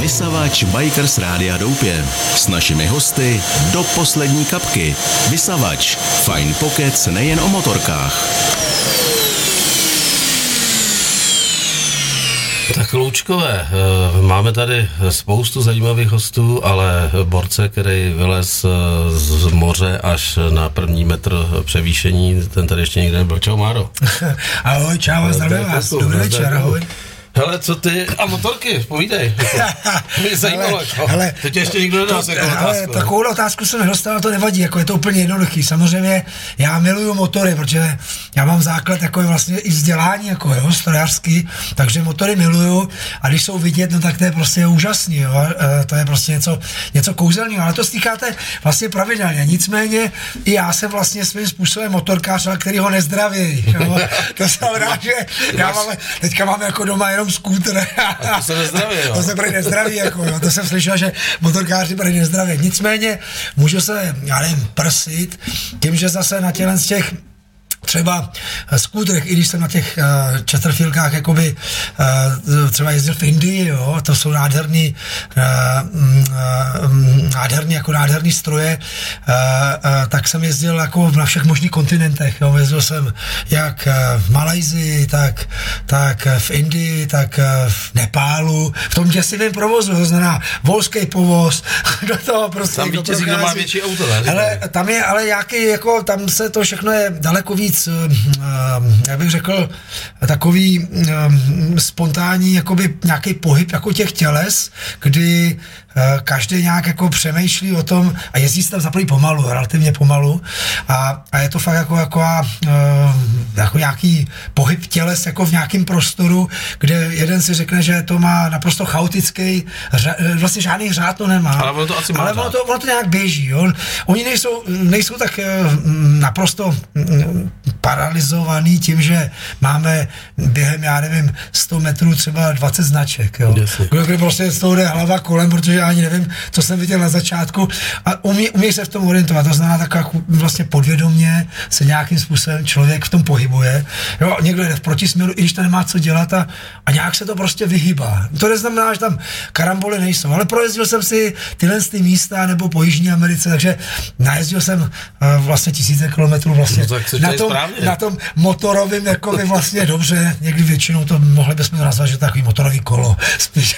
Vysavač Bikers Rádia Doupě. S našimi hosty do poslední kapky. Vysavač. Fine Pockets nejen o motorkách. Tak Loučkové, eh, máme tady spoustu zajímavých hostů, ale borce, který vylez eh, z moře až na první metr převýšení, ten tady ještě nikdy nebyl. Čau Máro. ahoj, čau, zdravím vás, dobrý večer, ahoj. Hele, co ty? A motorky, povídej. Mě zajímalo. Hele, jako. hele, Teď ještě nikdo nedal to, jako hele, otázku. Takovou otázku jsem nedostal, to nevadí, jako je to úplně jednoduchý. Samozřejmě já miluju motory, protože já mám základ jako vlastně i vzdělání, jako jo, strojařský, takže motory miluju a když jsou vidět, no tak to je prostě úžasný, jo, e, to je prostě něco, něco kouzelného, ale to stýkáte vlastně pravidelně. Nicméně i já jsem vlastně svým způsobem motorkář, ale který ho nezdraví. Jo. To znamená, že já mám, teďka mám jako doma jenom skútr. A to se nezdraví, jo. to se prý nezdraví, jako, jo. to jsem slyšel, že motorkáři prý nezdraví. Nicméně můžu se, já nevím, prsit tím, že zase na těle z těch třeba skútrech, i když jsem na těch uh, Chesterfieldkách jakoby uh, třeba jezdil v Indii, jo, to jsou nádherný, uh, uh, nádherný, jako nádherný stroje, uh, uh, tak jsem jezdil jako na všech možných kontinentech, jo, jezdil jsem jak v Malajzii, tak, tak v Indii, tak v Nepálu, v tom děsivém provozu, to znamená volský povoz, do toho prostě. Tam vítězí, kdo má větší auto, ne? Ale tam je, ale jaký, jako, tam se to všechno je daleko víc eh, eh, jak bych řekl, takový eh, spontánní jakoby nějaký pohyb jako těch těles, kdy každý nějak jako přemýšlí o tom a jezdí se tam za pomalu, relativně pomalu a, a je to fakt jako, jako, jako nějaký pohyb těles jako v nějakém prostoru, kde jeden si řekne, že to má naprosto chaotický, vlastně žádný řád to nemá. Ale ono to asi má Ale ono to, ono to nějak běží. Jo? Oni nejsou, nejsou tak naprosto paralizovaný tím, že máme během, já nevím, 100 metrů třeba 20 značek, jo. Kde, kde prostě z toho jde hlava kolem, protože já ani nevím, co jsem viděl na začátku a umí, umí se v tom orientovat. To znamená tak jako vlastně podvědomě se nějakým způsobem člověk v tom pohybuje. Jo, někdo jde v protisměru, i když to nemá co dělat a, a nějak se to prostě vyhýbá. To neznamená, že tam karamboly nejsou, ale projezdil jsem si tyhle ty místa nebo po Jižní Americe, takže najezdil jsem uh, vlastně tisíce kilometrů vlastně no, na tom, správně. na tom motorovém jako by vlastně dobře, někdy většinou to mohli bychom nazvat, že takový motorový kolo spíš.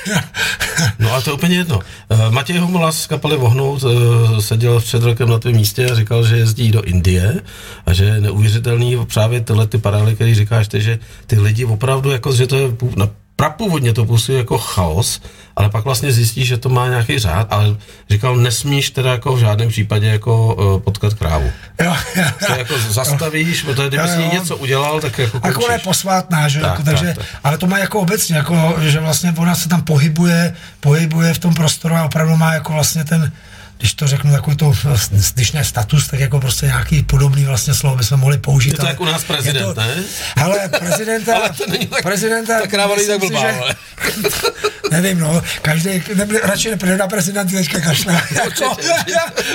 no a to je úplně jedno. Uh, Matěj Homola z kapely Vohnout uh, seděl před rokem na tom místě a říkal, že jezdí do Indie a že je neuvěřitelný právě tyhle ty paralely, které říkáš, ty, že ty lidi opravdu jako, že to je na prapůvodně to působí jako chaos, ale pak vlastně zjistíš, že to má nějaký řád, ale říkal, nesmíš teda jako v žádném případě jako uh, potkat krávu. Jo, jo, to jako zastavíš, protože kdyby si něco udělal, tak jako končíš. Jako je posvátná, že? Tak, jako, takže, tak, tak. Ale to má jako obecně, jako, že vlastně ona se tam pohybuje, pohybuje v tom prostoru a opravdu má jako vlastně ten, když to řeknu takový to, když ne status, tak jako prostě nějaký podobný vlastně slovo bychom mohli použít. Je to jako u nás prezident, to, ne? Ale prezidenta, ale to není tak, prezidenta, tak kráva tak blbá, že, ale. nevím, no, každý, ne, radši nepřijde na prezidenta teďka kašle, jako,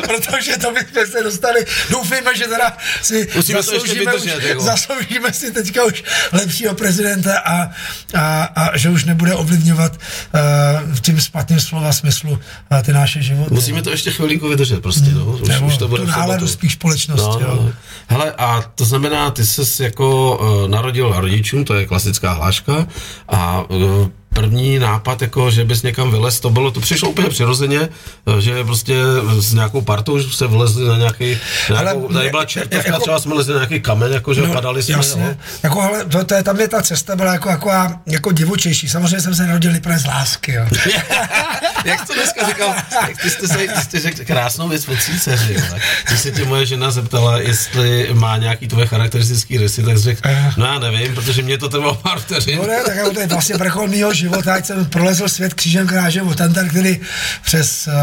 protože to bychom se dostali, doufejme, že teda si Musíme zasloužíme, vydržet, jako. zasloužíme si teďka už lepšího prezidenta a, a, a že už nebude ovlivňovat uh, v tím špatným slova smyslu uh, ty naše životy. Musíme to ještě chvilinku vydržet prostě, no. Už, Nebo už to bude tu náladu spíš společnosti, no, jo. No. Hele, a to znamená, ty jsi jako uh, narodil rodičům, to je klasická hláška, a uh, první nápad, jako, že bys někam vylez, to bylo, to přišlo úplně přirozeně, eh, že prostě s nějakou partou se vylezli na nějaký, nějakou, tady byla čertovka, jako, třeba jsme lezli na nějaký kamen, jako, že no, padali jsme. Jasně, no. jako, ale to, to, je, tam je ta cesta byla jako, jako, jako divočejší. Samozřejmě jsem se narodil nejprve z lásky, jo. jak to dneska říkal, jak ty jste, se, ty jste řekl krásnou věc od cíceři, jo. Když se tě moje žena zeptala, jestli má nějaký tvoje charakteristický rysy, tak řekl, eh. no já nevím, protože mě to trvalo pár vteřin. No ne, tak to je vlastně vrchol mýho života, ať jsem prolezl svět křížem krážem od který přes uh,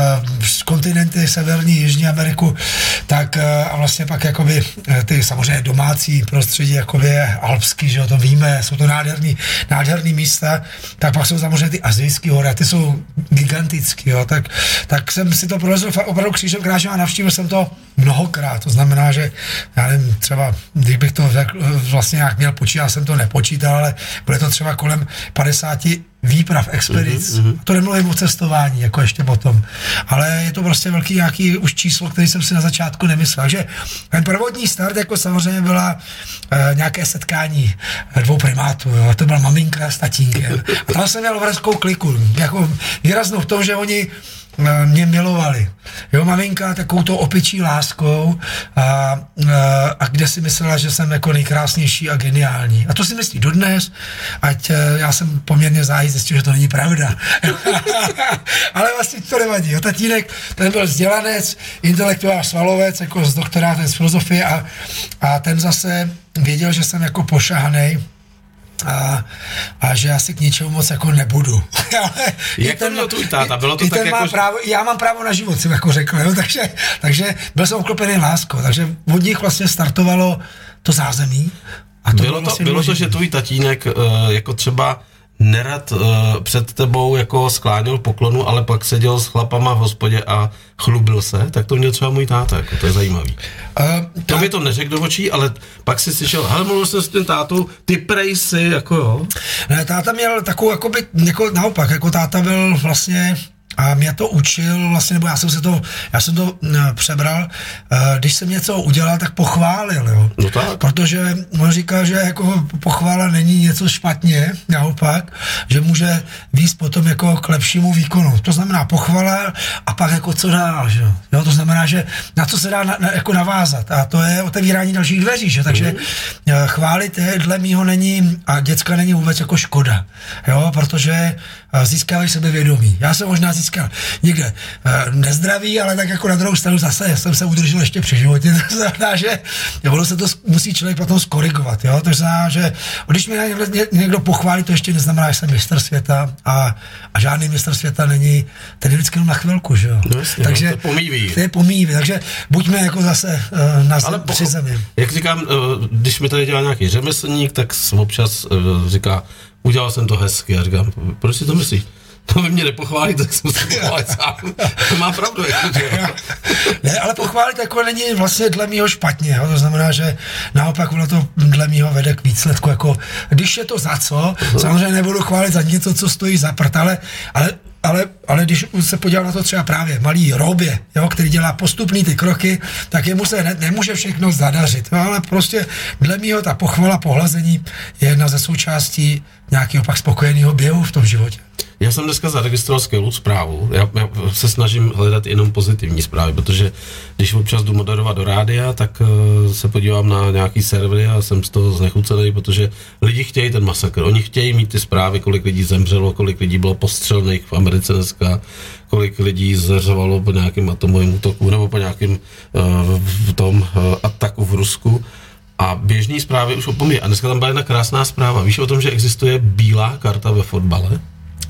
kontinenty Severní, Jižní Ameriku, tak uh, a vlastně pak jakoby uh, ty samozřejmě domácí prostředí jakoby je alpský, že jo, to víme, jsou to nádherný, nádherný místa, tak pak jsou samozřejmě ty azijské hory ty jsou gigantický, jo, tak, tak jsem si to prolezl opravdu křížem krážem a navštívil jsem to mnohokrát, to znamená, že já nevím, třeba, když bych to vlastně nějak měl počítat, jsem to nepočítal, ale bude to třeba kolem 50 výprav, expedic. Mm-hmm. To nemluvím o cestování, jako ještě potom. Ale je to prostě velký nějaký už číslo, který jsem si na začátku nemyslel. Takže ten prvotní start jako samozřejmě byla uh, nějaké setkání dvou primátů. Jo. To byla maminka s tatínkem. A tam jsem měl obrovskou kliku. Jako výraznou v tom, že oni mě milovali. Jo, maminka takovou to opičí láskou a, a, a kde si myslela, že jsem jako nejkrásnější a geniální. A to si myslí dodnes, ať eh, já jsem poměrně zájí zjistil, že to není pravda. Ale vlastně to nevadí. Jo, tatínek, ten byl vzdělanec, intelektuál svalovec, jako z doktorátem z filozofie a, a ten zase věděl, že jsem jako pošahanej a, a že asi k ničemu moc jako nebudu. Ale Jak ten, to měl tvůj táta? Bylo to tak jako... Právo, já mám právo na život, jsem jako řekl, jo? Takže, takže byl jsem oklopený láskou, takže od nich vlastně startovalo to zázemí. A to bylo, bylo, vlastně to, bylo to, že tvůj tatínek uh, jako třeba nerad uh, před tebou jako skláněl poklonu, ale pak seděl s chlapama v hospodě a chlubil se, tak to měl třeba můj táta, jako to je zajímavý. Uh, to mi to neřekl do očí, ale pak si slyšel, hele, mluvil jsem s tím tátou, ty prej si, jako jo. Ne, táta měl takovou, jako by, jako naopak, jako táta byl vlastně a mě to učil, vlastně, nebo já jsem se to, já jsem to ne, přebral, e, když jsem něco udělal, tak pochválil, jo. No tak. Protože on říká, že jako pochvála není něco špatně, naopak, že může víc potom jako k lepšímu výkonu. To znamená pochvala a pak jako co dál, že jo. To znamená, že na co se dá na, na, jako navázat a to je otevírání dalších dveří, že takže mm. chválit je, dle mýho není a děcka není vůbec jako škoda, jo, protože získávají sebevědomí. Já jsem možná získal někde uh, nezdravý, ale tak jako na druhou stranu zase jsem se udržel ještě při životě. To znamená, že ono se to musí člověk potom skorigovat. Jo? To znamená, že když mě někdo pochválí, to ještě neznamená, že jsem mistr světa a, a žádný mistr světa není, tedy vždycky jenom na chvilku. Že jo? No jasně, takže, no, to pomýví. To je pomýví, takže buďme jako zase uh, na ale při zemi. Jak říkám, uh, když mi tady dělá nějaký řemeslník, tak občas uh, říká, udělal jsem to hezky. A říkám, proč si to myslíš? To vy mě nepochválí, tak jsem se pochválit sám. To má pravdu. Jako, že ne, ale pochválit jako není vlastně dle mýho špatně. Jo? To znamená, že naopak ono to dle mýho vede k výsledku. Jako, když je to za co, uh-huh. samozřejmě nebudu chválit za něco, co stojí za prd, ale, ale ale, ale když se podívám na to třeba právě malý Robě, jo, který dělá postupný ty kroky, tak jemu se ne, nemůže všechno zadařit. Jo, ale prostě dle mýho ta pochvala, pohlazení je jedna ze součástí nějakého pak spokojeného běhu v tom životě. Já jsem dneska zaregistroval skvělou zprávu. Já, já se snažím hledat jenom pozitivní zprávy, protože když občas jdu moderovat do rádia, tak uh, se podívám na nějaký servery a jsem z toho znechucený, protože lidi chtějí ten masakr. Oni chtějí mít ty zprávy, kolik lidí zemřelo, kolik lidí bylo postřelných v Americe dneska, kolik lidí zeřovalo po nějakém atomovém útoku nebo po nějakém uh, v tom uh, ataku v Rusku. A běžní zprávy už opomíjí. A dneska tam byla jedna krásná zpráva. Víš o tom, že existuje bílá karta ve fotbale?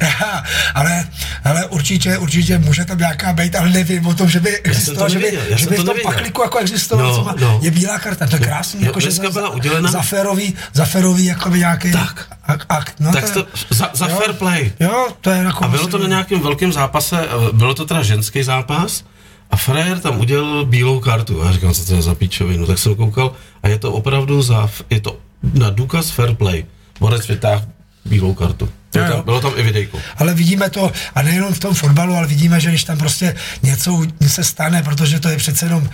ale, ale určitě, určitě může tam nějaká být, ale nevím o tom, že by existoval, že by, že by v tom pakliku jako existoval, no, no. je bílá karta, to je krásný, no, jako, že za, byla udělena... za férový, za férový jako by nějaký tak. akt. No, tak to, za, za jo, fair play. Jo, to je jako... A bylo to na nějakém velkém zápase, eh, bylo to teda ženský zápas, a frajer tam udělal bílou kartu. A já říkám, co to je za pičovinu. Tak jsem koukal a je to opravdu za, je to na důkaz fair play. Borec vytáhl bílou kartu. Bylo, tam, bylo tam i videjku. Ale vidíme to, a nejenom v tom fotbalu, ale vidíme, že když tam prostě něco se stane, protože to je přece jenom uh,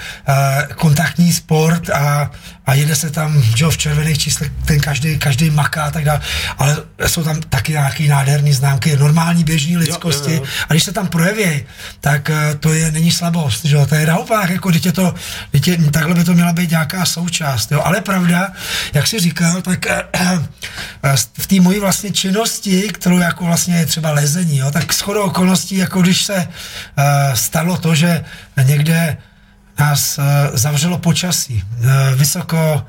kontaktní sport a, a jede se tam že v červených číslech, ten každý, každý maká a tak dále, ale jsou tam taky nějaké nádherné známky normální běžní lidskosti. jo, jo, jo. a když se tam projeví, tak uh, to je, není slabost, že to je naopak, jako když je to, když je, takhle by to měla být nějaká součást, jo, ale pravda, jak jsi říkal, tak uh, v té mojí vlastně činnosti kterou jako vlastně je třeba lezení, jo, tak shodou okolností, jako když se uh, stalo to, že někde nás uh, zavřelo počasí. Uh, vysoko,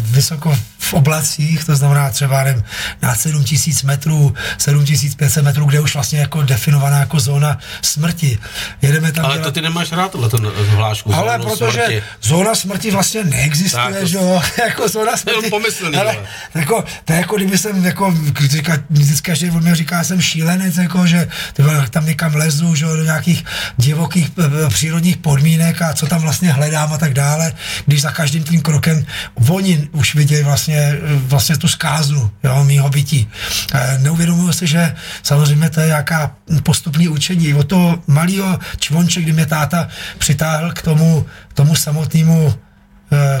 vysoko v oblacích, to znamená třeba nevím, na 7000 metrů, 7500 metrů, kde už vlastně jako definovaná jako zóna smrti. Jedeme tam ale dělat... to ty nemáš rád, tohle hlášku Ale protože smrti. zóna smrti vlastně neexistuje, tak, že jo, jako zóna smrti. pomyslný, ale, jako, to je jako kdyby jsem, jako, říká, vždycky každý od mě říká, jsem šílenec, jako, že tam někam lezu, že jo, do nějakých divokých přírodních podmínek a co tam vlastně hledám a tak dále, když za každým tím krokem oni už vidějí vlastně vlastně, tu zkázu jo, mýho bytí. E, neuvědomuji si, že samozřejmě to je jaká postupní učení. Od toho malého čvonče, kdy mě táta přitáhl k tomu, tomu samotnému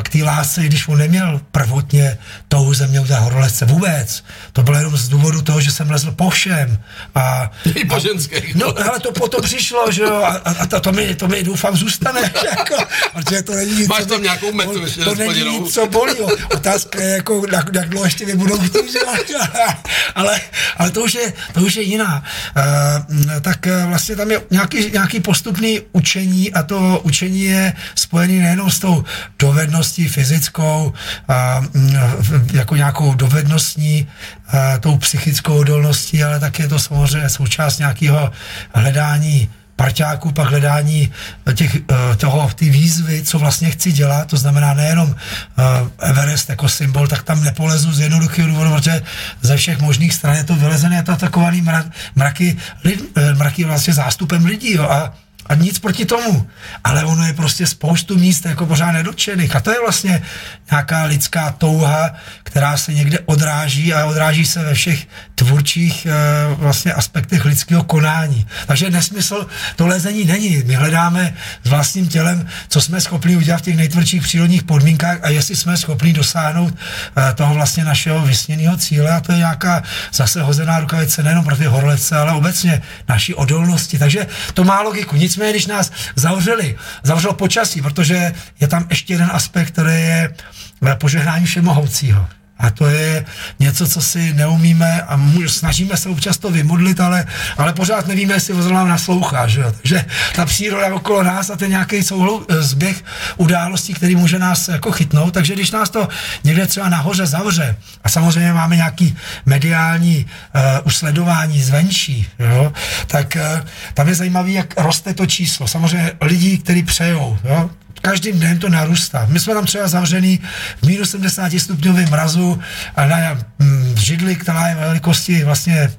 k té lásce, když on neměl prvotně touhu ze mě udělat horolezce vůbec. To bylo jenom z důvodu toho, že jsem lezl po všem. A, I po ženských. No, ale to potom přišlo, že jo, a, a to, to, mi, to mi doufám zůstane, jako, protože to není nic, Máš tam nějakou metu to, ještě to není nic, co bolí. Jo. Otázka je, jako, jak, jak dlouho ještě mi budou chtít, že? ale, ale to už je, to už je jiná. Uh, tak uh, vlastně tam je nějaký, nějaký postupný učení a to učení je spojené nejenom s tou dovedností, dovedností fyzickou, a, jako nějakou dovednostní, a, tou psychickou odolností, ale také je to samozřejmě součást nějakého hledání parťáků, pak hledání těch, e, toho, ty výzvy, co vlastně chci dělat, to znamená nejenom e, Everest jako symbol, tak tam nepolezu z jednoduchého důvodu, protože ze všech možných stran je to vylezené, je to atakovaný mrak, mraky, e, mraky vlastně zástupem lidí, jo, a a nic proti tomu. Ale ono je prostě spoustu míst jako pořád nedotčených. A to je vlastně nějaká lidská touha, která se někde odráží a odráží se ve všech tvůrčích e, vlastně aspektech lidského konání. Takže nesmysl to lezení není. My hledáme s vlastním tělem, co jsme schopni udělat v těch nejtvrdších přírodních podmínkách a jestli jsme schopni dosáhnout e, toho vlastně našeho vysněného cíle a to je nějaká zase hozená rukavice nejenom pro ty horlece, ale obecně naší odolnosti. Takže to má logiku. Nic Nicméně, když nás zavřeli, zavřelo počasí, protože je tam ještě jeden aspekt, který je požehnání všemohoucího. A to je něco, co si neumíme a snažíme se občas to vymodlit, ale, ale pořád nevíme, jestli nám naslouchá. Že? Takže ta příroda okolo nás a ten nějaký souhlou, eh, zběh událostí, který může nás jako chytnout. Takže když nás to někde třeba nahoře zavře a samozřejmě máme nějaký mediální uh, usledování zvenčí, jo? tak uh, tam je zajímavé, jak roste to číslo. Samozřejmě lidí, kteří přejou. Jo? každým dnem to narůstá. My jsme tam třeba zavřený v minus 70 stupňovém mrazu a na židli, která je velikosti vlastně,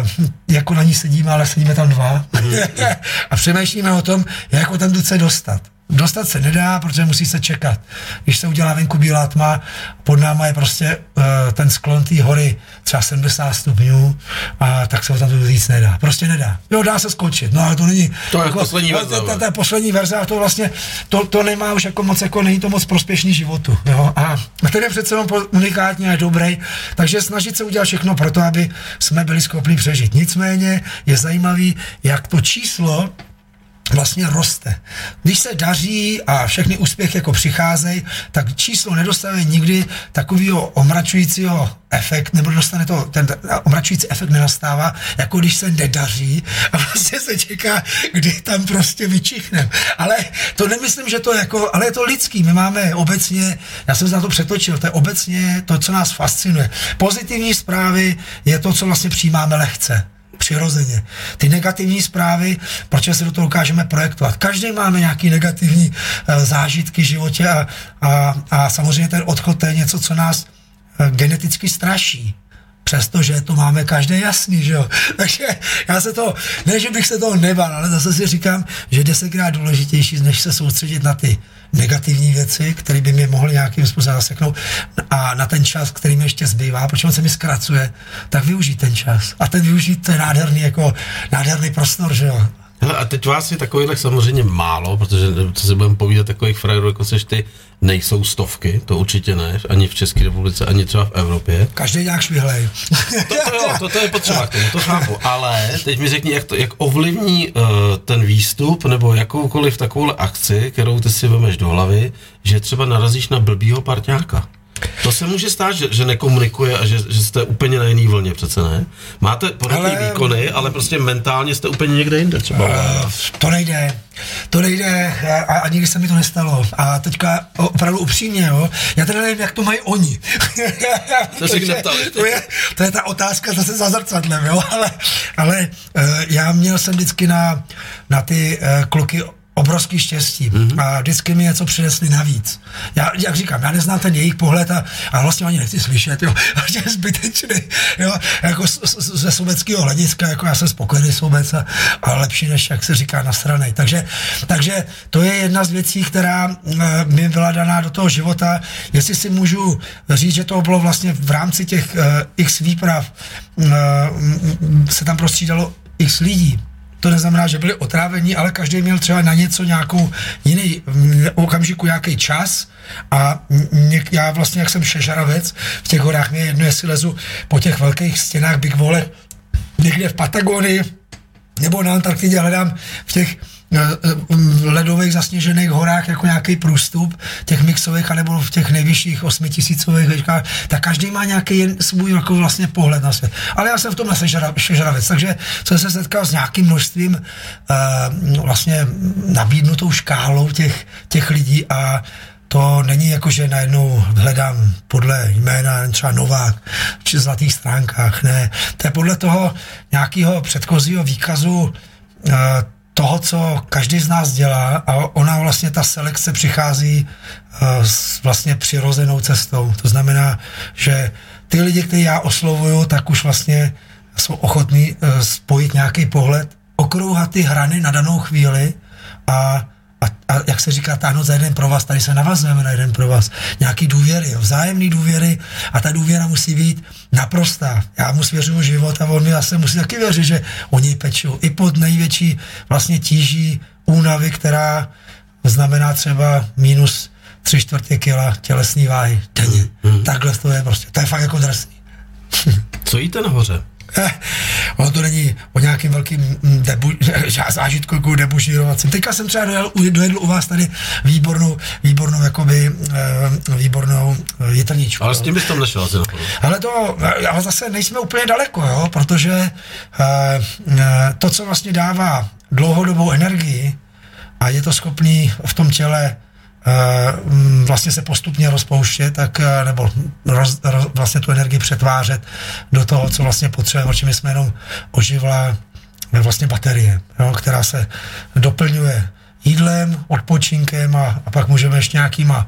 uh, jako na ní sedíme, ale sedíme tam dva. a přemýšlíme o tom, jak ho tam se dostat. Dostat se nedá, protože musí se čekat. Když se udělá venku bílá tma, pod náma je prostě uh, ten sklon té hory třeba 70 stupňů, a tak se ho tam to říct nedá. Prostě nedá. Jo, dá se skočit, no ale to není... To je jako, poslední verze. To, to, to je poslední verze a to vlastně, to, to nemá už jako moc, jako není to moc prospěšný životu. Jo? A ten je přece jenom unikátní a dobrý, takže snažit se udělat všechno pro to, aby jsme byli schopni přežít. Nicméně je zajímavý, jak to číslo vlastně roste. Když se daří a všechny úspěchy jako přicházejí, tak číslo nedostane nikdy takového omračujícího efekt, nebo dostane to, ten omračující efekt nenastává, jako když se nedaří a vlastně se čeká, kdy tam prostě vyčichnem. Ale to nemyslím, že to jako, ale je to lidský. My máme obecně, já jsem se na to přetočil, to je obecně to, co nás fascinuje. Pozitivní zprávy je to, co vlastně přijímáme lehce přirozeně. Ty negativní zprávy, proč se do toho dokážeme projektovat. Každý máme nějaký negativní uh, zážitky v životě a, a, a samozřejmě ten odchod to je něco, co nás uh, geneticky straší přestože to máme každý jasný, že jo. Takže já se to, ne, že bych se toho nebal, ale zase si říkám, že je desetkrát důležitější, než se soustředit na ty negativní věci, které by mě mohly nějakým způsobem zaseknout a na ten čas, který mi ještě zbývá, protože on se mi zkracuje, tak využít ten čas. A ten využít to je nádherný, jako nádherný prostor, že jo. Hele, a teď vás je takových samozřejmě málo, protože co si budeme povídat, takových frajerů, jako seš ty, nejsou stovky, to určitě ne, ani v České republice, ani třeba v Evropě. Každý nějak švihlej. to, to, jo, to, to je potřeba k tomu, to chápu, ale teď mi řekni, jak, to, jak ovlivní uh, ten výstup nebo jakoukoliv takovou akci, kterou ty si vemeš do hlavy, že třeba narazíš na blbýho parťáka. To se může stát, že, že nekomunikuje a že, že jste úplně na jiný vlně, přece ne? Máte podobné ale, výkony, ale prostě mentálně jste úplně někde jinde třeba. Uh, to nejde. To nejde a, a nikdy se mi to nestalo. A teďka opravdu upřímně, jo, já teda nevím, jak to mají oni. to, neptali, to, je, to je ta otázka zase za zrcadlem, jo, ale, ale uh, já měl jsem vždycky na, na ty uh, kluky obrovský štěstí mm-hmm. a vždycky mi něco přinesli navíc. Já, jak říkám, já neznám ten jejich pohled a, a vlastně ani nechci slyšet, jo, je zbytečný, jo, jako ze sobeckého hlediska, jako já jsem spokojený sobec a, a lepší, než jak se říká na straně. Takže, takže to je jedna z věcí, která eh, mi byla daná do toho života. Jestli si můžu říct, že to bylo vlastně v rámci těch uh, x výprav, uh, se tam prostřídalo x lidí, to neznamená, že byli otrávení, ale každý měl třeba na něco nějakou jiný okamžiku nějaký čas. A něk, já vlastně, jak jsem šežaravec, v těch horách mě jedno, jestli lezu po těch velkých stěnách Big Wall někde v Patagonii, nebo na Antarktidě hledám v těch ledových zasněžených horách jako nějaký průstup, těch mixových, anebo v těch nejvyšších osmitisícových výškách, tak každý má nějaký svůj jako vlastně pohled na svět. Ale já jsem v tom sežravec, takže jsem se setkal s nějakým množstvím uh, vlastně nabídnutou škálou těch, těch lidí a to není jako, že najednou hledám podle jména třeba Novák či zlatých stránkách, ne. To je podle toho nějakého předchozího výkazu uh, toho, co každý z nás dělá a ona vlastně, ta selekce přichází uh, s vlastně přirozenou cestou. To znamená, že ty lidi, které já oslovuju, tak už vlastně jsou ochotní uh, spojit nějaký pohled, okrouhat ty hrany na danou chvíli a a, a jak se říká, táhnout za jeden pro vás, tady se navazujeme na jeden pro vás. Nějaký důvěry, jo, vzájemný důvěry a ta důvěra musí být naprostá. Já mu svěřuju život a on mi zase musí taky věřit, že oni pečou. I pod největší vlastně tíží únavy, která znamená třeba minus tři čtvrtě kila tělesný váhy denně. Mm. Takhle to je prostě. To je fakt jako drsný. Co jíte nahoře? Ono to není o nějakým velkým debu, zážitku jako debužírovacím. Teďka jsem třeba dojel, dojedl u vás tady výbornou, výbornou jakoby, eh, výbornou eh, jitrničku. Ale s tím bys tam nešel asi Ale to, eh, ale zase nejsme úplně daleko, jo, protože to, co vlastně dává dlouhodobou energii a je to schopný v tom těle Eh, vlastně se postupně rozpouštět, tak, eh, nebo roz, roz, vlastně tu energii přetvářet do toho, co vlastně potřebujeme, o čem jsme jenom oživla eh, vlastně baterie, jo, která se doplňuje jídlem, odpočinkem a, a pak můžeme ještě nějakýma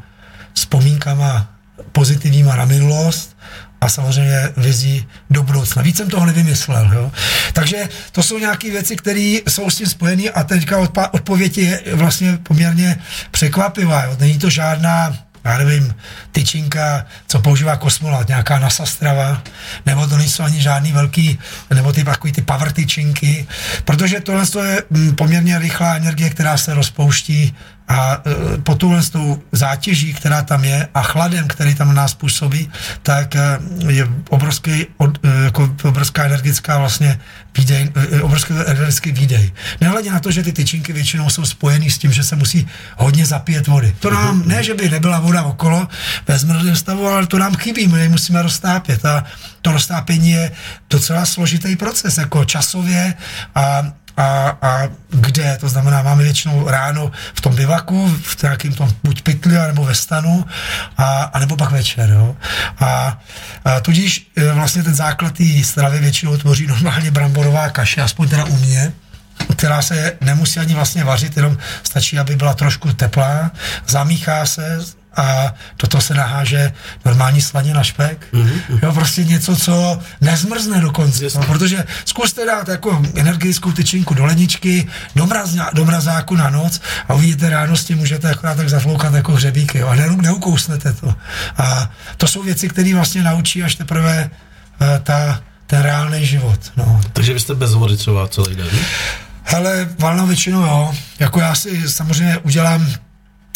vzpomínkama pozitivníma na minulost a samozřejmě vizí do budoucna. Víc jsem toho nevymyslel. Jo? Takže to jsou nějaké věci, které jsou s tím spojené a teďka odpověď je vlastně poměrně překvapivá. Jo? Není to žádná já nevím, tyčinka, co používá kosmonaut, nějaká NASA strava, nebo to nejsou ani žádný velký, nebo ty takový ty power tyčinky, protože tohle je mm, poměrně rychlá energie, která se rozpouští a e, po tuhle s tou zátěží, která tam je a chladem, který tam nás působí, tak e, je obrovský, od, e, jako obrovská energetická vlastně výdej, obrovský energetický výdej. Nehledě na to, že ty tyčinky většinou jsou spojený s tím, že se musí hodně zapíjet vody. To nám, ne, že by nebyla voda okolo ve zmrzlém stavu, ale to nám chybí, my musíme roztápět a to roztápění je docela složitý proces, jako časově a a, a kde, to znamená, máme většinou ráno v tom bivaku, v nějakým tom buď pytli, nebo ve stanu, a, a nebo pak večer, jo. A, a tudíž e, vlastně ten základ té stravy většinou tvoří normálně bramborová kaše, aspoň teda u mě, která se nemusí ani vlastně vařit, jenom stačí, aby byla trošku teplá, zamíchá se, a do toho se naháže normální slanina špek. Mm-hmm. Jo, prostě něco, co nezmrzne dokonce. No, protože zkuste dát jako energickou tyčinku do ledničky, do, mrazňa, do mrazáku na noc a uvidíte ráno s tím můžete akorát tak zafloukat jako hřebíky jo, a ne, neukousnete to. A to jsou věci, které vlastně naučí až teprve uh, ta, ten reálný život. No. Takže vy jste bez vody třeba celý den? Hele, valnou většinu jo. Jako já si samozřejmě udělám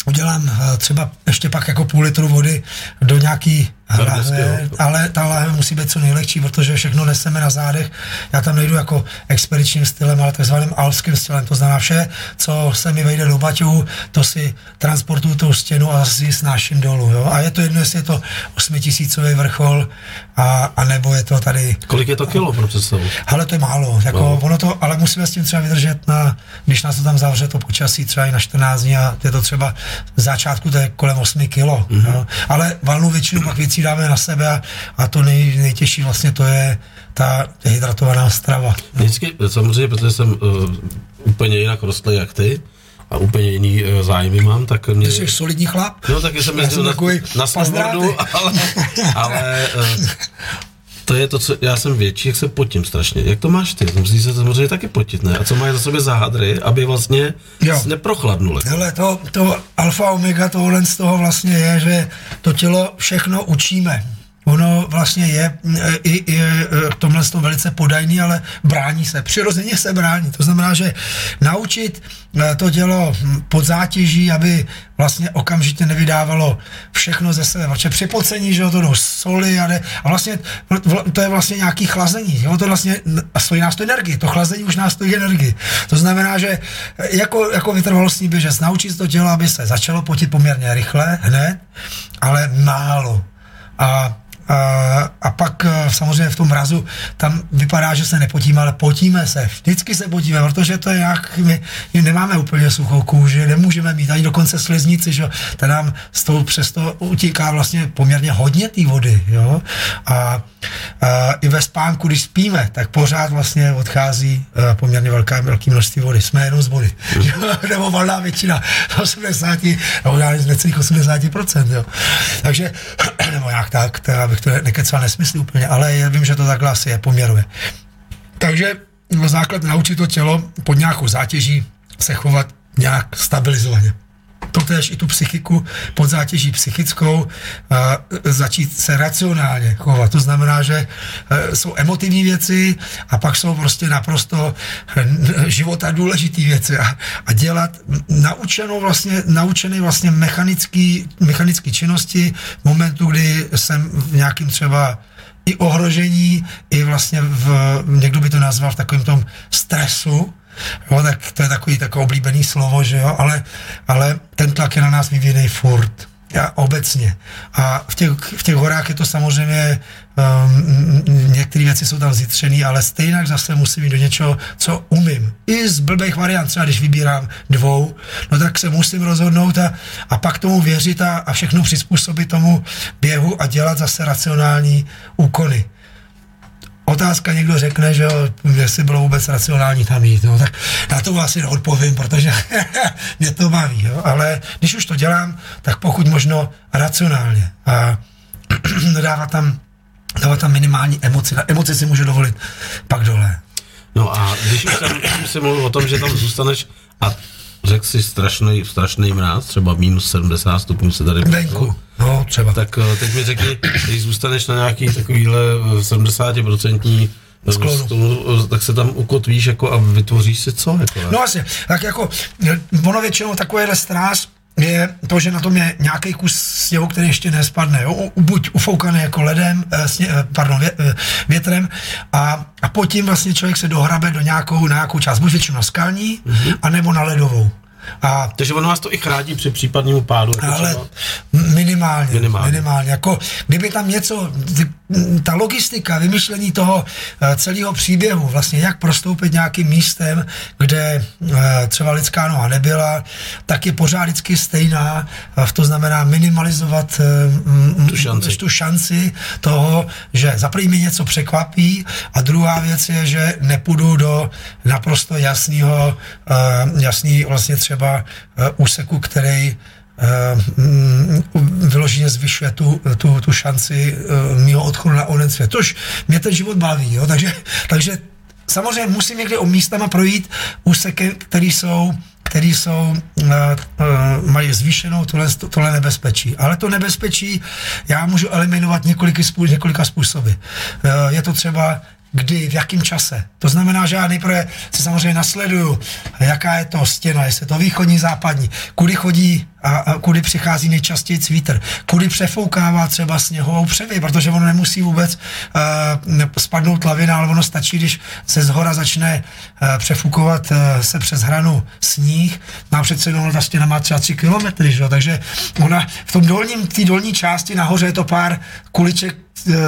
udělám eh, třeba ještě pak jako půl litru vody do nějaký lahve, ale ta lahve musí být co nejlehčí, protože všechno neseme na zádech. Já tam nejdu jako expedičním stylem, ale takzvaným alpským stylem. To znamená vše, co se mi vejde do baťu, to si transportuju tou stěnu a si snáším dolů. Jo? A je to jedno, jestli je to osmitisícový vrchol, a, a nebo je to tady... Kolik je to kilo pro představu? Ale to je málo. Jako no. ono to, ale musíme s tím třeba vydržet na, když nás to tam zavře to počasí třeba i na 14 dní a je to třeba v začátku to je kolem 8 kilo. Mm-hmm. Jo? Ale valnou většinu pak věcí dáme na sebe a, a to nej, nejtěžší vlastně to je ta hydratovaná strava. Vždycky, samozřejmě, protože jsem uh, úplně jinak rostl jak ty, a úplně jiný uh, zájmy mám, tak mě... Ty jsi solidní chlap. No, tak jsem jezdil na, na snowboardu, ale, ale uh, to je to, co já jsem větší, jak se potím strašně. Jak to máš ty? Musíš se samozřejmě taky potit, ne? A co mají za sobě zahadry, aby vlastně jo. neprochladnuli? Hele, to, to alfa omega tohle z toho vlastně je, že to tělo všechno učíme ono vlastně je i, i v tomhle to velice podajný, ale brání se, přirozeně se brání. To znamená, že naučit e, to dělo pod zátěží, aby vlastně okamžitě nevydávalo všechno ze sebe, protože při pocení, že jo, to jdou soli a, ne, a vlastně to je vlastně nějaký chlazení, jo, to vlastně stojí nás to energii, to chlazení už nás stojí energii. To znamená, že jako, jako vytrvalostní běžec naučit to tělo, aby se začalo potit poměrně rychle, hned, ale málo. A a, a pak e, samozřejmě v tom mrazu tam vypadá, že se nepotíme, ale potíme se. Vždycky se potíme, protože to je jak, my, my nemáme úplně suchou kůži, nemůžeme mít ani dokonce sliznici, že ta nám z toho přesto utíká vlastně poměrně hodně té vody, jo. A, a i ve spánku, když spíme, tak pořád vlastně odchází poměrně velká, velké množství vody. Jsme jenom z vody. nebo valná většina, 80, nebo já necelých 80%, jo. Takže, nebo jak tak, tak abych to nekecal nesmysl úplně, ale já vím, že to takhle asi je, poměruje. Takže základ naučit to tělo pod nějakou zátěží se chovat nějak stabilizovaně. To tež i tu psychiku pod zátěží psychickou a, začít se racionálně chovat. To znamená, že a, jsou emotivní věci a pak jsou prostě naprosto života důležité věci a, a dělat naučenou vlastně, naučený vlastně mechanický, mechanický činnosti v momentu, kdy jsem v nějakým třeba i ohrožení, i vlastně v, někdo by to nazval v takovém tom stresu, Jo, tak to je takový takový oblíbený slovo, že jo, ale, ale ten tlak je na nás vyvíjený furt. A obecně. A v těch, v těch horách je to samozřejmě, um, některé věci jsou tam zjitřené, ale stejně zase musím jít do něčeho, co umím. I z blbých variant, třeba když vybírám dvou, no tak se musím rozhodnout a, a pak tomu věřit a, a všechno přizpůsobit tomu běhu a dělat zase racionální úkony otázka někdo řekne, že jo, jestli bylo vůbec racionální tam jít, no, tak na to asi neodpovím, protože mě to baví, jo, ale když už to dělám, tak pokud možno racionálně a dávat tam, dávat tam minimální emoci. Na emoci si můžu dovolit pak dole. No a když už jsem si mluvil o tom, že tam zůstaneš a řekl si strašný, strašný mráz, třeba minus 70 stupňů se tady Venku, no třeba. Tak eh, teď mi řekni, když zůstaneš na nějaký takovýhle 70% eh, Sklonu. Eh, tak se tam ukotvíš jako a vytvoříš si co? Jako, no asi, tak jako ono většinou takovýhle stráž je to, že na tom je nějaký kus sněhu, který ještě nespadne, jo? buď ufoukaný jako ledem, sně, pardon, vě, větrem a, a pod tím vlastně člověk se dohrabe do nějakou, na nějakou část, buď většinou na skalní, mm-hmm. anebo na ledovou. A, Takže ono vás to i chrání při případnému pádu? Jako ale třeba? minimálně, minimálně. Minimálně. Jako, kdyby tam něco, ta logistika, vymyšlení toho eh, celého příběhu, vlastně jak prostoupit nějakým místem, kde eh, třeba lidská noha nebyla, tak je pořád vždycky stejná. To znamená minimalizovat tu šanci, tu šanci toho, že za mi něco překvapí a druhá věc je, že nepůjdu do naprosto jasného, eh, jasný vlastně třeba úseku, který mm, vyloženě zvyšuje tu, tu, tu šanci mého odchodu na onen svět. Tož mě ten život baví, jo? Takže, takže samozřejmě musím někdy o místama projít úseky, které jsou který jsou, mají zvýšenou tohle, tohle nebezpečí. Ale to nebezpečí já můžu eliminovat několika, několika způsoby. Je to třeba kdy, v jakém čase. To znamená, že já nejprve si samozřejmě nasleduju, jaká je to stěna, jestli je to východní, západní, kudy chodí a, a kudy přichází nejčastěji vítr, kudy přefoukává třeba sněhovou převy, protože ono nemusí vůbec uh, spadnout lavina, ale ono stačí, když se z hora začne uh, přefukovat uh, se přes hranu sníh, má přece jenom ta stěna má třeba 3 kilometry, že? takže ona v tom dolním, té dolní části nahoře je to pár kuliček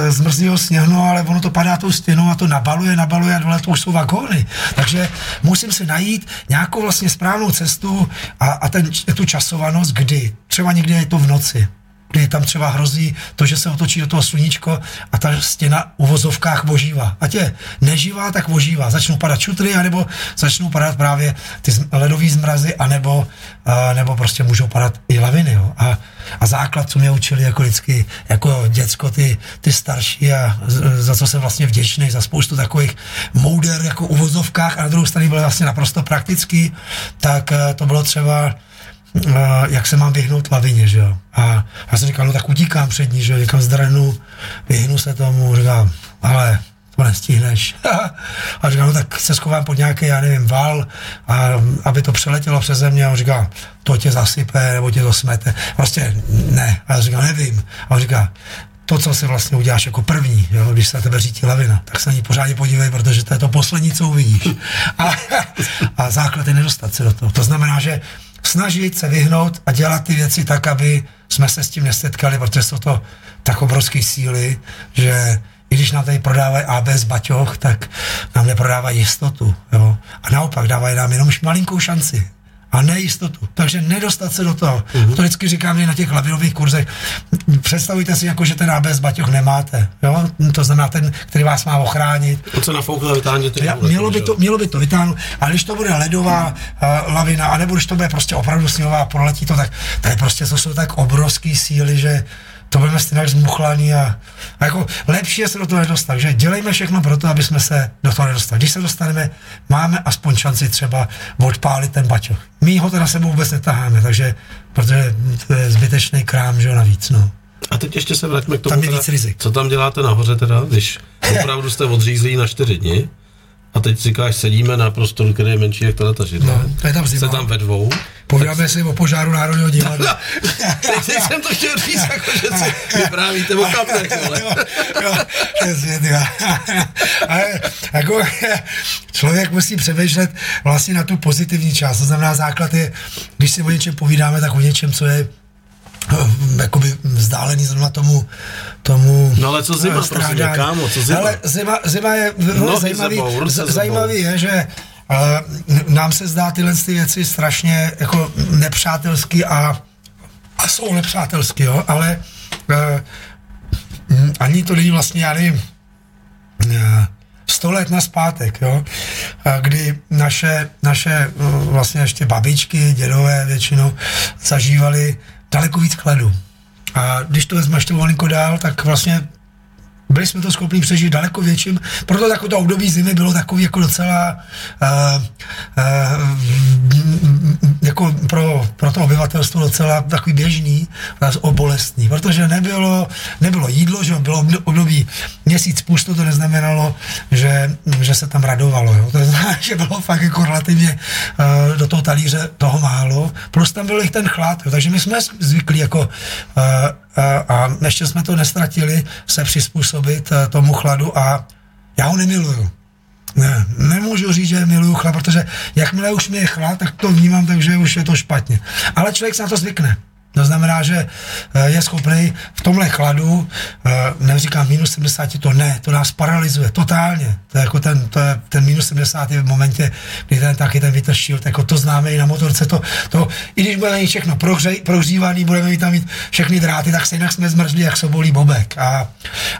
zmrzlého sněhu, no, ale ono to padá tou stěnou a to nabaluje, nabaluje a dole to už jsou vagóny. Takže musím si najít nějakou vlastně správnou cestu a, a ten, tu časovanost, kdy. Třeba někdy je to v noci. kdy tam třeba hrozí to, že se otočí do toho sluníčko a ta stěna u vozovkách ožívá. Ať je neživá, tak ožívá. Začnou padat čutry, anebo začnou padat právě ty ledové zmrazy, anebo, a, nebo prostě můžou padat i laviny. Jo. A, a základ, co mě učili jako vždycky, jako děcko, ty, ty starší a za co jsem vlastně vděčný, za spoustu takových mouder jako u vozovkách a na druhou stranu byl vlastně naprosto praktický, tak to bylo třeba jak se mám vyhnout lavině, že jo. A já jsem říkal, no tak utíkám před ní, že jo, někam zdrhnu, vyhnu se tomu, říkám, ale to nestihneš. a říkám, no tak se schovám pod nějaký, já nevím, val, a, aby to přeletělo přes země. A on říká, to tě zasype, nebo tě to smete. Prostě ne. A já říkám, nevím. A on říká, to, co si vlastně uděláš jako první, jo, když se na tebe řítí lavina, tak se na ní pořádně podívej, protože to je to poslední, co uvidíš. A, a základ je nedostat se do toho. To znamená, že snažit se vyhnout a dělat ty věci tak, aby jsme se s tím nesetkali, protože jsou to tak obrovské síly, že i když nám tady prodávají ABS baťoch, tak nám neprodávají jistotu. Jo? A naopak dávají nám jenom malinkou šanci a nejistotu. Takže nedostat se do toho. Uh-huh. To vždycky říkám i na těch lavinových kurzech. Představujte si, jako, že ten ABS baťoch nemáte. Jo? To znamená ten, který vás má ochránit. To se nafoukne, vytáhněte. Ja, mělo, by to, mělo by to vytáhnout, ale když to bude ledová uh, lavina, anebo když to bude prostě opravdu sněhová, proletí to, tak to je prostě, to jsou tak obrovské síly, že to budeme stejně zmuchlaný a, a jako lepší je se do toho nedostat. Takže dělejme všechno pro to, aby jsme se do toho nedostali. Když se dostaneme, máme aspoň šanci třeba odpálit ten baťoch. My ho teda sebou vůbec netaháme, takže, protože to je zbytečný krám, že jo, navíc, no. A teď ještě se vraťme k tomu, tam je víc rizik. co tam děláte nahoře teda, když opravdu jste odřízlí na čtyři dny a teď říkáš, sedíme na prostoru, který je menší jak ta židle. No, to je tam zima. Se tam ve dvou. Povídáme si o požáru Národního divadla. teď, teď jsem to chtěl říct, jako, že si vyprávíte o kapnech, vole. Ale jako člověk musí přemýšlet vlastně na tu pozitivní část. To znamená, základ je, když si o něčem povídáme, tak o něčem, co je jakoby vzdálený zrovna tomu, tomu No ale co zima, prosím, kámo, co zima? Ale zima, zima je no, zajímavý, sebou, zajímavý je, že uh, nám se zdá tyhle ty věci strašně jako nepřátelský a, a jsou nepřátelský, jo, ale uh, ani to není vlastně, já nevím, uh, sto let na zpátek, jo, kdy naše, naše vlastně ještě babičky, dědové většinou zažívali daleko víc kladu. A když to vezmeš to malinko dál, tak vlastně byli jsme to schopni přežít daleko větším, proto takové to období zimy bylo takový jako docela uh, uh, jako pro, pro to obyvatelstvo docela takový běžný, obolestný, protože nebylo, nebylo jídlo, že bylo období měsíc pusto, to neznamenalo, že, že se tam radovalo, jo. to znamená, že bylo fakt jako relativně uh, do toho talíře toho málo, plus tam byl i ten chlad, jo. takže my jsme zvyklí jako uh, a ještě jsme to nestratili, se přizpůsobit eh, tomu chladu a já ho nemiluju. Ne, nemůžu říct, že miluju chlad, protože jakmile už mi je chlad, tak to vnímám, takže už je to špatně. Ale člověk se na to zvykne. To znamená, že eh, je schopný v tomhle chladu, eh, neříkám minus 70, to ne, to nás paralyzuje totálně. To je jako ten, to je, ten minus 70 je v momentě, kdy ten taky ten vytršil, jako to známe i na motorce, to, to i když budeme mít všechno prohřívaný, budeme mít tam mít všechny dráty, tak stejně jsme zmrzli, jak sobolí bobek. A,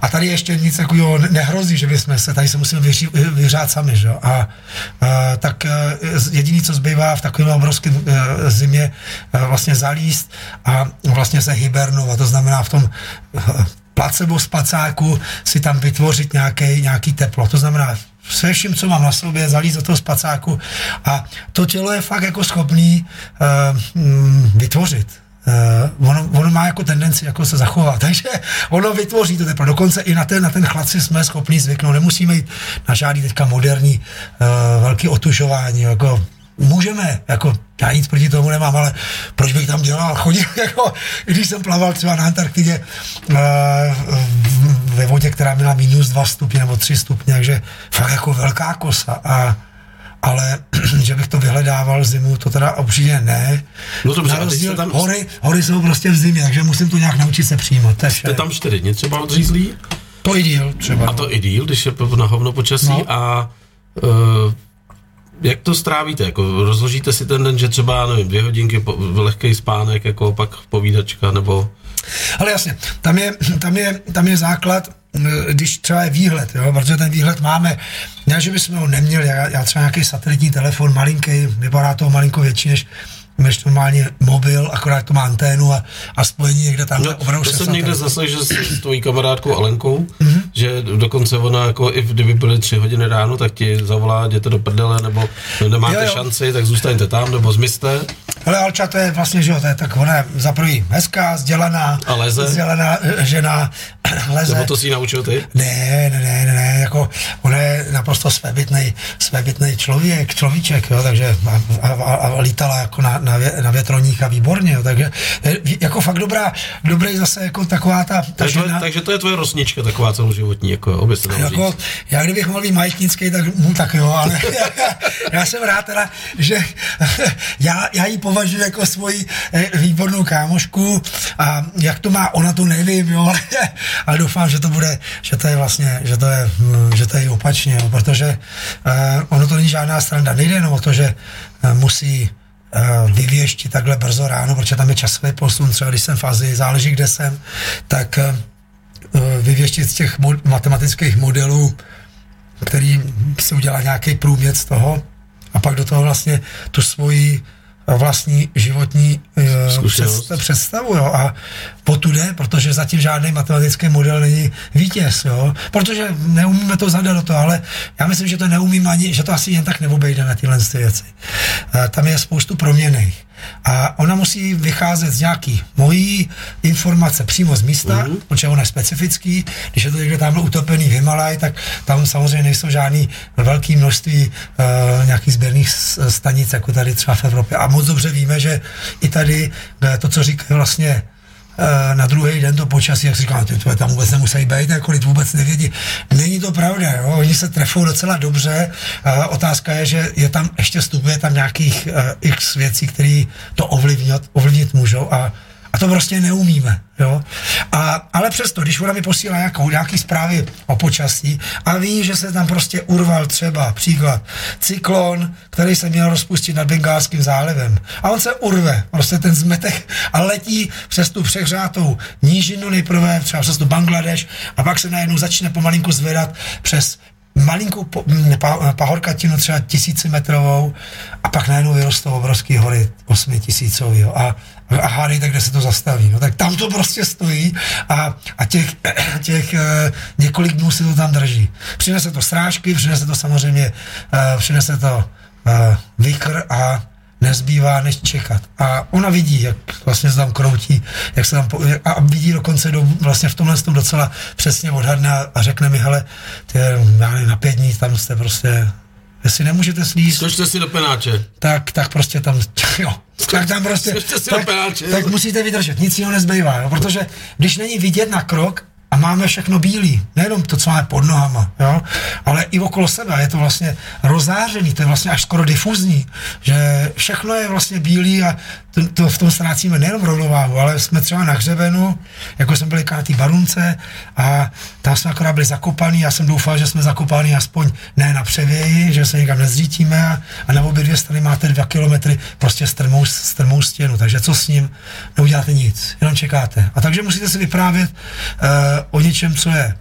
a tady ještě nic takového nehrozí, že bychom se, tady se musíme vyří, vyřát sami, že? A, a tak eh, jediný, co zbývá v takovém obrovském zimě, vlastně zalíst a vlastně se hibernovat, to znamená v tom eh, placebo spacáku si tam vytvořit nějaký, nějaký teplo. To znamená, se vším, co mám na sobě, zalít do toho spacáku a to tělo je fakt jako schopný uh, vytvořit. Uh, ono, ono má jako tendenci jako se zachovat, takže ono vytvoří to teplo. Dokonce i na ten, na ten chlad si jsme schopni zvyknout. Nemusíme jít na žádný teďka moderní uh, velký otužování, jako můžeme, jako já nic proti tomu nemám, ale proč bych tam dělal, chodil, jako, když jsem plaval třeba na Antarktidě uh, ve vodě, která měla minus dva stupně nebo tři stupně, takže fakt jako velká kosa a ale že bych to vyhledával zimu, to teda určitě ne. No dobře, Na rozdíl, tam... hory, hory jsou prostě v zimě, takže musím to nějak naučit se přijímat. Jste tam čtyři dny třeba odřízlí? To i díl třeba. A to i díl, když je na hovno počasí no. a uh, jak to strávíte? Jako rozložíte si ten den, že třeba, nevím, dvě hodinky, po, lehký spánek, jako pak povídačka, nebo... Ale jasně, tam je, tam je, tam je základ, když třeba je výhled, jo, protože ten výhled máme, ne, že bychom ho neměli, já, já třeba nějaký satelitní telefon, malinký, vypadá to malinko větší než než normálně mobil, akorát to má anténu a, a spojení někde tam. No, opravdu to jsem někde zase, že s tvojí kamarádkou Alenkou, mm-hmm. že dokonce ona, jako i kdyby byly tři hodiny ráno, tak ti zavolá, jděte do prdele, nebo nemáte jo, jo. šanci, tak zůstaňte tam, nebo zmizte. Ale Alča to je vlastně, že jo, to je tak, ona je za prvý hezká, vzdělaná, a leze? vzdělaná eh, žena, leze. Nebo to si ji naučil ty? Ne, ne, ne, ne, ne, jako ona je naprosto svébytný, svébytný člověk, človíček, jo, takže a, a, a, a lítala jako na, na, vě, na větroních a výborně, jo, takže jako fakt dobrá, dobrý zase jako taková ta, ta takže, žena. takže to je tvoje rosnička taková celoživotní, jako se jako, říct. Já kdybych mohl být majetnický, tak, no, tak jo, ale já jsem rád teda, že já, já ji považuji jako svoji eh, výbornou kámošku a jak to má, ona to nevím, jo, ale, ale doufám, že to bude, že to je vlastně, že to je, hm, že to je opačně, jo, protože uh, ono to není žádná strana, nejde jenom o to, že uh, musí uh, vyvěštit takhle brzo ráno, protože tam je časový posun, třeba když jsem v Azii, záleží, kde jsem, tak uh, vyvěštit z těch matematických modelů, který si udělá nějaký průměr z toho a pak do toho vlastně tu svoji vlastní životní uh, představu. Jo. A po tu jde, protože zatím žádný matematický model není vítěz. Jo. Protože neumíme to zadat do toho, ale já myslím, že to neumím ani, že to asi jen tak neobejdeme tyhle věci. Uh, tam je spoustu proměných. A ona musí vycházet z nějaký mojí informace přímo z místa, mm-hmm. protože ona je specifický. Když je to někde tamhle utopený v Himalaj, tak tam samozřejmě nejsou žádný velké množství uh, nějakých sběrných stanic, jako tady třeba v Evropě. A moc dobře víme, že i tady uh, to, co říkají vlastně Eh, na druhý den to počasí, jak říkám, ty tam vůbec nemusí být, jako lid vůbec nevědí. Není to pravda, jo? oni se trefou docela dobře. Uh, otázka je, že je tam ještě stupuje tam nějakých uh, x věcí, které to ovlivnit, ovlivnit můžou a a to prostě neumíme. Jo? A, ale přesto, když ona mi posílá nějakou, nějaký zprávy o počasí a ví, že se tam prostě urval třeba příklad cyklon, který se měl rozpustit nad Bengálským zálivem. A on se urve, prostě ten zmetek a letí přes tu přehřátou nížinu nejprve, třeba přes tu Bangladeš a pak se najednou začne pomalinku zvedat přes malinkou pahorkatinu třeba tisícimetrovou a pak najednou vyrostou obrovský hory osmi tisícový. Jo. A hádejte, kde se to zastaví. No, tak tam to prostě stojí a, a těch, těch uh, několik dnů si to tam drží. Přinese to srážky, přinese to samozřejmě, uh, přinese to uh, vykr a nezbývá než čekat. A ona vidí, jak vlastně se tam kroutí, jak se tam po, a vidí dokonce do, vlastně v tomhle tom docela přesně odhadne a, a řekne mi, hele, ty, já nevím, na pět dní tam jste prostě Jestli nemůžete slíst... Skočte si do penáče. Tak, tak prostě tam, jo, tak tam prostě, tak, tak musíte vydržet, nic jiného nezbývá, jo, protože když není vidět na krok, a máme všechno bílý, nejenom to, co máme pod nohama, jo, ale i okolo sebe. Je to vlastně rozářený, to je vlastně až skoro difuzní, že všechno je vlastně bílý a to, to v tom ztrácíme nejenom rovnováhu, ale jsme třeba na hřebenu, jako jsme byli kátý barunce a tam jsme akorát byli zakopaný, já jsem doufal, že jsme zakopaný aspoň ne na převěji, že se někam nezřítíme a, a na obě dvě strany máte dva kilometry prostě strmou, strmou stěnu, takže co s ním? Neuděláte nic, jenom čekáte. A takže musíte si vyprávět uh, o něčem, co je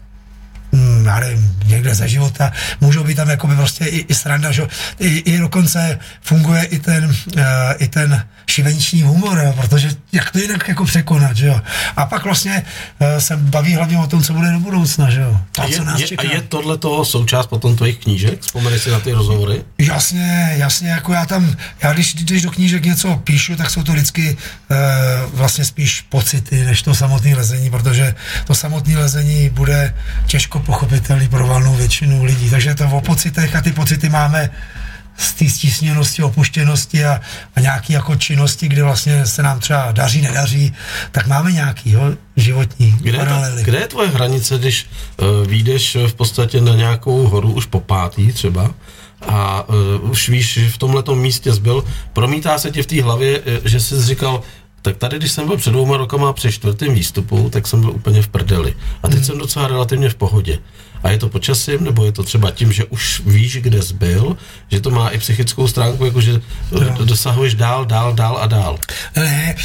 hmm, já nevím, někde ze života, můžou být tam jakoby prostě i, i sranda, že? I, i dokonce funguje i ten, uh, i ten šibeniční humor, jo, protože jak to jinak jako překonat, že jo. A pak vlastně uh, se baví hlavně o tom, co bude do budoucna, že jo. A, je, co nás je, čeká. a je tohle toho součást potom tvojich knížek? Vzpomeneš si na ty rozhovory? Jasně, jasně, jako já tam, já když, když do knížek něco píšu, tak jsou to vždycky uh, vlastně spíš pocity, než to samotné lezení, protože to samotné lezení bude těžko pochopitelný pro valnou většinu lidí. Takže to o pocitech a ty pocity máme z té stísněnosti, opuštěnosti a, a nějaký jako činnosti, kde vlastně se nám třeba daří, nedaří, tak máme nějaký jo, životní kde paralely. Je to, kde je tvoje hranice, když uh, vyjdeš v podstatě na nějakou horu už po pátý třeba a uh, už víš, že v tomhle místě zbyl, promítá se ti v té hlavě, že jsi říkal, tak tady, když jsem byl před dvouma rokama při čtvrtém výstupu, tak jsem byl úplně v prdeli. A teď hmm. jsem docela relativně v pohodě. A je to počasím, nebo je to třeba tím, že už víš, kde jsi byl, že to má i psychickou stránku, jakože no. dosahuješ dál, dál, dál a dál. Ne,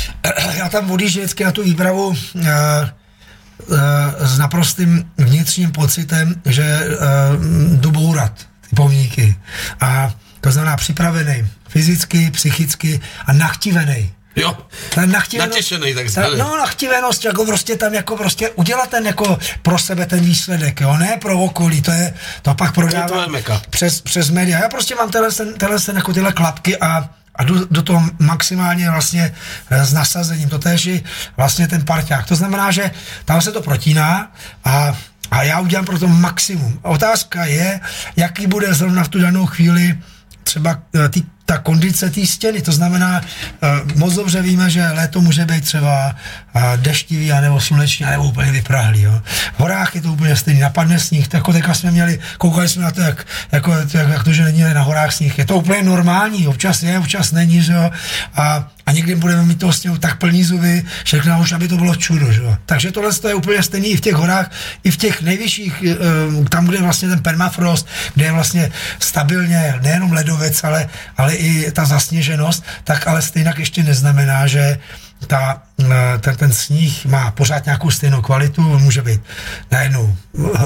já tam odjíždím vždycky na tu výpravu uh, uh, s naprostým vnitřním pocitem, že uh, jdu bourat ty pomníky. A to znamená připravený fyzicky, psychicky a nachtivený. Jo, ta nachtivenost, natěšený takzvaně. no, nachtivenost, jako prostě tam jako prostě udělat ten jako pro sebe ten výsledek, jo, ne pro okolí, to je, to pak prodávám přes, přes média. Já prostě mám tenhle, tenhle, tenhle jako tyhle klapky a a jdu do toho maximálně vlastně eh, s nasazením. To tež vlastně ten parťák. To znamená, že tam se to protíná a, a já udělám pro to maximum. Otázka je, jaký bude zrovna v tu danou chvíli třeba eh, ty ta kondice té stěny. To znamená, uh, moc dobře víme, že léto může být třeba deštivý, nebo slunečný, nebo úplně vyprahlý. Jo. V horách je to úplně stejný, napadne sníh, tak jako jsme měli, koukali jsme na to, jak, jako, jak, jak to, že není na horách sníh. Je to úplně normální, občas je, občas není, že jo. A a někdy budeme mít toho sněhu tak plný zuby, že už, aby to bylo čudo. Že? Takže tohle je úplně stejný i v těch horách, i v těch nejvyšších, eh, tam, kde je vlastně ten permafrost, kde je vlastně stabilně nejenom ledovec, ale, ale i ta zasněženost, tak ale stejně ještě neznamená, že ta, eh, ten, ten sníh má pořád nějakou stejnou kvalitu, může být najednou eh,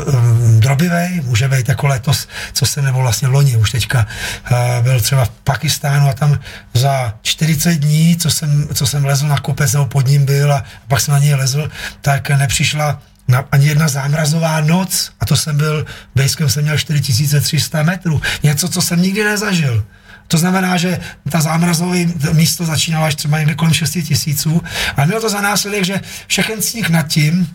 drobivý, může být jako letos, co se nebo vlastně loni, už teďka eh, byl třeba v Pakistánu a tam za 40 dní, co jsem, co jsem lezl na kopec nebo pod ním byl a pak jsem na něj lezl, tak nepřišla na, ani jedna zámrazová noc a to jsem byl, Bejskem jsem měl 4300 metrů, něco, co jsem nikdy nezažil. To znamená, že ta zámrazové místo začínalo až třeba někde kolem 6 tisíců a mělo to za následek, že všechen sníh nad tím,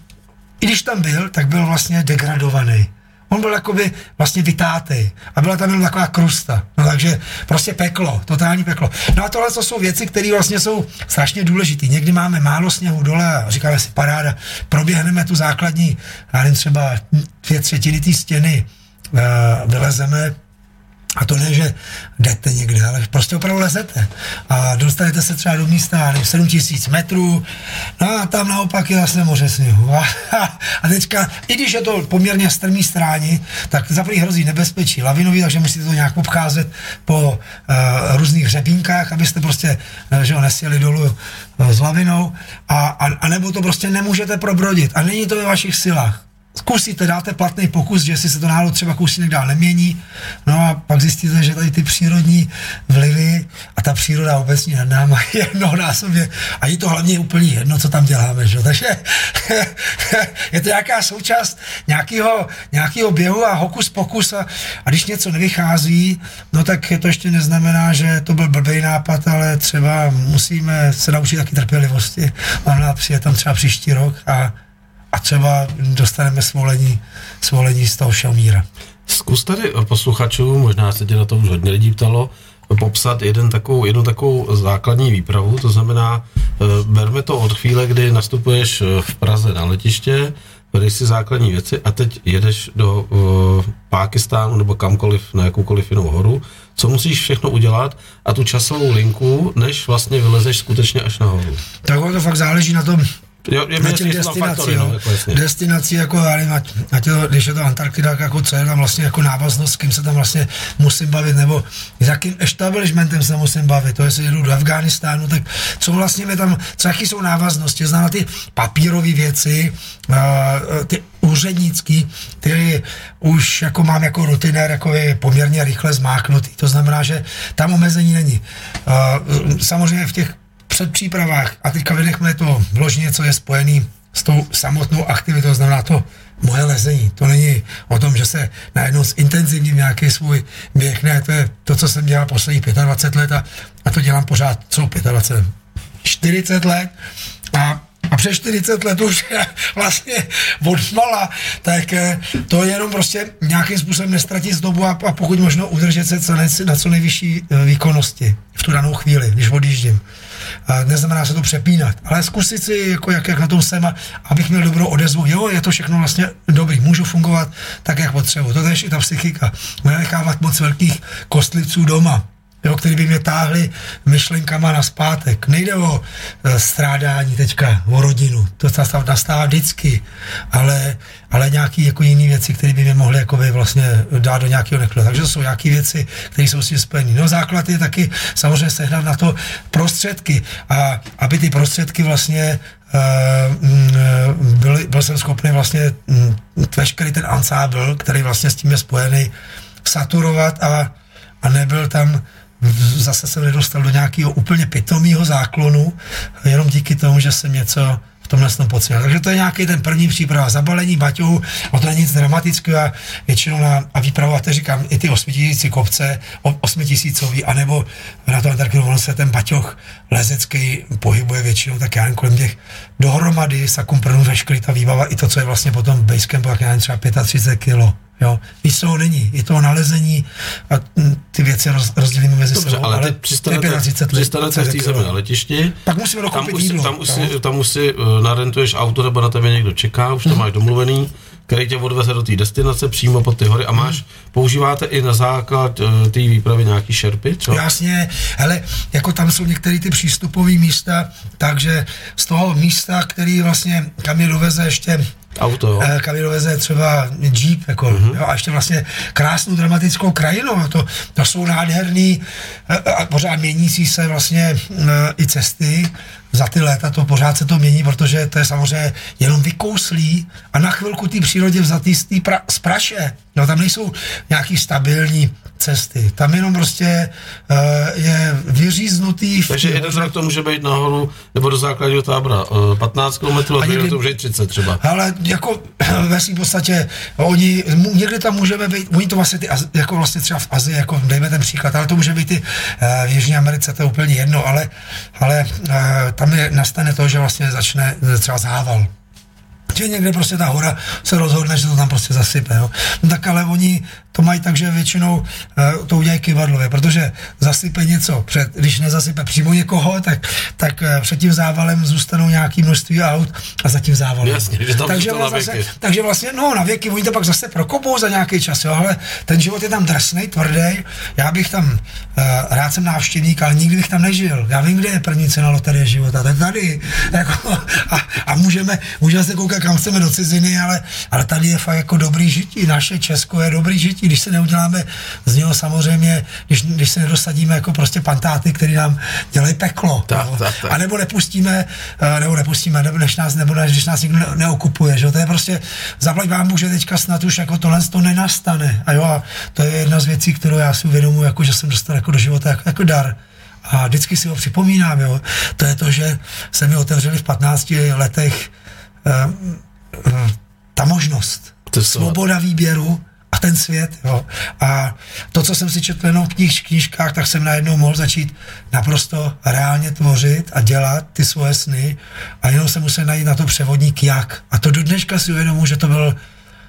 i když tam byl, tak byl vlastně degradovaný. On byl jakoby vlastně vytátej a byla tam jenom taková krusta. No takže prostě peklo, totální peklo. No a tohle to jsou věci, které vlastně jsou strašně důležité. Někdy máme málo sněhu dole a říkáme si paráda, proběhneme tu základní, já nevím, třeba dvě třetiny té stěny, uh, vylezeme a to ne, že jdete někde, ale prostě opravdu lezete. A dostanete se třeba do místa, nevím, 7 tisíc metrů, no a tam naopak je zase moře sněhu. A, a teďka, i když je to poměrně strmý stráni, tak za hrozí nebezpečí lavinový, takže musíte to nějak obcházet po uh, různých hřebínkách, abyste prostě, uh, že ho, nesjeli dolů uh, s lavinou, a, a, a nebo to prostě nemůžete probrodit. A není to ve vašich silách zkusíte, dáte platný pokus, že si se to náhodou třeba kousínek dál nemění, no a pak zjistíte, že tady ty přírodní vlivy a ta příroda obecně nad náma je mnohonásobně a je to hlavně úplně jedno, co tam děláme, že? takže je to nějaká součást nějakého, nějakého běhu a hokus pokus a, a když něco nevychází, no tak to ještě neznamená, že to byl blbý nápad, ale třeba musíme se naučit taky trpělivosti. Mám rád přijet tam třeba příští rok a a třeba dostaneme svolení, svolení z toho šelmíra. Zkus tady posluchačů, možná se tě na to už hodně lidí ptalo, popsat jeden takovou, jednu takovou základní výpravu, to znamená, eh, berme to od chvíle, kdy nastupuješ eh, v Praze na letiště, bereš si základní věci a teď jedeš do uh, Pákistánu nebo kamkoliv na jakoukoliv jinou horu, co musíš všechno udělat a tu časovou linku, než vlastně vylezeš skutečně až nahoru. Tak to fakt záleží na tom, Jo, je na těch destinací, no, jako destinací, jako, nevím, ať, ať to, když je to Antarktida, jako co je tam vlastně jako návaznost, s kým se tam vlastně musím bavit, nebo s jakým establishmentem se musím bavit, to jestli jedu do Afghánistánu, tak co vlastně mi tam, co jaký jsou návaznosti, znamená ty papírové věci, uh, ty úřednický, který už jako mám jako rutinér, jako je poměrně rychle zmáknutý. To znamená, že tam omezení není. Uh, samozřejmě v těch předpřípravách a teďka vynechme to. Vložně, co je spojený s tou samotnou aktivitou, znamená to moje lezení. To není o tom, že se najednou zintenzivním nějaký svůj běh, ne, to je to, co jsem dělal poslední 25 let a, a to dělám pořád, co 25, 40 let. A a přes 40 let už vlastně odmala, tak eh, to je jenom prostě nějakým způsobem nestratit dobu a, a pokud možno udržet se na co nejvyšší eh, výkonnosti v tu danou chvíli, když odjíždím. Neznamená se to přepínat, ale zkusit si, jako jak, jak na tom jsem, abych měl dobrou odezvu. Jo, je to všechno vlastně dobrý, můžu fungovat tak, jak potřebuji. To je i ta psychika. Nenechávat moc velkých kostlivců doma jo, který by mě táhli myšlenkama na zpátek. Nejde o e, strádání teďka, o rodinu, to nastává vždycky, ale, ale nějaké jako jiné věci, které by mě mohly jako by vlastně dát do nějakého nekla. Takže jsou nějaké věci, které jsou s tím spojené. No základ je taky samozřejmě sehnat na to prostředky a aby ty prostředky vlastně uh, byl, byl jsem schopný vlastně um, veškerý ten ansábl, který vlastně s tím je spojený, saturovat a, a nebyl tam zase se nedostal do nějakého úplně pitomého záklonu, jenom díky tomu, že jsem něco v tomhle tom pocit. Takže to je nějaký ten první příprava, zabalení baťohu, o to není nic dramatického a většinou na a to říkám, i ty osmitisíci kopce, osmitisícový, anebo na tom Antarktidu, se ten baťoch lezecký pohybuje většinou tak já nevím, kolem těch dohromady sakumprnů veškerý ta výbava, i to, co je vlastně potom v basecampu, jak já nevím, třeba 35 kilo Jo, víc toho není, je toho nalezení a ty věci roz, rozdělíme mezi Dobře, sebou. ale, ale přistanete, přistanete v té zemi na letišti, tak musíme tam už, jídlo. Tam už, si, tam už si uh, narentuješ auto, nebo na tebe někdo čeká, už to hmm. máš domluvený, který tě odveze do té destinace přímo pod ty hory a máš, hmm. používáte i na základ uh, té výpravy nějaký šerpy? Co? Jasně, ale jako tam jsou některé ty přístupové místa, takže z toho místa, který vlastně, kam je doveze ještě Auto, jo. Eh, kam doveze třeba Jeep, jako, mm-hmm. jo, a ještě vlastně krásnou dramatickou krajinu, to, to jsou nádherný eh, a pořád měnící se vlastně i cesty, za ty léta to pořád se to mění, protože to je samozřejmě jenom vykouslí a na chvilku té přírodě vzatý z, pra, z praše. No, tam nejsou nějaký stabilní cesty. Tam jenom prostě uh, je vyříznutý. Takže jeden zrak to může být nahoru nebo do základního tábora uh, 15 km a někdy to může 30 třeba. Ale jako ve svým podstatě oni, někdy tam můžeme být, oni to vlastně ty, jako vlastně třeba v Azii, jako dejme ten příklad, ale to může být i uh, v Jižní Americe, to je úplně jedno, ale, ale uh, tam je, nastane to, že vlastně začne třeba zával že někde prostě ta hora se rozhodne, že to tam prostě zasype. Jo. No tak ale oni to mají tak, že většinou uh, to udělají kivadlově, protože zasype něco, před, když nezasype přímo někoho, tak, tak uh, před tím závalem zůstanou nějaký množství aut a za tím závalem. Jasně, že tam takže, vlastně, zase, takže vlastně, no na věky, oni to pak zase prokopou za nějaký čas, jo, ale ten život je tam drsný, tvrdý. Já bych tam, uh, rád jsem návštěvník, ale nikdy bych tam nežil. Já vím, kde je první cena loterie života, tak tady. Jako, a, a můžeme, můžeme se koukat, kam chceme do ciziny, ale, ale tady je fakt jako dobrý žití. Naše Česko je dobrý žití když se neuděláme z něho samozřejmě, když, když se nedosadíme jako prostě pantáty, který nám dělají peklo. Tak, no. tak, tak. A nebo nepustíme, eh, nebo nepustíme, nebo než nás, nebo než, když nás nikdo ne, neokupuje, že? to je prostě, zaplať vám může teďka snad už jako tohle to nenastane. A jo, a to je jedna z věcí, kterou já si uvědomuji, jako, že jsem dostal jako do života jako, jako dar. A vždycky si ho připomínám, jo. To je to, že se mi otevřeli v 15 letech uh, uh, ta možnost. To svoboda výběru, a ten svět. Jo. A to, co jsem si četl jenom v knih, knížkách, tak jsem najednou mohl začít naprosto reálně tvořit a dělat ty svoje sny a jenom jsem musel najít na to převodník jak. A to do dneška si uvědomuji, že to byl,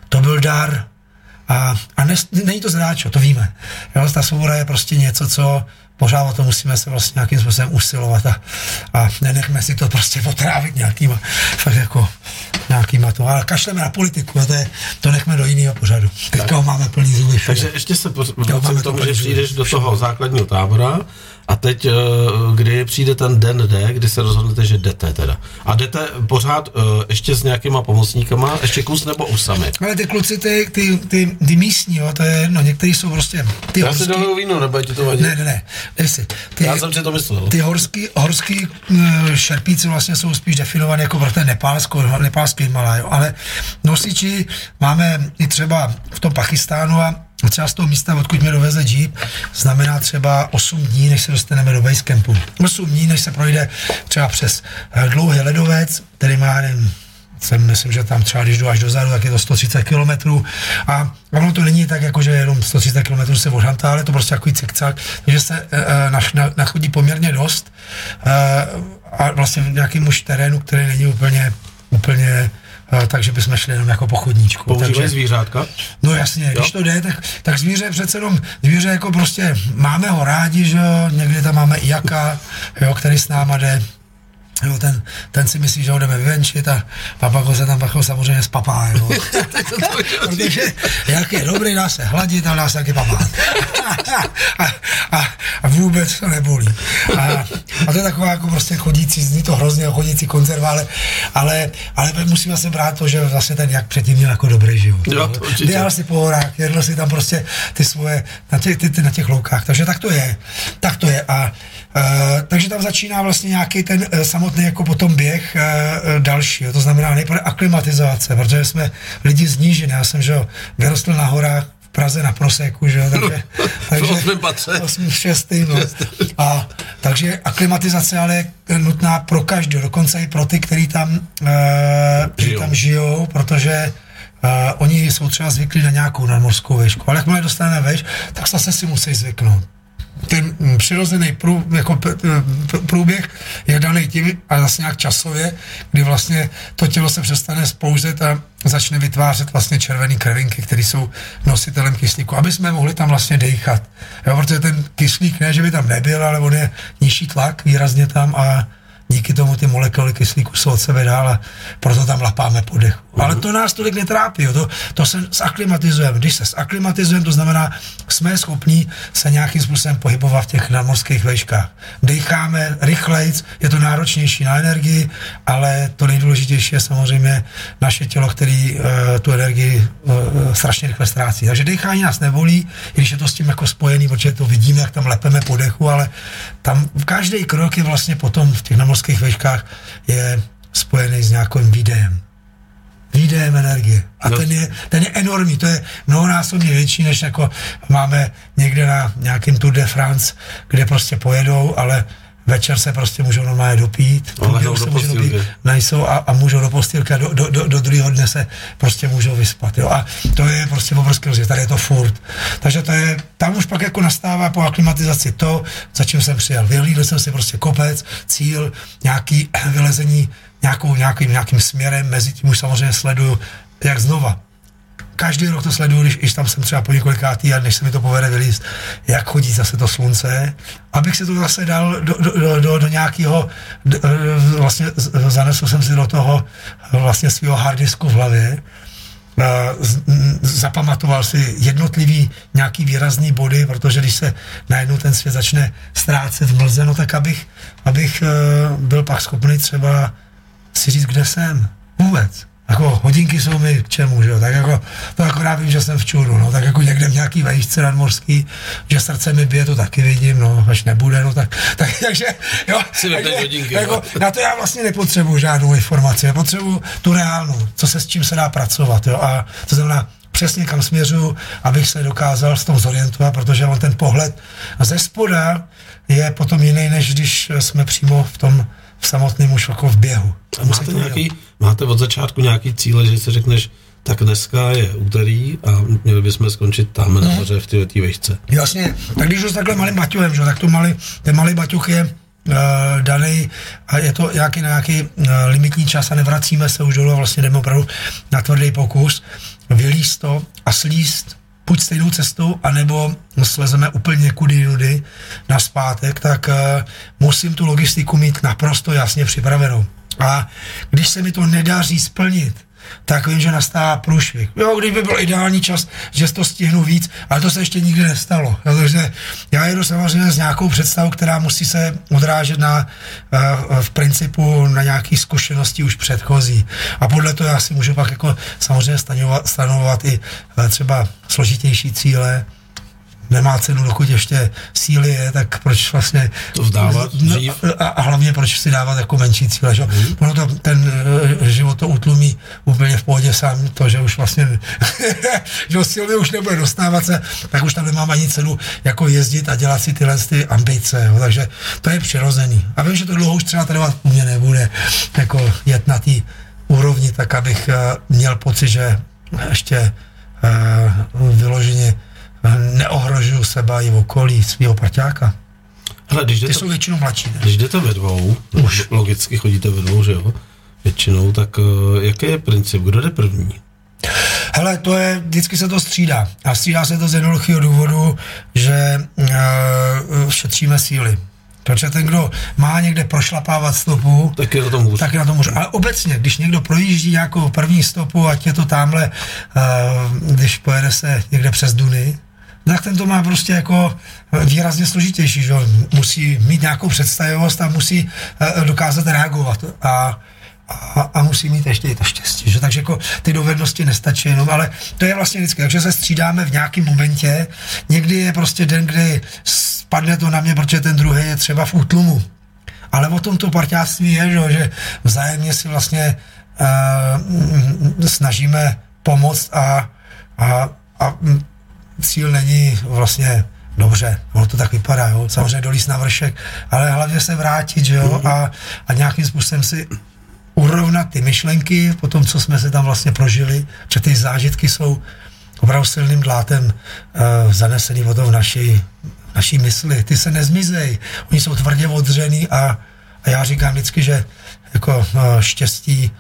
to byl dar. A, a ne, není to zráčo, to víme. Jo, ta svoboda je prostě něco, co pořád o to musíme se vlastně nějakým způsobem usilovat a, a nenechme si to prostě potrávit nějakýma, fakt jako nějakýma to, ale kašleme na politiku a to, je, to nechme do jiného pořadu. Teďka ho máme plný zuby. Takže ještě se vracím k tomu, že přijdeš do toho základního tábora, a teď, eh, kdy přijde ten den D, kdy se rozhodnete, že jdete teda. A jdete pořád eh, ještě s nějakýma pomocníkama, ještě kus nebo už sami? Ale ty kluci, ty, ty, ty, ty místní, jo, to je jedno, někteří jsou prostě... Ty Já si dolu víno, nebo ti to vadí? Ne, ne, ne, si. Ty, Já jsem si to myslel. Ty horský, horský eh, šerpíci vlastně jsou spíš definované jako pro ten Nepálsko, nepálský malá, jo, ale nosiči máme i třeba v tom Pakistánu a třeba z toho místa, odkud mě doveze Jeep, znamená třeba 8 dní, než se dostaneme do campu. 8 dní, než se projde třeba přes eh, dlouhý ledovec, který má, nevím, jsem, myslím, že tam třeba, když jdu až dozadu, tak je to 130 km. A ono to není tak, jako že jenom 130 km se ožantá, ale to prostě takový cikcak, takže se e, nachodí poměrně dost a vlastně v nějakém už terénu, který není úplně, úplně takže bychom šli jenom jako pochodníčku. Používají takže, zvířátka? No jasně, jo? když to jde, tak, tak zvíře přece jenom, zvíře jako prostě máme ho rádi, že jo, někdy tam máme i jaka, jo, který s náma jde, Jo, ten, ten si myslí, že ho jdeme vyvenčit a, a pak ho se tam pak ho samozřejmě spapá. Jo. Protože jak je dobrý, dá se hladit, ale dá se taky papát. a, a, a, vůbec to nebolí. A, a to je taková jako prostě chodící, zní to hrozně chodící konzerva, ale, ale, ale musíme se brát to, že vlastně ten jak předtím měl jako dobrý život. Jo, Dělal si po horách, jedl si tam prostě ty svoje, na těch, ty, ty, na těch loukách, takže tak to je. Tak to je. A takže tam začíná vlastně nějaký ten uh, samotný jako potom běh uh, další. Jo. To znamená nejprve aklimatizace, protože jsme lidi znížení. Já jsem, že jo, vyrostl na horách v Praze na Proseku, že jo, takže, takže v osmém patře. Osmým, šestým, no. A, takže aklimatizace ale je nutná pro každého, dokonce i pro ty, kteří tam, uh, žijou. tam žijou, protože Uh, oni jsou třeba zvyklí na nějakou nadmorskou výšku, ale jakmile dostaneme veš, tak zase si musí zvyknout ten mm, přirozený prů, jako průběh je daný tím a zase nějak časově, kdy vlastně to tělo se přestane spouzet a začne vytvářet vlastně červené krvinky, které jsou nositelem kyslíku, aby jsme mohli tam vlastně dechat. Jo, protože ten kyslík ne, že by tam nebyl, ale on je nižší tlak výrazně tam a díky tomu ty molekuly kyslíku jsou od sebe dál a proto tam lapáme po dechu. Mm. Ale to nás tolik netrápí, jo. To, to se zaklimatizujeme. Když se zaklimatizujeme, to znamená, jsme schopní se nějakým způsobem pohybovat v těch nadmorských vejškách. Decháme rychleji, je to náročnější na energii, ale to nejdůležitější je samozřejmě naše tělo, který uh, tu energii uh, strašně rychle ztrácí. Takže dechání nás nebolí, když je to s tím jako spojený, protože to vidíme, jak tam lepeme po dechu, ale tam každý krok je vlastně potom v těch nadmorských vejškách je spojený s nějakým výdejem výdejem energie. A no. ten, je, ten je enormní, to je mnohonásobně větší, než jako máme někde na nějakém Tour de France, kde prostě pojedou, ale večer se prostě můžou normálně dopít, no, se můžou dopít, najsou a, a můžou do postýlky a do, do, do, do druhého dne se prostě můžou vyspat. Jo? A to je prostě obrovský rozdíl, tady je to furt. Takže to je, tam už pak jako nastává po aklimatizaci to, za čím jsem přijel. Vyhlídl jsem si prostě kopec, cíl, nějaký vylezení nějakou, nějakým, nějakým směrem, mezi tím už samozřejmě sleduju, jak znova. Každý rok to sleduju, když, když tam jsem třeba po několikátý a než se mi to povede vylíst, jak chodí zase to slunce, abych si to zase dal do, do, do, do, do nějakého, do, vlastně zanesl jsem si do toho vlastně svého hardisku v hlavě, zapamatoval si jednotlivý nějaký výrazný body, protože když se najednou ten svět začne ztrácet v mlze, no tak abych, abych e, byl pak schopný třeba si říct, kde jsem. Vůbec. Jako hodinky jsou mi k čemu, že jo? Tak jako, to akorát vím, že jsem v čuru, no, tak jako někde v nějaký vejšce nadmorský, že srdce mi bije, to taky vidím, no, až nebude, no, tak, tak takže, jo, si takže, hodinky, jako, na to já vlastně nepotřebuji žádnou informaci, já potřebuji tu reálnou, co se s čím se dá pracovat, jo, a to znamená, přesně kam směřuju, abych se dokázal s tom zorientovat, protože on ten pohled ze spoda je potom jiný, než když jsme přímo v tom v samotném už jako v běhu. A máte, nějaký, máte od začátku nějaký cíle, že si řekneš, tak dneska je úterý a měli bychom skončit tam nahoře v té vejšce. Jasně, tak když už takhle malým baťuhem, že, tak to malý, ten malý baťuch je uh, daný a je to nějaký, nějaký uh, limitní čas a nevracíme se už dolů a vlastně jdeme opravdu na tvrdý pokus vylíst to a slíst buď stejnou cestou, anebo slezeme úplně kudy jinudy na zpátek, tak uh, musím tu logistiku mít naprosto jasně připravenou. A když se mi to nedaří splnit, tak vím, že nastává průšvih. Jo, kdyby byl ideální čas, že to stihnu víc, ale to se ještě nikdy nestalo. Jo, takže já jedu samozřejmě s nějakou představou, která musí se odrážet na, eh, v principu na nějaké zkušenosti už předchozí. A podle toho já si můžu pak jako samozřejmě stanovovat i eh, třeba složitější cíle, nemá cenu, dokud ještě síly je, tak proč vlastně to vzdávat no, a, a, hlavně proč si dávat jako menší cíle, že? Hmm. Ono to, ten uh, život to utlumí úplně v pohodě sám, to, že už vlastně, že síly už nebude dostávat se, tak už tam nemám ani cenu jako jezdit a dělat si tyhle ty ambice, jo? takže to je přirozený. A vím, že to dlouho už třeba trvat u mě nebude, jako jet na té úrovni, tak abych uh, měl pocit, že ještě uh, vyloženě neohrožuju seba i v okolí svého parťáka. Hele, když Ty to, jsou většinou mladší. Ne? Když jdete ve dvou, Už. logicky chodíte ve dvou, že jo, většinou, tak uh, jaký je princip, kdo jde první? Hele, to je, vždycky se to střídá. A střídá se to z jednoduchého důvodu, že uh, šetříme síly. Protože ten, kdo má někde prošlapávat stopu, tak je na tom hůř. Tak je na tom hůř. Ale obecně, když někdo projíždí nějakou první stopu, ať je to tamhle, uh, když pojede se někde přes Duny, tak ten to má prostě jako výrazně složitější, že musí mít nějakou představivost a musí uh, dokázat reagovat. A a, a musí mít ještě i to štěstí. Že? Takže jako ty dovednosti nestačí jenom, ale to je vlastně vždycky, takže se střídáme v nějakém momentě. Někdy je prostě den, kdy spadne to na mě, protože ten druhý je třeba v útlumu. Ale o tom to parťáctví je, že, že vzájemně si vlastně uh, snažíme pomoct a, a, a cíl není vlastně dobře, ono to tak vypadá, jo. samozřejmě dolíst na vršek, ale hlavně se vrátit, že jo, mhm. a, a nějakým způsobem si urovnat ty myšlenky po tom, co jsme se tam vlastně prožili, že ty zážitky jsou opravdu silným dlátem uh, zanesený to v naší, naší mysli. Ty se nezmizej, oni jsou tvrdě odřený a, a já říkám vždycky, že jako uh, štěstí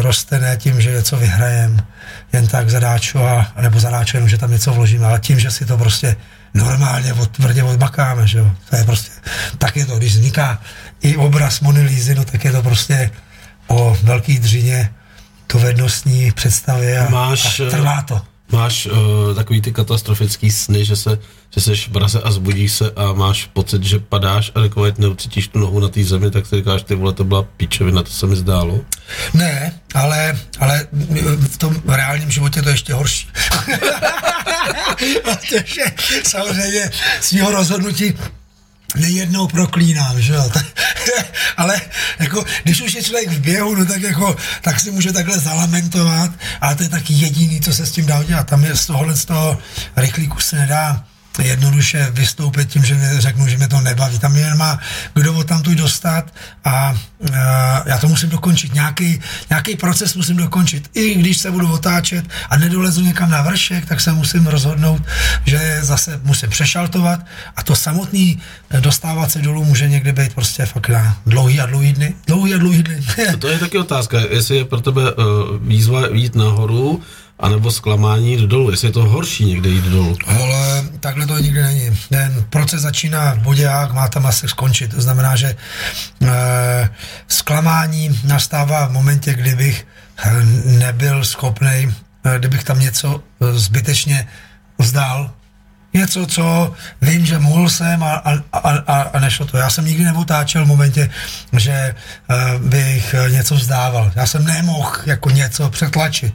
roste ne tím, že něco vyhrajem, jen tak zadáču, a, nebo zadáču jenom, že tam něco vložíme, ale tím, že si to prostě normálně od, tvrdě odmakáme, že jo. To je prostě, tak je to, když vzniká i obraz Mony Lízy, no tak je to prostě o velký dřině dovednostní představě a, máš, a trvá to. Máš uh, takový ty katastrofický sny, že se že seš v braze a zbudíš se a máš pocit, že padáš a takové neucítíš tu nohu na té zemi, tak si říkáš, ty vole, to byla píčovina, to se mi zdálo. Ne, ale, ale v tom reálném životě to je ještě horší. Protože samozřejmě svého rozhodnutí nejednou proklínám, že jo. ale jako, když už je člověk v běhu, no tak jako, tak si může takhle zalamentovat, ale to je taky jediný, co se s tím dá udělat. Tam je z tohohle z toho rychlíku se nedá jednoduše vystoupit tím, že řeknu, že mě to nebaví. Tam jen má kdo ho tam tu dostat a uh, já to musím dokončit. Nějaký, nějaký proces musím dokončit. I když se budu otáčet a nedolezu někam na vršek, tak se musím rozhodnout, že zase musím přešaltovat a to samotný eh, dostávat se dolů může někdy být prostě fakt na dlouhý a dlouhý dny. Dlouhý a dlouhý dny. to je taky otázka, jestli je pro tebe uh, výzva jít nahoru, anebo zklamání jít dolů, jestli je to horší někde jít dolů. Ale takhle to nikdy není. Ten proces začíná A, má tam asi skončit. To znamená, že e, zklamání nastává v momentě, kdybych eh, nebyl schopný, eh, kdybych tam něco zbytečně vzdal, něco, co vím, že mohl jsem a, a, a, a nešlo to. Já jsem nikdy neotáčel v momentě, že uh, bych něco vzdával. Já jsem nemohl jako něco přetlačit.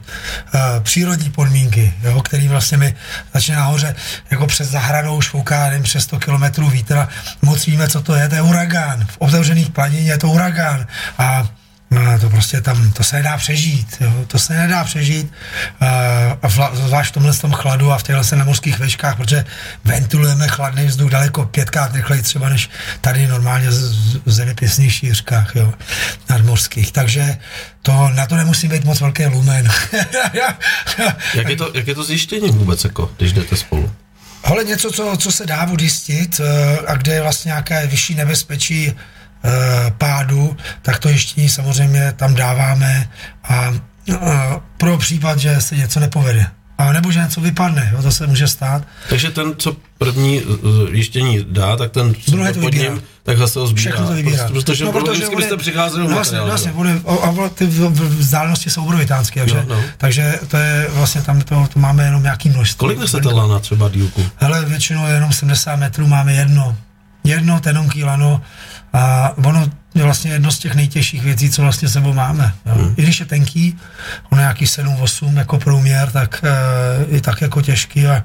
Uh, přírodní podmínky, jo, který vlastně mi začne nahoře jako přes zahradou švouká, přes 100 kilometrů vítra. Moc víme, co to je. To je uragán. V otevřených planině je to uragán. A No, to prostě tam, to se nedá přežít, jo, to se nedá přežít, uh, vla, zvlášť v tomhle tom chladu a v těchto se na mořských veškách, protože ventilujeme chladný vzduch daleko pětkrát rychleji třeba než tady normálně v zeměpisných šířkách, jo, nadmořských, takže to, na to nemusí být moc velký lumen. jak, je to, jak je to zjištění vůbec, jako, když jdete spolu? Ale něco, co, co se dá odjistit uh, a kde je vlastně nějaké vyšší nebezpečí, Eh, pádu, tak to ještě samozřejmě tam dáváme a eh, pro případ, že se něco nepovede. A nebo že něco vypadne, jo, to se může stát. Takže ten, co první eh, jištění dá, tak ten Druhé to vybírá. Ním, tak zase ho sbírá. Všechno to vybírá. Prostě, protože, no, protože vždycky byste přicházeli no, vlastně, vlastně, bude, a, a ty vzdálenosti jsou obrovitánské, takže, no, no. takže to je vlastně tam to, to máme jenom nějaký množství. Kolik nesete lana třeba dílku? Hele, většinou jenom 70 metrů máme jedno. Jedno tenonký lano, a ono je vlastně jedno z těch nejtěžších věcí, co vlastně sebou máme. Jo. Hmm. I když je tenký, ono nějaký 7-8 jako průměr, tak e, je tak jako těžký a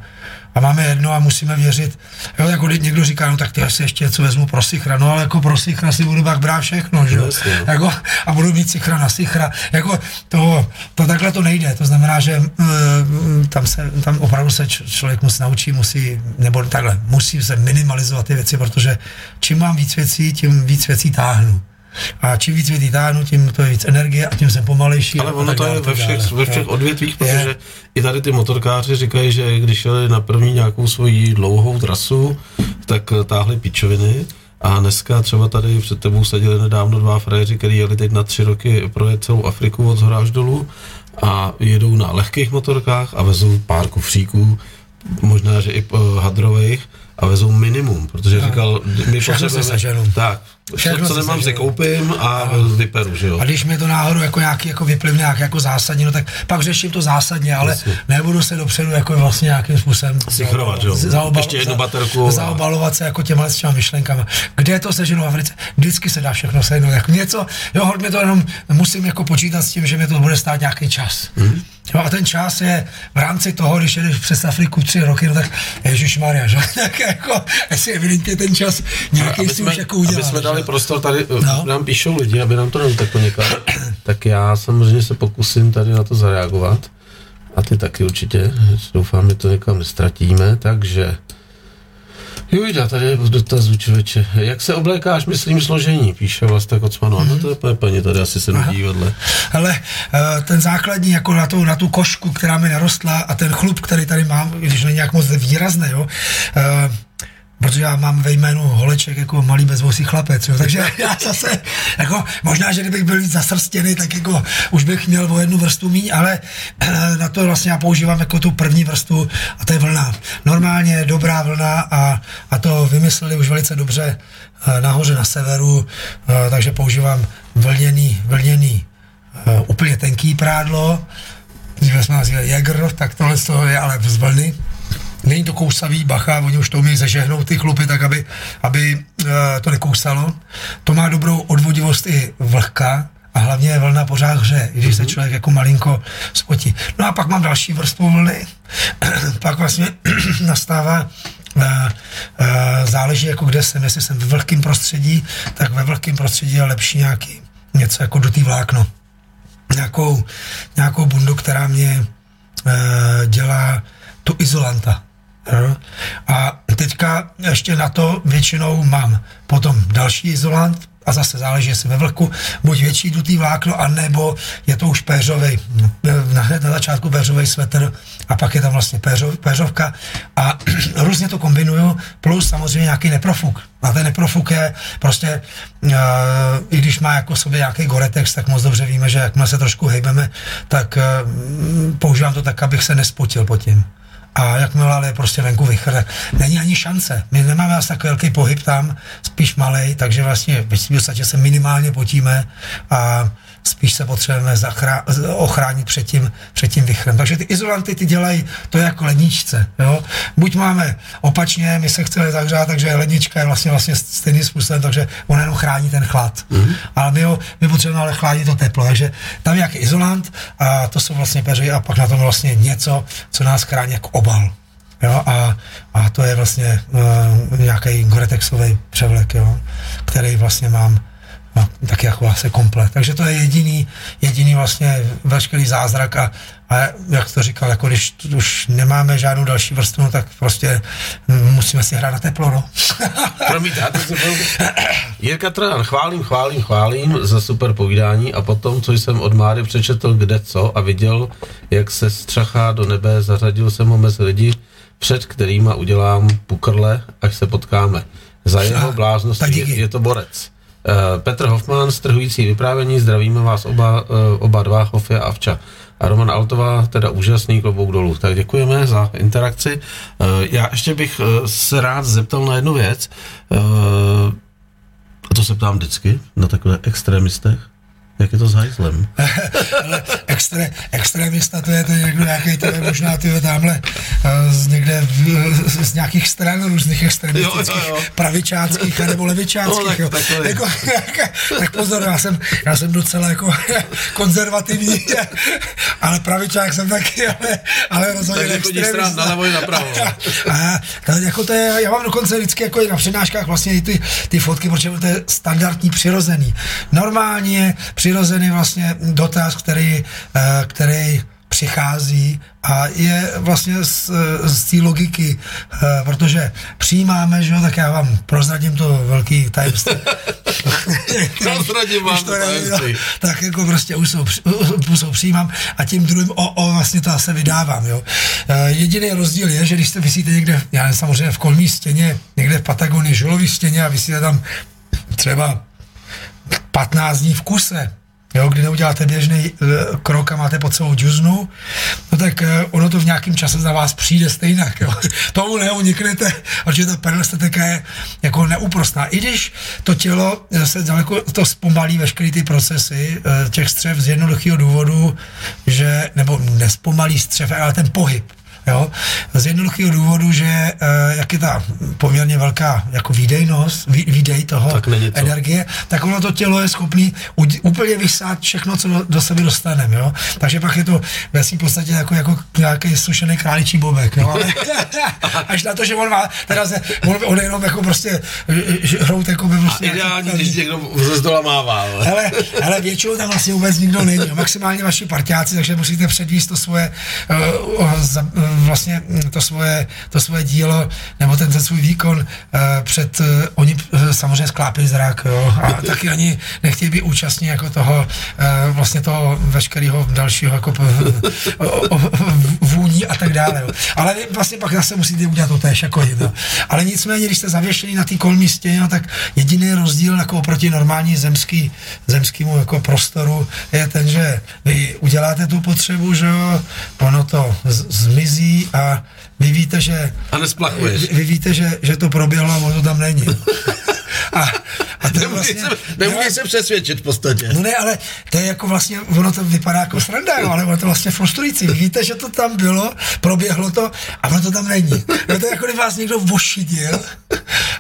a máme jedno a musíme věřit. Jo, jako někdo říká, no tak ty asi ještě něco vezmu pro sichra, no ale jako pro sichra si budu pak brát všechno, že jo? Jako, a budu mít sichra na sichra. Jako to, to takhle to nejde, to znamená, že uh, tam, se, tam opravdu se č- člověk musí naučí, musí, nebo takhle, musí se minimalizovat ty věci, protože čím mám víc věcí, tím víc věcí táhnu. A čím víc věcí táhnu, tím to je víc energie a tím jsem pomalejší. Ale ono to je ve všech, ve všech odvětvích, protože je. i tady ty motorkáři říkají, že když šli na první nějakou svoji dlouhou trasu, tak táhli pičoviny. A dneska třeba tady před tebou seděli nedávno dva frajeři, kteří jeli teď na tři roky projet celou Afriku od zhora až dolů a jedou na lehkých motorkách a vezou pár kufříků, možná, že i hadrových a vezou minimum, protože říkal, my Všechno potřebujeme, seženu. tak, Všechno co nemám, si koupím a vyperu, že jo. A když mi to náhodou jako nějaký jako vyplivne nějak jako zásadně, no tak pak řeším to zásadně, ale Jasně. nebudu se dopředu jako vlastně nějakým způsobem Sichrovat, jo. zaobal- Ještě jednu baterku a- Zaobalovat se jako těma s těma myšlenkama. Kde to seženu v Africe? Vždycky se dá všechno seženout. Jako něco, jo, hodně to jenom musím jako počítat s tím, že mi to bude stát nějaký čas. Mhm. Jo, a ten čas je v rámci toho, když jedeš přes Afriku tři roky, no tak Ježíš Maria, že? tak jako, jestli evidentně ten čas nějaký aby si jsme, už jako udělal. aby jsme že? dali prostor tady, No. no. nám píšou lidi, aby nám to neuteklo někam, tak já samozřejmě se pokusím tady na to zareagovat a ty taky určitě, doufám, že to někam nestratíme, takže Jujda, tady je dotaz člověče. Jak se oblékáš, myslím, složení, píše Vlasta Kocmanu. Mhm. No to je úplně paní, tady asi se nudí vedle. Ale eh, ten základní, jako na tu, na tu košku, která mi narostla a ten chlup, který tady mám, když není nějak moc výrazný, jo, eh, protože já mám ve jménu Holeček jako malý bezvosý chlapec, jo, takže já zase, jako, možná, že kdybych byl víc zasrstěný, tak jako už bych měl o jednu vrstvu míň, ale eh, na to vlastně já používám jako tu první vrstvu a to je vlna. Normálně dobrá vlna a, a to vymysleli už velice dobře eh, nahoře na severu, eh, takže používám vlněný, vlněný úplně tenký prádlo, dříve jsme nazývali Jäger, tak tohle z toho je ale z vlny. Není to kousavý, bacha, oni už to umí zažehnout ty chlupy tak, aby, aby uh, to nekousalo. To má dobrou odvodivost i vlhka a hlavně je vlna pořád hře, když se člověk jako malinko spotí. No a pak mám další vrstvu vlny, pak vlastně nastává Uh, uh, záleží jako kde jsem, jestli jsem ve vlhkém prostředí, tak ve vlhkém prostředí je lepší nějaký něco jako dutý vlákno nějakou, nějakou bundu, která mě dělá tu izolanta. Jo? A teďka ještě na to většinou mám potom další izolant, a zase záleží, jestli ve vlhku, buď větší dutý vlákno, anebo je to už péřový, na, na začátku péřový svetr a pak je tam vlastně péřov, péřovka a různě to kombinuju, plus samozřejmě nějaký neprofuk. A ten neprofuk je prostě, uh, i když má jako sobě nějaký Goretex, tak moc dobře víme, že jakmile se trošku hejbeme, tak uh, používám to tak, abych se nespotil pod tím. A jakmile ale je prostě venku vychr, není ani šance. My nemáme asi takový velký pohyb tam, spíš malej, takže vlastně v podstatě se minimálně potíme a spíš se potřebujeme zachrá- ochránit před tím, před tím vychrem. Takže ty izolanty ty dělají to jako ledničce. Jo? Buď máme opačně, my se chceme zahřát, takže lednička je vlastně, vlastně stejným způsobem, takže ona jenom chrání ten chlad. Mm-hmm. Ale my, ho, my potřebujeme ale chránit to teplo. Takže tam je nějaký izolant a to jsou vlastně peři a pak na tom vlastně něco, co nás chrání jako obal. Jo, a, a to je vlastně uh, nějaký goretexový převlek, jo, který vlastně mám no, tak jako vlastně komplet. Takže to je jediný, jediný vlastně veškerý zázrak a, a jak to říkal, jako když už nemáme žádnou další vrstvu, no, tak prostě musíme si hrát na teplo, no. Promiňte, já se budu... Jirka Trojan, chválím, chválím, chválím za super povídání a potom, co jsem od Máry přečetl kde co a viděl, jak se střachá do nebe, zařadil jsem ho mezi lidi, před kterýma udělám pukrle, až se potkáme. Za jeho díky. je, je to borec. Uh, Petr Hoffman, strhující vyprávění, zdravíme vás oba, uh, oba dva, Hofia a Vča. A Roman Altová, teda úžasný klobouk dolů. Tak děkujeme za interakci. Uh, já ještě bych se rád zeptal na jednu věc. A to se ptám vždycky na takové extremistech. Jak je to s hajzlem? Ale extré, extrémista, to je to někdo nějaký, to je možná ty tamhle eh, z někde v, z, z nějakých stran různých extremistických, Jo, jo, jo. pravičáckých nebo levičáckých. No, tak- jo. tak jako, tak pozor, já jsem, já jsem docela jako konzervativní, ale pravičák jsem taky, ale, ale rozhodně Takže chodíš extremista. stran nalevo i napravo. A to, jako to je, já mám dokonce vždycky jako i na přednáškách vlastně i ty, ty fotky, protože to je standardní, přirozený. Normálně přirozený vlastně dotaz, který, eh, který přichází a je vlastně z, z té logiky, eh, protože přijímáme, že jo, tak já vám prozradím to velký tajemství. Prozradím vám to nevím, tajemství. no, tak jako prostě už jsou, už jsou přijímám a tím druhým o, o vlastně to zase vydávám, jo. Jediný rozdíl je, že když jste vysíte někde, já nevím, samozřejmě v kolmí stěně, někde v Patagonii, žulový stěně a vysíte tam třeba 15 dní v kuse, jo, kdy neuděláte běžný uh, krok a máte pod sebou džuznu, no tak uh, ono to v nějakém čase za vás přijde stejně. Tomu neuniknete, protože ta periostatika je jako neúprostná. I když to tělo se daleko to zpomalí veškeré ty procesy těch střev z jednoduchého důvodu, že, nebo nespomalí střev, ale ten pohyb. Jo? Z jednoduchého důvodu, že uh, jak je ta poměrně velká jako výdejnost, vý, výdej toho Tak to. energie, tak ono to tělo je schopný udě- úplně vysát všechno, co do, do sebe dostaneme. Jo? Takže pak je to ve svým podstatě jako, jako nějaký sušený králičí bobek. Jo? Ale až na to, že on má, teda se, on, on jenom jako prostě ž- hrout jako by prostě Ideální, nějaký- když někdo ze zdola mává. ale- Hele, hele, většinou tam vlastně vůbec nikdo není. Maximálně vaši partiáci, takže musíte předvíst to svoje, uh, za, uh, vlastně to svoje, to svoje dílo, nebo ten, ten svůj výkon uh, před, uh, oni uh, samozřejmě sklápí zrak, jo, a taky ani nechtějí být účastní jako toho, uh, vlastně toho veškerého dalšího jako p- o- o- o- vůní a tak dále. Jo. Ale vlastně pak zase musíte udělat to tež jako jiný. Ale nicméně, když jste zavěšený na té kolmí stěně, no, tak jediný rozdíl jako oproti normální zemský, zemskému jako prostoru je ten, že vy uděláte tu potřebu, že jo, ono to z- zmizí a vy víte, že A nesplachuješ. vy, vy víte, že, že to proběhlo a ono to tam není. A, to Nemůžeš vlastně, se, nemůžeš se přesvědčit v podstatě. No ne, ale to je jako vlastně, ono to vypadá jako sranda, jo, ale ono to vlastně frustrující. Vy víte, že to tam bylo, proběhlo to a ono to tam není. No to je jako kdyby vás někdo vošidil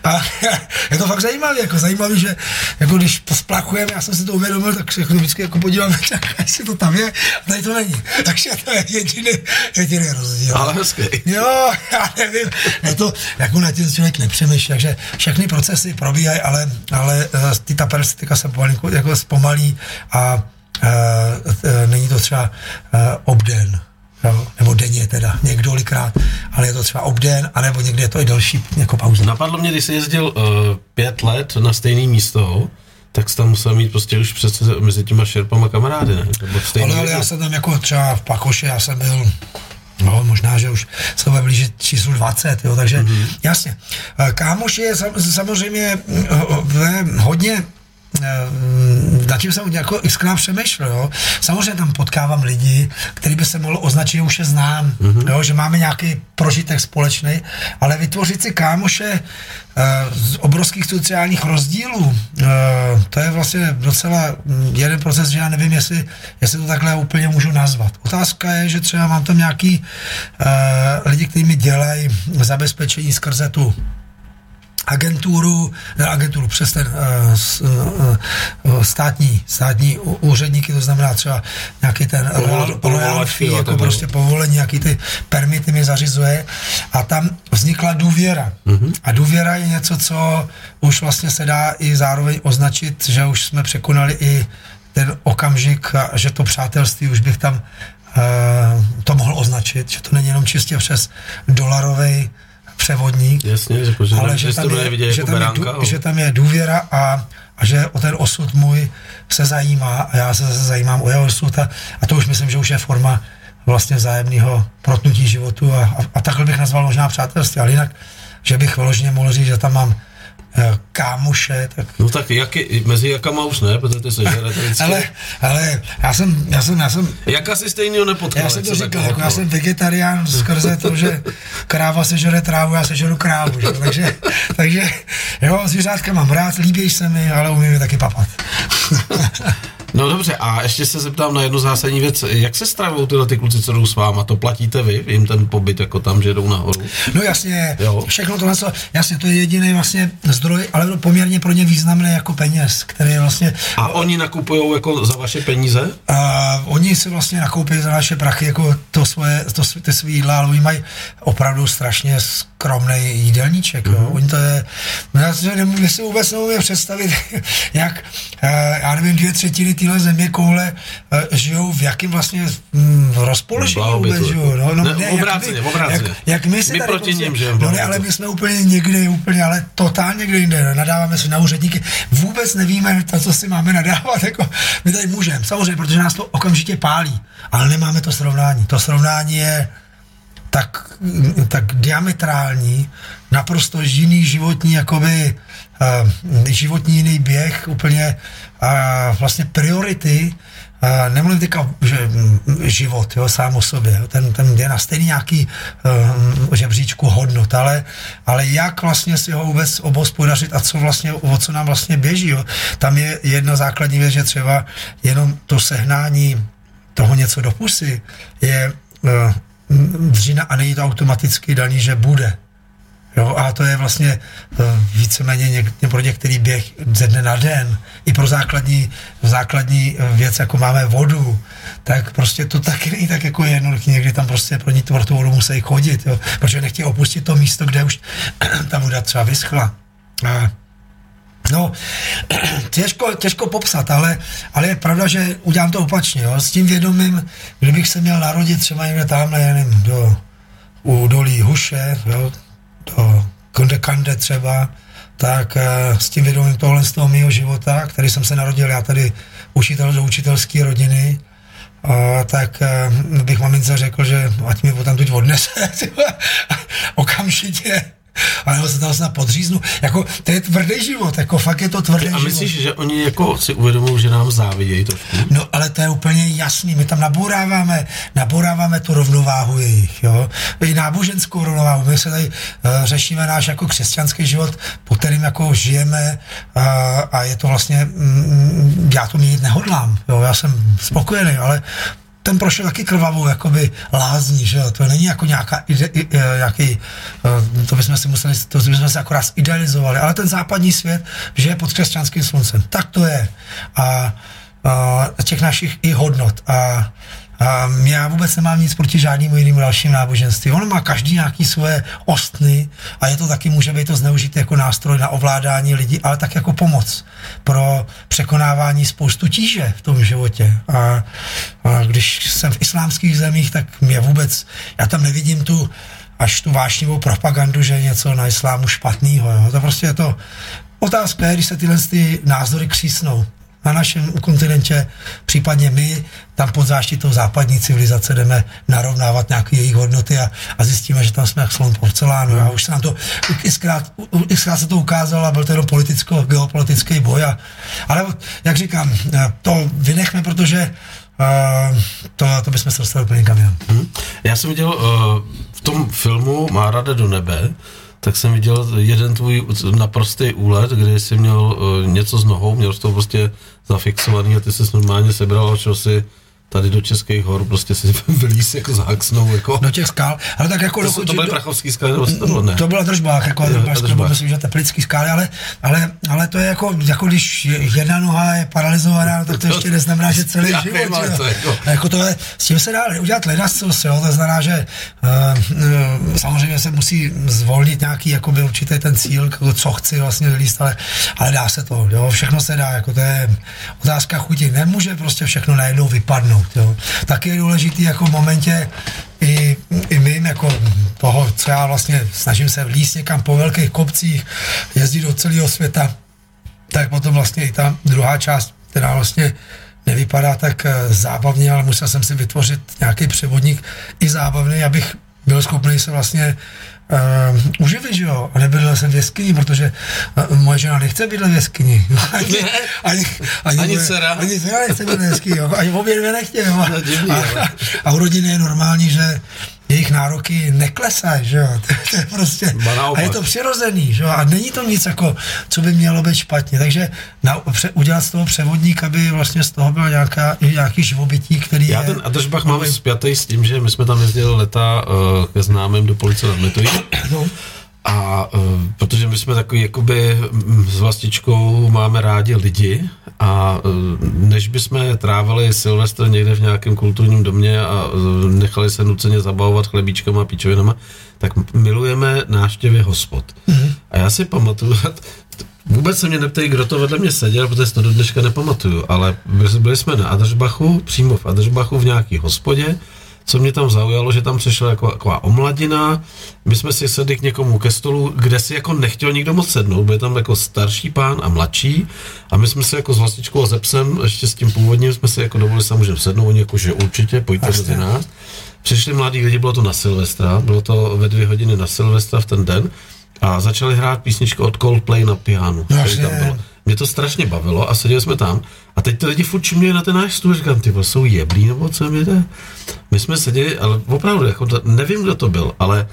a je to fakt zajímavé, jako zajímavé, že jako když to splachujeme, já jsem si to uvědomil, tak se jako vždycky jako podívám, tak jestli to tam je, a tady to není. Takže to je jediný, jediný rozdíl. Ale hezký. Jo, já nevím, je to, jako na tím člověk nepřemýšlí, takže všechny procesy probíhají, ale, ale uh, ty, ta peristika se pomalinku jako zpomalí a uh, není to třeba uh, obden, jo, nebo denně teda, někdolikrát, ale je to třeba obden, anebo někdy je to i delší jako pauza. Napadlo mě, když jsi jezdil uh, pět let na stejné místo, tak jsi tam musel mít prostě už přece mezi těma šerpama kamarády, ne? Nebo stejný Ale, ale já jsem tam jako třeba v Pakoše, já jsem byl No, možná, že už se bude blížit číslu 20, jo, takže mm-hmm. jasně. Eh, Kámoš je sam, samozřejmě ho- ho- hodně eh, nad tím jsem jako i skrát přemýšlel, jo. Samozřejmě tam potkávám lidi, který by se mohlo označit, že už je znám, mm-hmm. jo, že máme nějaký prožitek společný, ale vytvořit si kámoše eh, z obrovských sociálních rozdílů, eh, to je vlastně docela mm, jeden proces, že já nevím, jestli, jestli to takhle úplně můžu nazvat. Otázka je, že třeba mám tam nějaký eh, lidi, kteří mi dělají zabezpečení skrze tu agenturu, agenturu přes ten uh, s, uh, státní, státní úředníky, to znamená třeba nějaký ten royal- fee, jako prostě povolení, nějaký ty permity mi zařizuje a tam vznikla důvěra. Mm-hmm. A důvěra je něco, co už vlastně se dá i zároveň označit, že už jsme překonali i ten okamžik, že to přátelství už bych tam uh, to mohl označit, že to není jenom čistě přes dolarový převodník, Jasně, že, protože ale že že tam, to je, nevidějí že, jako tam je, dů, že tam je důvěra a, a že o ten osud můj se zajímá a já se zase zajímám o jeho osud a, a to už myslím, že už je forma vlastně vzájemného protnutí životu a, a, a takhle bych nazval možná přátelství, ale jinak, že bych vyloženě mohl říct, že tam mám kámoše, tak No tak jaky, mezi jakama už ne, protože ty se žere ale, ale já jsem, já jsem, já jsem, Jaka si stejnýho nepotkal? já jsem jak to se říkal, jako já jsem vegetarián skrze to, že kráva sežere trávu, já sežeru krávu, že? Takže, takže jo, zvířátka mám rád, líbí se mi, ale umím je taky papat. No dobře, a ještě se zeptám na jednu zásadní věc. Jak se stravují tyhle ty kluci, co jdou s váma? To platíte vy? Jim ten pobyt jako tam, že jdou nahoru? No jasně, Jo. všechno tohle, co, jasně, to je jediný vlastně zdroj, ale poměrně pro ně významný jako peněz, který je vlastně, A oni nakupují jako za vaše peníze? a oni si vlastně nakoupí za naše prachy jako to svoje, to, ty svý jídla, ale oni mají opravdu strašně skromný jídelníček, jo. Oni to je, no já si, nemů- my si vůbec neumím představit, jak, eh, já nevím, dvě třetiny téhle země koule eh, žijou v jakém vlastně hm, rozpoložení vůbec žijou. No, no, Ne, jak obráceně, my- obráceně. Jak, jak my si My tady proti nim žijeme v no ne, ale my jsme úplně někdy, úplně, ale totálně někde jinde. Nadáváme se na úředníky. Vůbec nevíme, to, co si máme nadávat. Jako, my tady můžeme, samozřejmě, protože nás to okamžitě pálí. Ale nemáme to srovnání. To srovnání je tak, tak diametrální, naprosto jiný životní, jakoby uh, životní jiný běh, úplně uh, vlastně priority, uh, nemluvím teďka, že život, jo, sám o sobě, jo, ten, ten je na stejný nějaký uh, žebříčku hodnot, ale, ale jak vlastně si ho vůbec obospodařit a co vlastně, o co nám vlastně běží, jo. Tam je jedna základní věc, že třeba jenom to sehnání toho něco do pusy je uh, dřina a není to automaticky daný, že bude. Jo, a to je vlastně uh, víceméně něk, pro některý běh ze dne na den. I pro základní, základní uh, věc, jako máme vodu, tak prostě to taky není tak jako jednoduchý. Někdy tam prostě pro ní pro tu vodu musí chodit, jo, protože nechtějí opustit to místo, kde už ta voda třeba vyschla. A No, těžko, těžko popsat, ale, ale je pravda, že udělám to opačně, jo, s tím vědomím, kdybych se měl narodit třeba někde tamhle, nevím, do u dolí Huše, jo, do Konde Kande třeba, tak uh, s tím vědomím tohle z toho mého života, který jsem se narodil, já tady učitel do učitelské rodiny, uh, tak uh, bych mamince řekl, že ať mi tam tuď odnese okamžitě ale se tam snad podříznu. Jako, to je tvrdý život, jako fakt je to tvrdý život. A myslíš, život. že oni jako si uvědomují, že nám závidějí trošku? No, ale to je úplně jasný. My tam nabouráváme, nabouráváme tu rovnováhu jejich, jo. I náboženskou rovnováhu. My se tady uh, řešíme náš jako křesťanský život, po kterým jako žijeme uh, a je to vlastně, mm, já to měnit nehodlám, jo. Já jsem spokojený, ale ten prošel taky krvavou jakoby lázní, že jo, to není jako nějaká ide, nějaký, eh, to bychom si museli, to bychom si akorát idealizovali, ale ten západní svět žije pod křesťanským sluncem, tak to je. A, a těch našich i hodnot. A a já vůbec nemám nic proti žádnému jinému dalším náboženství. On má každý nějaký svoje ostny a je to taky, může být to zneužité jako nástroj na ovládání lidí, ale tak jako pomoc pro překonávání spoustu tíže v tom životě. A, a když jsem v islámských zemích, tak mě vůbec, já tam nevidím tu až tu vášnivou propagandu, že je něco na islámu špatného. To prostě je to otázka, je, když se tyhle ty názory křísnou na našem kontinentě, případně my tam pod záštitou západní civilizace jdeme narovnávat nějaké jejich hodnoty a, a zjistíme, že tam jsme jak slon porcelánu. A už se nám to, xkrát, xkrát se to ukázalo a byl to jenom politicko-geopolitický boj. A, ale jak říkám, to vynechme, protože Uh, to, to bychom se dostali úplně kam hmm. Já jsem viděl uh, v tom filmu Má rada do nebe, tak jsem viděl jeden tvůj naprostý úlet, kdy jsi měl uh, něco s nohou, měl jsi to prostě zafixovaný a ty jsi normálně sebral a šel si tady do Českých hor, prostě si vylíz jako záksnou, jako. Do těch skal, ale tak jako... To, dokud, to byly prachovský skaly, nebo to bylo, ne? To byla držbách, jako držbách, myslím, že teplický skály, ale, ale, ale, to je jako, jako když jedna noha je paralizovaná, tak to ještě neznamená, že celý Já život. Vím, to jako. jako to je, s tím se dá udělat ledascos, jo, to znamená, že uh, samozřejmě se musí zvolnit nějaký jakoby určitý ten cíl, co chci vlastně vylíst, ale, ale dá se to, jo, všechno se dá, jako to je otázka chuti, nemůže prostě všechno najednou vypadnout dosáhnout. Jo. Taky je důležitý jako v momentě i, i my jako toho, co já vlastně snažím se vlíst někam po velkých kopcích, jezdit do celého světa, tak potom vlastně i ta druhá část, která vlastně nevypadá tak eh, zábavně, ale musel jsem si vytvořit nějaký převodník i zábavný, abych byl schopný se vlastně uh, uživit, že jo, a nebydlel jsem v jeskyni, protože uh, moje žena nechce bydlet v jeskyni. ani, ani, ani, ani dcera. Ani dcera nechce bydlet v jeskyni, jo. ani obě dvě nechtějí. A, a, a u rodiny je normální, že jejich nároky neklesají, že jo, to, to je prostě, a je to přirozený, že jo, a není to nic jako, co by mělo být špatně, takže na, pře, udělat z toho převodník, aby vlastně z toho byl nějaká, nějaký živobytí, který Já je... ten Adržbach mám spjatý s tím, že my jsme tam jezdili leta uh, ke známým do policie na no. A uh, protože my jsme takový, jakoby s vlastičkou máme rádi lidi a uh, než bychom trávili Silvestr někde v nějakém kulturním domě a uh, nechali se nuceně zabavovat chlebíčkama a píčovinama, tak milujeme návštěvy hospod. Mm-hmm. A já si pamatuju, Vůbec se mě neptají, kdo to vedle mě seděl, protože si to do dneška nepamatuju, ale byli jsme na Adržbachu, přímo v Adržbachu v nějaký hospodě, co mě tam zaujalo, že tam přišla jako, taková omladina, my jsme si sedli k někomu ke stolu, kde si jako nechtěl nikdo moc sednout, byl tam jako starší pán a mladší a my jsme si jako s vlastičkou a ze psem, ještě s tím původním, jsme si jako dovolili, se můžeme sednout, oni jako, že určitě, pojďte mezi nás. Přišli mladí lidi, bylo to na Silvestra, bylo to ve dvě hodiny na Silvestra v ten den a začali hrát písničku od Coldplay na piano. No, který tam bylo. Mě to strašně bavilo a seděli jsme tam. A teď ty lidi furt čumějí na ten náš stůl, říkám, ty jsou jeblí nebo co mi jde? My jsme seděli, ale opravdu, jako, nevím, kdo to byl, ale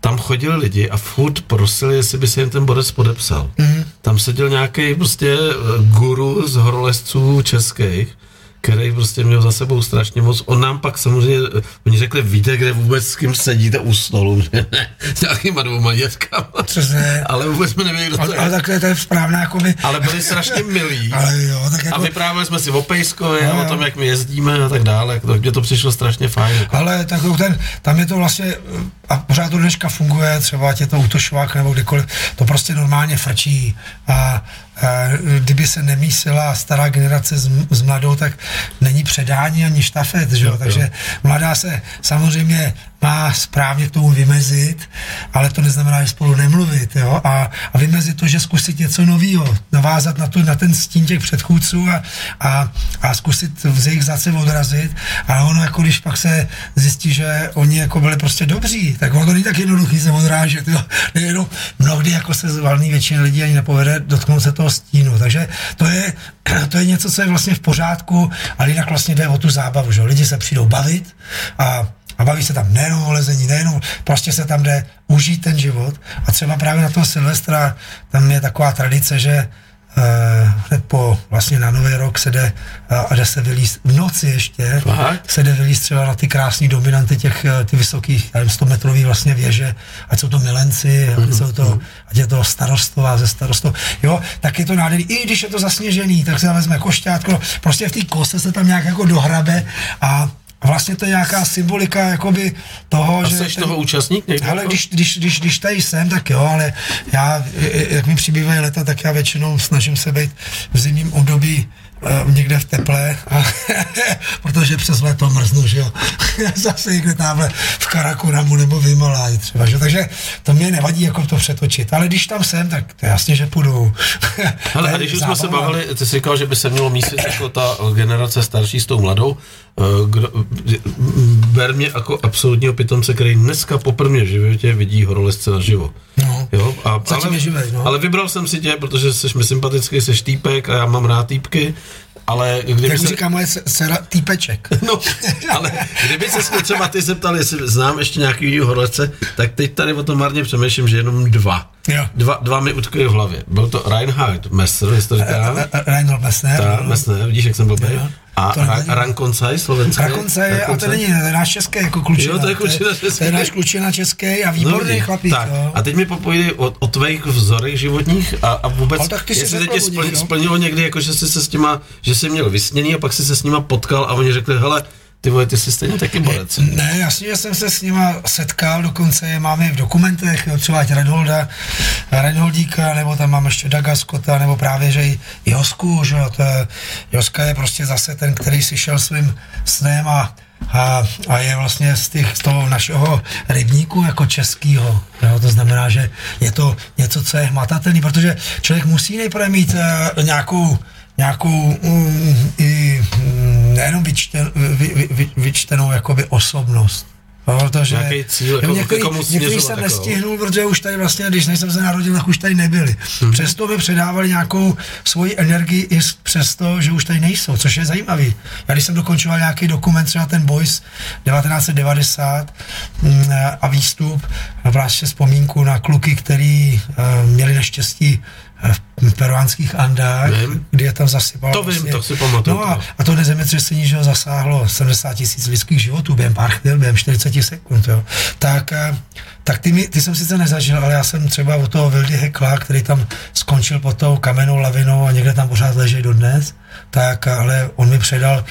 tam chodili lidi a furt prosili, jestli by se jim ten bodec podepsal. Mm. Tam seděl nějaký prostě eh, guru z horolezců českých, který prostě měl za sebou strašně moc. On nám pak samozřejmě, eh, oni řekli, víte, kde vůbec s kým sedíte u stolu, že ne? S nějakýma dvouma dětkama. Přesně. Ale vůbec jsme nevěděli, kdo to Ale, je. ale takhle to je správná, jako by, Ale byli strašně milí. ale jo, tak A jako, vyprávěli jsme si o Pejskově, No, o tom, jak my jezdíme a tak dále. To, mně to přišlo strašně fajn. Jako. ale tak jako ten, tam je to vlastně, a pořád to dneška funguje, třeba je to autošvák nebo kdekoliv, to prostě normálně frčí a, a kdyby se nemísila stará generace s, s mladou, tak není předání ani štafet, že jo? Takže mladá se samozřejmě má správně k tomu vymezit, ale to neznamená, že spolu nemluvit, jo? A, a vymezit to, že zkusit něco nového, navázat na, to, na ten stín těch předchůdců a, a, a zkusit z jejich zase odrazit, ale ono, jako když pak se zjistí, že oni jako byli prostě dobří, tak ono to není tak jednoduchý se odrážet, jo? Jenom mnohdy jako se z valný většiny lidí ani nepovede dotknout se toho stínu, takže to je, to je něco, co je vlastně v pořádku, ale jinak vlastně jde o tu zábavu, že lidi se přijdou bavit a a baví se tam nejenom o lezení, nejenom, prostě se tam jde užít ten život. A třeba právě na toho Silvestra tam je taková tradice, že Uh, hned po vlastně na Nový rok se jde uh, a jde se vylíst v noci ještě, Fakt? se jde vylíst třeba na ty krásné dominanty těch, eh, ty vysokých, já nevím, 100 metrový vlastně věže, ať jsou to milenci, ať jsou to, ať je to starostová ze starostov, jo, tak je to nádherný, i když je to zasněžený, tak se vezme košťátko, prostě v té kose se tam nějak jako dohrabe a a vlastně to je nějaká symbolika jakoby toho, A že... jsi toho účastník někdo? Ale když, když, když, když tady jsem, tak jo, ale já, jak mi přibývají leta, tak já většinou snažím se být v zimním období někde v teple, a, protože přes léto mrznu, že jo. Zase někde tamhle v Karakoramu nebo v Himaláji třeba, že? Takže to mě nevadí jako to přetočit, ale když tam jsem, tak to je jasně, že půjdu. To a když už jsme se bavili, ty jsi říkal, že by se mělo mísit jako ta generace starší s tou mladou. Eh, Kdo, ber mě jako absolutního pitomce, který dneska poprvé v životě vidí horolezce naživo. No. Jo, a, ale, živej, no. ale vybral jsem si tě, protože jsi mi sympatický, jsi týpek a já mám rád týpky, ale kdyby Jak se... říká moje se- dcera, týpeček. No, ale kdyby se mě třeba ty zeptal, jestli znám ještě nějaký horolezce, tak teď tady o tom marně přemýšlím, že jenom dva. Jo. Dva, dva mi utkvějí v hlavě. Byl to Reinhard Messer, jestli to říkám. Reinhold Messner. Ta. Messer, vidíš, jak jsem blbý. A Ra-. Rankoncaj, slovenský. Rakonce je, a to Rankoncaj. není, je náš český jako klučina. Jo, to je klučina To je, český. náš klučina český a výborný vidíš. chlapík. tak, jo. a teď mi popovídej o, o tvých vzorech životních a, a vůbec, Ale tak ty jestli řekl tě o nich, splň, jo. splnilo někdy, jako že jsi se s těma, že jsi měl vysněný a pak jsi se s nima potkal a oni řekli, hele, ty vole, ty jsi stejně taky borec. Ne, jasně, že jsem se s nima setkal, dokonce je máme v dokumentech, jo, třeba ať Redholda, Redholdíka, nebo tam mám ještě Daga Scotta, nebo právě, že i Josku, že jo, to je, Joska je prostě zase ten, který si šel svým snem a a, a je vlastně z, těch, z toho našeho rybníku jako českýho. Jo, to znamená, že je to něco, co je hmatatelný, protože člověk musí nejprve mít uh, nějakou nějakou mm, i mm, nejenom vyčten, vy, vy, vy, vyčtenou jakoby osobnost. Protože cíl, jako jo, ke některý, komu některý jsem jako, nestihnul, protože už tady vlastně, když jsem se narodil, tak už tady nebyli. Mhm. Přesto mi předávali nějakou svoji energii i přesto, že už tady nejsou, což je zajímavý. Já když jsem dokončoval nějaký dokument, třeba ten Boys 1990 mm, a výstup, vlastně vzpomínku na kluky, který eh, měli neštěstí v peruánských Andách, Vím. kdy je tam zasypalo. To vím, to si pamatuju, No a, to. a to nezemětřesení, že ho zasáhlo 70 tisíc lidských životů během pár chvil, během 40 sekund, jo. Tak, eh, tak ty, mi, ty jsem sice nezažil, ale já jsem třeba od toho Vildy Hekla, který tam skončil pod tou kamennou lavinou a někde tam pořád leží dodnes, tak ale on mi předal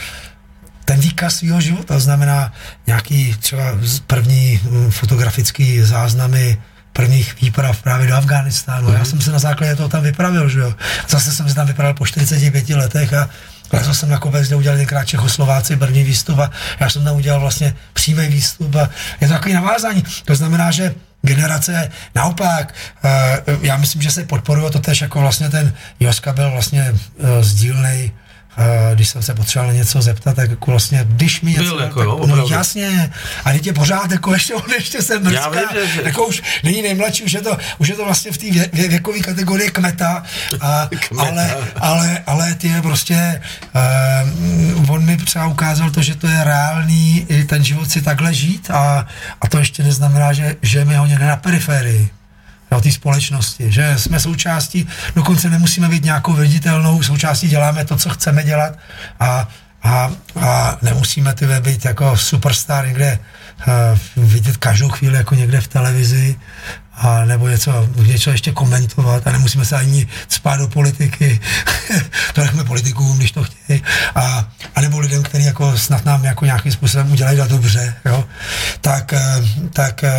ten výkaz svého života, to znamená nějaký třeba první mm, fotografický záznamy prvních výprav právě do Afghánistánu. Mm. Já jsem se na základě toho tam vypravil, že jo. Zase jsem se tam vypravil po 45 letech a, Lezl jsem na kopec, kde udělali tenkrát Čechoslováci první výstup a já jsem tam udělal vlastně přímý výstup a je to takový navázání. To znamená, že generace, naopak, eh, já myslím, že se podporuje to tež, jako vlastně ten Joska byl vlastně eh, sdílnej když jsem se potřeboval něco zeptat, tak jako vlastně, když mi něco, Byl, jako, tak, jo, no jasně, a teď je pořád, jako ještě, on ještě se mrzká, Já vím, že- že- jako už není nejmladší, už je to, už je to vlastně v té vě, vě, věkové kategorii kmeta, a, Kmeta. ale, ale, ale ty je prostě, uh, on mi třeba ukázal to, že to je reálný, i ten život si takhle žít a, a to ještě neznamená, že žijeme ho někde na periferii jo, té společnosti, že jsme součástí, dokonce nemusíme být nějakou viditelnou součástí, děláme to, co chceme dělat a, a, a nemusíme ty být jako superstar někde uh, vidět každou chvíli jako někde v televizi a nebo něco, něco ještě komentovat a nemusíme se ani spát do politiky, to nechme politikům, když to chtějí, a, a nebo lidem, kteří jako snad nám jako nějakým způsobem udělají dát dobře, jo, tak, eh, tak eh,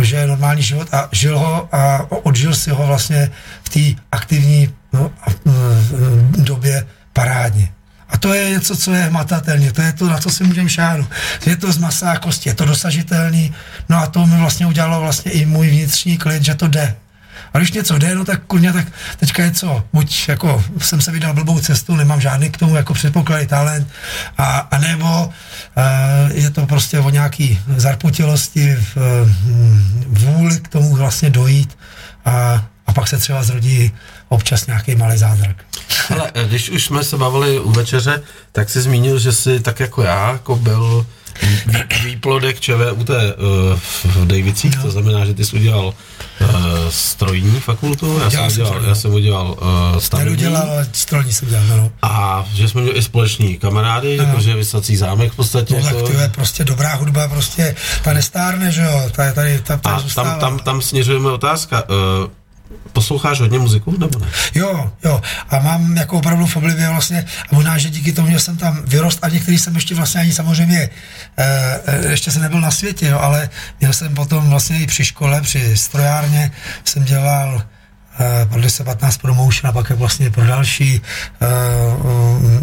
že je normální život a žil ho a odžil si ho vlastně v té aktivní no, eh, době parádně. A to je něco, co je hmatatelně, to je to, na co si můžeme šáhnout. Je to z masa a kosti, je to dosažitelný, no a to mi vlastně udělalo vlastně i můj vnitřní klid, že to jde. A když něco jde, no tak kurňa, tak teďka je co, buď jako jsem se vydal blbou cestu, nemám žádný k tomu jako předpoklady talent, a, a nebo uh, je to prostě o nějaký zarputilosti, v, hm, vůli k tomu vlastně dojít a, a pak se třeba zrodí občas nějaký malý zázrak. Ale eh, když už jsme se bavili u večeře, tak si zmínil, že jsi tak jako já, jako byl vý- výplodek ČVUT uh, v Davicích, to znamená, že ty jsi udělal uh, strojní fakultu, já jsem Dělal jsem udělal, já jsem udělal uh, stavební. Nedodělal, ale strojní jsem dělal, no. A že jsme měli i společní kamarády, Ano. jakože Vysací zámek v podstatě. No tak to je prostě dobrá hudba, prostě ta nestárne, že jo, ta je tady, ta, ta a tam, tam, tam směřujeme otázka. Uh, posloucháš hodně muziku, nebo ne? Jo, jo, a mám jako opravdu v oblibě vlastně, a možná, že díky tomu, že jsem tam vyrost a některý jsem ještě vlastně ani samozřejmě, eh, ještě jsem nebyl na světě, jo, ale měl jsem potom vlastně i při škole, při strojárně, jsem dělal eh, pro 10-15 promotion a pak je vlastně pro další, eh,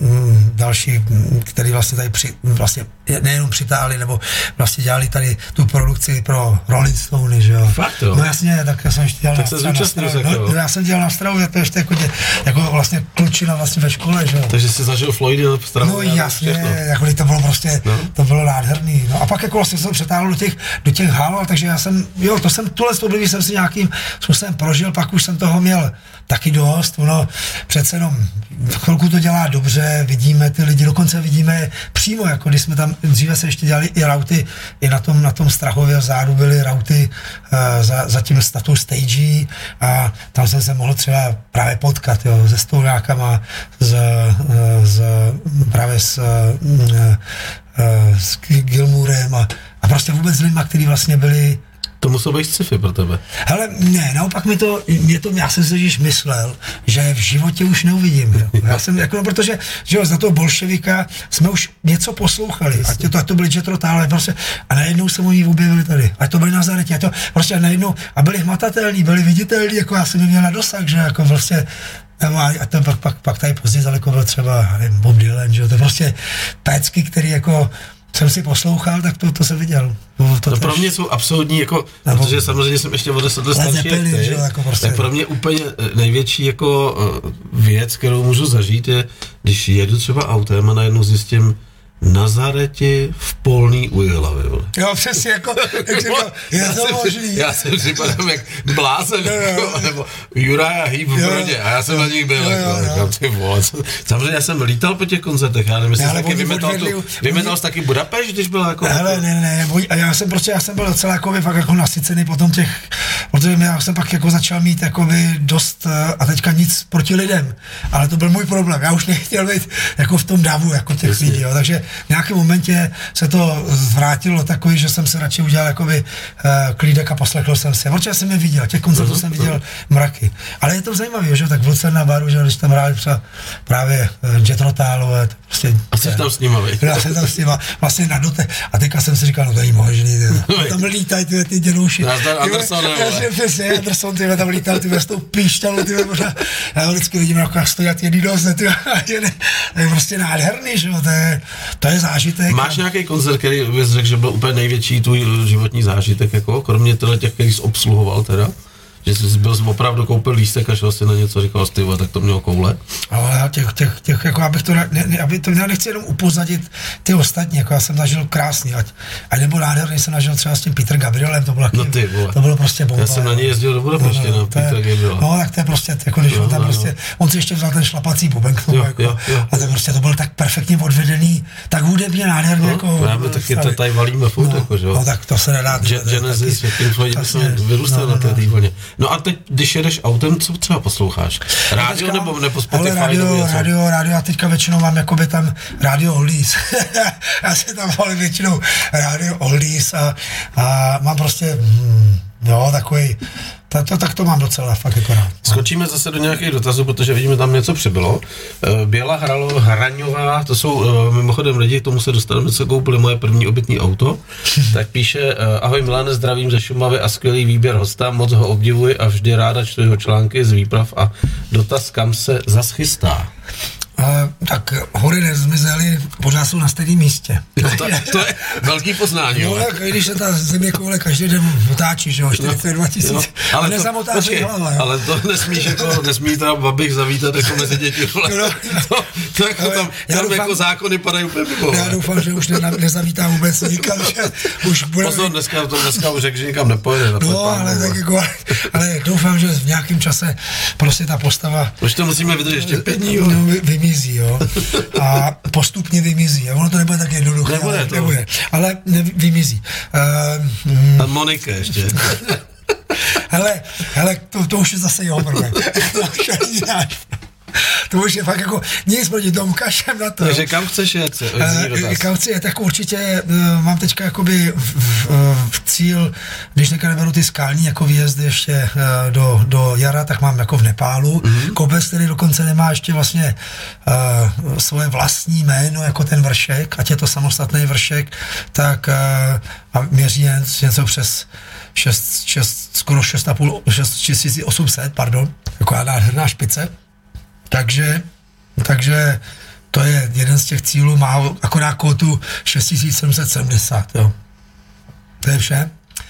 mm, další, mm, který vlastně tady při, vlastně nejenom přitáhli, nebo vlastně dělali tady tu produkci pro Rolling Stone, že jo. Fakt, jo? No jasně, tak já jsem ještě dělal Tak na se na se, straně- jako no, já jsem dělal na stravu, to ještě jako, dě, jako vlastně klučina vlastně ve škole, že jo. Takže jsi zažil Floydy do stravu. No jasně, jako když to bylo prostě, No. no. to bylo nádherný. No a pak jako vlastně jsem to přetáhl do těch, do těch hal, takže já jsem, jo, to jsem, tuhle období jsem si nějakým způsobem prožil, pak už jsem toho měl taky dost, ono přece jenom chvilku to dělá dobře, vidíme ty lidi, dokonce vidíme přímo, jako když jsme tam, dříve se ještě dělali i rauty, i na tom, na tom Strahově vzadu byly rauty uh, za, za tím statou stage a tam jsem se mohl třeba právě potkat, jo, se stouňákama, z, eh, z, právě s, eh, eh, s Gilmurem a, a prostě vůbec lidma, kteří vlastně byli To muselo být sci-fi pro tebe. Hele, ne, naopak mi to, mě to, já jsem si totiž myslel, že v životě už neuvidím. Jo. Já jsem, jako, no, protože, že jo, za toho bolševika jsme už něco poslouchali. Ať to, ať to byly Jetrotále, prostě, a najednou se oni objevili tady. Ať to byli na Zaretě, to, prostě a najednou, a byli hmatatelní, byli viditelní, jako já jsem je měl na dosah, že jako prostě, a a to pak, pak, pak tady později daleko byl třeba nevím, Bob Dylan, že to je prostě pécky, který jako jsem si poslouchal, tak to, to jsem viděl. To, To tež- pro mě jsou absolutní, jako, Nebo- protože samozřejmě jsem ještě o deset let starší jak ty, že jako prostě. tak pro mě úplně eh, největší jako eh, věc, kterou můžu zažít, je, když jedu třeba autem a najednou zjistím, Nazareti v polný u Jihlavy, vole. Jo, přesně, jako, jak říkal, je já to jsem, možný. Já jsem připadám jak blázen, jo, jako, nebo Juraja Hýb v. Brodě, a já jsem na nich byl, Jo, jako, jo. říkám, ty vole, samozřejmě já jsem lítal po těch koncertech, já nevím, jestli taky vymetal, tu, vymetal jsi taky Budapešť, když byla jako... Hele, ne, ne, boj- a já jsem prostě, já jsem byl docela jako fakt jako nasycený potom těch, protože já jsem pak jako začal mít jakoby dost eh, a teďka nic proti lidem, ale to byl můj problém, já už nechtěl být jako v tom davu jako těch lidí, jo. takže v nějakém momentě se to zvrátilo takový, že jsem si radši udělal jakoby uh, klídek a poslechl jsem si, protože jsem je viděl, těch koncertů jsem viděl mraky, ale je to zajímavé, že tak v Lucerna baru, že když tam hráli třeba právě uh, Jet Rotálové, to prostě. A jsi tam s nima? Já jsem tam s nima vlastně na dote. A teďka jsem si říkal, no to je možný, ty, tam lítají ty, ty dědouši. Nazdar, Ty, Anderson, Já jsem přesně, Anderson, ty tam lítal, ty s tou píšťalou, ty možná, já vždycky vidím, jak stojí a ty jedný dost, ty, prostě nádherný, že jo, to je, to je zážitek. Máš nějaký koncert, který bys řekl, že byl úplně největší tvůj životní zážitek, jako, kromě teda těch, který jsi obsluhoval teda? Že jsi byl jsi opravdu koupil lístek a šel si na něco, říkal jsi, tak to mělo koule. Ale já těch, těch, těch, jako abych to, ne, ne, aby to, já nechci jenom upozadit ty ostatní, jako já jsem zažil krásný, ať, ať nebo nádherný jsem zažil třeba s tím Peter Gabrielem, to bylo, No ty vole. to bylo prostě bomba. Já jsem na něj jezdil do Budapeště, na to je- Petra Gabriela. No, tak to je prostě, jako když Jo, on tam no, prostě, on si ještě vzal ten šlapací k tomu, Jo, jako, jo, jo. a to prostě, to byl tak perfektně odvedený, tak hudebně nádherně, jako. No, já by taky to tady valíme furt, no, jako, že jo. No, tak to se nedá. Genesis, Pink Floyd, vyrůstali No, na té no. té vlně. No a teď, když jedeš autem, co třeba posloucháš? Rádio Teďka- nebo, nebo Spotify? Ale rádio, nebo něco? rádio, rádio, a teďka většinou mám jakoby tam rádio oldies. já si tam volím většinou rádio oldies a, a mám prostě, hmm, jo, takový, to, to, tak to mám docela fakt jako rád. Skočíme zase do nějakých dotazů, protože vidíme, tam něco přibylo. Eh, Běla Hralo, Hraňová, to jsou eh, mimochodem lidi, k tomu se dostaneme, co koupili moje první obytný auto. tak píše, eh, ahoj Milane, zdravím ze Šumavy a skvělý výběr hosta, moc ho obdivuji a vždy ráda čtu jeho články z výprav a dotaz, kam se zas chystá. A, tak hory nezmizely, pořád jsou na stejném místě. No to, to je velký poznání. No, tak když se ta země koule každý den otáčí, že jo, 42 tisíc, No, ale, to, nezamotáš počkej, hlava, jo. ale to nesmíš jako, nesmí teda babich zavítat jako mezi děti, vole. No, to, to, jako tam, já tam doufám- jako zákony padají úplně mimo. Já doufám, že už ne, nezavítá vůbec nikam, že už bude... Pozor, dneska, to dneska už řekl, že nikam nepojede. No, ale tak jako, ale doufám, že v nějakém čase prostě ta postava Už to musíme vydržet ještě pět dní, jo. no, vy, vymizí, jo. A postupně vymizí. A ono to nebude tak jednoduché. Nebude ale, to. nebude, ale ne, vymizí. Uh, A Monika ještě. hele, hele, to, to už je zase jeho problém. to už je fakt jako nic proti tomu, kašem na to. Takže kam chceš jet? dotaz. Kam chci jet, tak určitě eh, mám teďka jakoby v, v, v cíl, když teďka neberu ty skalní jako výjezdy ještě eh, do, do jara, tak mám jako v Nepálu. Mhm. Mm-hmm. Kopec, který dokonce nemá ještě vlastně uh, svoje vlastní jméno jako ten vršek, ať je to samostatný vršek, tak uh, a měří něco přes 6, 6, skoro 6,5, 6800, pardon, jako nádherná špice. Takže, takže to je jeden z těch cílů, má akorát kótu 6770, jo. To je vše.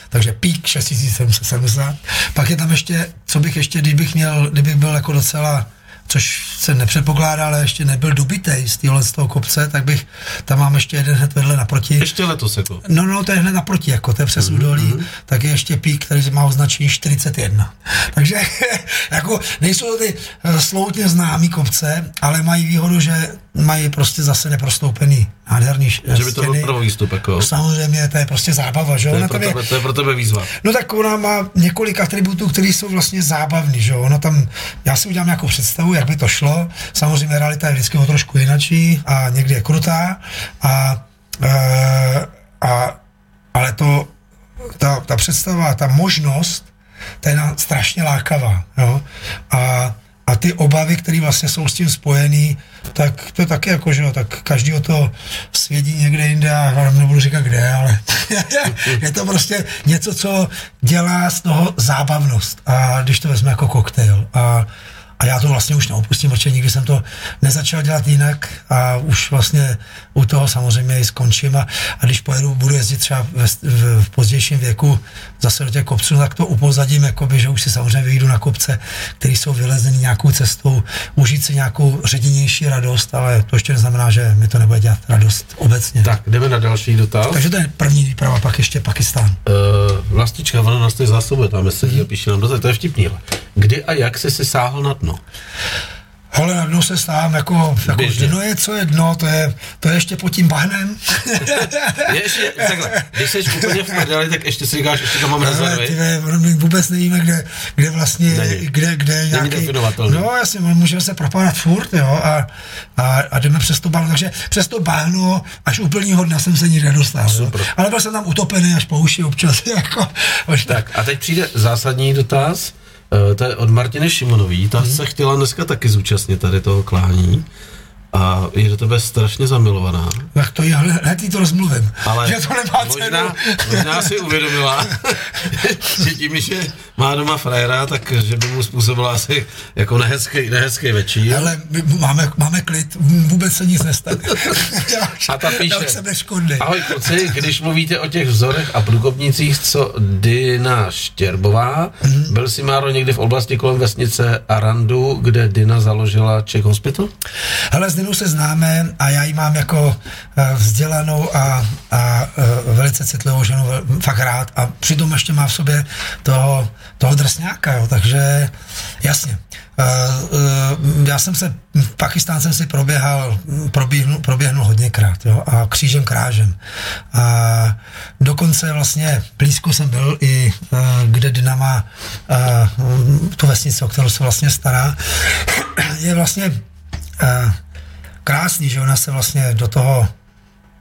Takže pík 6770. Pak je tam ještě, co bych ještě, kdybych měl, kdybych byl jako docela což se nepředpokládá, ale ještě nebyl dubitej z téhle z toho kopce, tak bych, tam mám ještě jeden hned vedle naproti. Ještě letos jako. No, no, to je hned naproti, jako to je přes údolí, tak je ještě pík, který má označení 41. Takže jako nejsou to ty eh, sloutně známý kopce, ale mají výhodu, že mají prostě zase neprostoupený nádherný š- Že by to byl stěny. prvovýstup jako. Samozřejmě, to je prostě zábava, že jo? To je, pro je, tebe, to je pro tebe výzva. No tak ona má několik atributů, které jsou vlastně zábavný, že jo. Ona tam, já si udělám nějakou představu, jak by to šlo. Samozřejmě realita je vždycky o trošku jinačí a někdy je krutá. A, e, a ale to, ta, ta představa, ta možnost, ta je strašně lákavá, jo. A, a ty obavy, které vlastně jsou s tím spojený, tak to je taky jako, že jo, tak každý o to svědí někde jinde a vám nebudu říkat kde, ale je to prostě něco, co dělá z toho zábavnost. A když to vezme jako koktejl. A, a já to vlastně už neopustím, protože nikdy jsem to nezačal dělat jinak a už vlastně u toho samozřejmě i skončím a, a když pojedu, budu jezdit třeba ve, v, v pozdějším věku zase do těch kopců, tak to upozadím, jakoby, že už si samozřejmě vyjdu na kopce, které jsou vylezený nějakou cestou, užít si nějakou ředěnější radost, ale to ještě neznamená, že mi to nebude dělat radost obecně. Tak, jdeme na další dotaz. Takže to je první výprava, pak ještě Pakistán. Uh, vlastička, ona nás tady zásobuje, tam sedí a píše nám dotaz, to je vtipný. Kdy a jak jsi si sáhl na dno? Hele, na dno se stávám jako, jako Běžně. dno je, co je dno, to je, to je ještě pod tím bahnem. Je ještě, takhle, když jsi úplně v prdeli, tak ještě si říkáš, ještě tam mám rezervy. My vůbec nevíme, kde, kde vlastně, Není. kde, kde nějaký... No jasně, můžeme se propadat furt, jo, a, a, a jdeme přes to bahno, takže přes to bahno až úplnýho dna jsem se nikdy nedostal, Super. Ale byl jsem tam utopený až po uši občas, jako, až tak. A teď přijde zásadní dotaz, to je od Martiny Šimonový, ta Mhm. se chtěla dneska taky zúčastnit tady toho klání. A je do tebe strašně zamilovaná. Tak to je, hned to rozmluvím. Ale že to nemá možná, cenu. možná si uvědomila, že tím, že má doma frajera, tak že by mu způsobila asi jako nehezký, nehezký večír. Ale my máme, máme klid, vůbec se nic nestane. a ta píše, jsem neškodný. ahoj kluci, když mluvíte o těch vzorech a průkopnicích, co Dina Štěrbová, mm. byl si Máro někdy v oblasti kolem vesnice Arandu, kde Dina založila Czech Hospital? Hele, Dinou se známe a já ji mám jako eh, vzdělanou a, a eh, velice citlivou ženu fakt rád a přitom ještě má v sobě toho, toho drsňáka, jo, takže jasně. Uh, já jsem se, v Pakistán jsem si proběhal, proběhnul, proběhnul hodněkrát, jo, a křížem krážem. A dokonce vlastně blízko jsem byl i, kde Dynama, tu vesnici, o kterou se vlastně stará, je vlastně krásný, že ona se vlastně do toho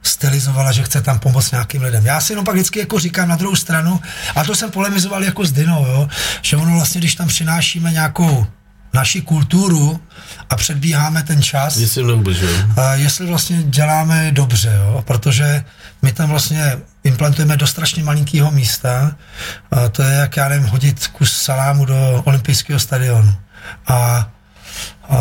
stylizovala, že chce tam pomoct nějakým lidem. Já si jenom pak vždycky jako říkám na druhou stranu, a to jsem polemizoval jako s Dinou, jo, že ono vlastně, když tam přinášíme nějakou naši kulturu a předbíháme ten čas. Jestli neubližuje. Jestli vlastně děláme dobře, jo? protože my tam vlastně implantujeme do strašně malinkého místa. A to je, jak já nevím, hodit kus salámu do olympijského stadionu. A a,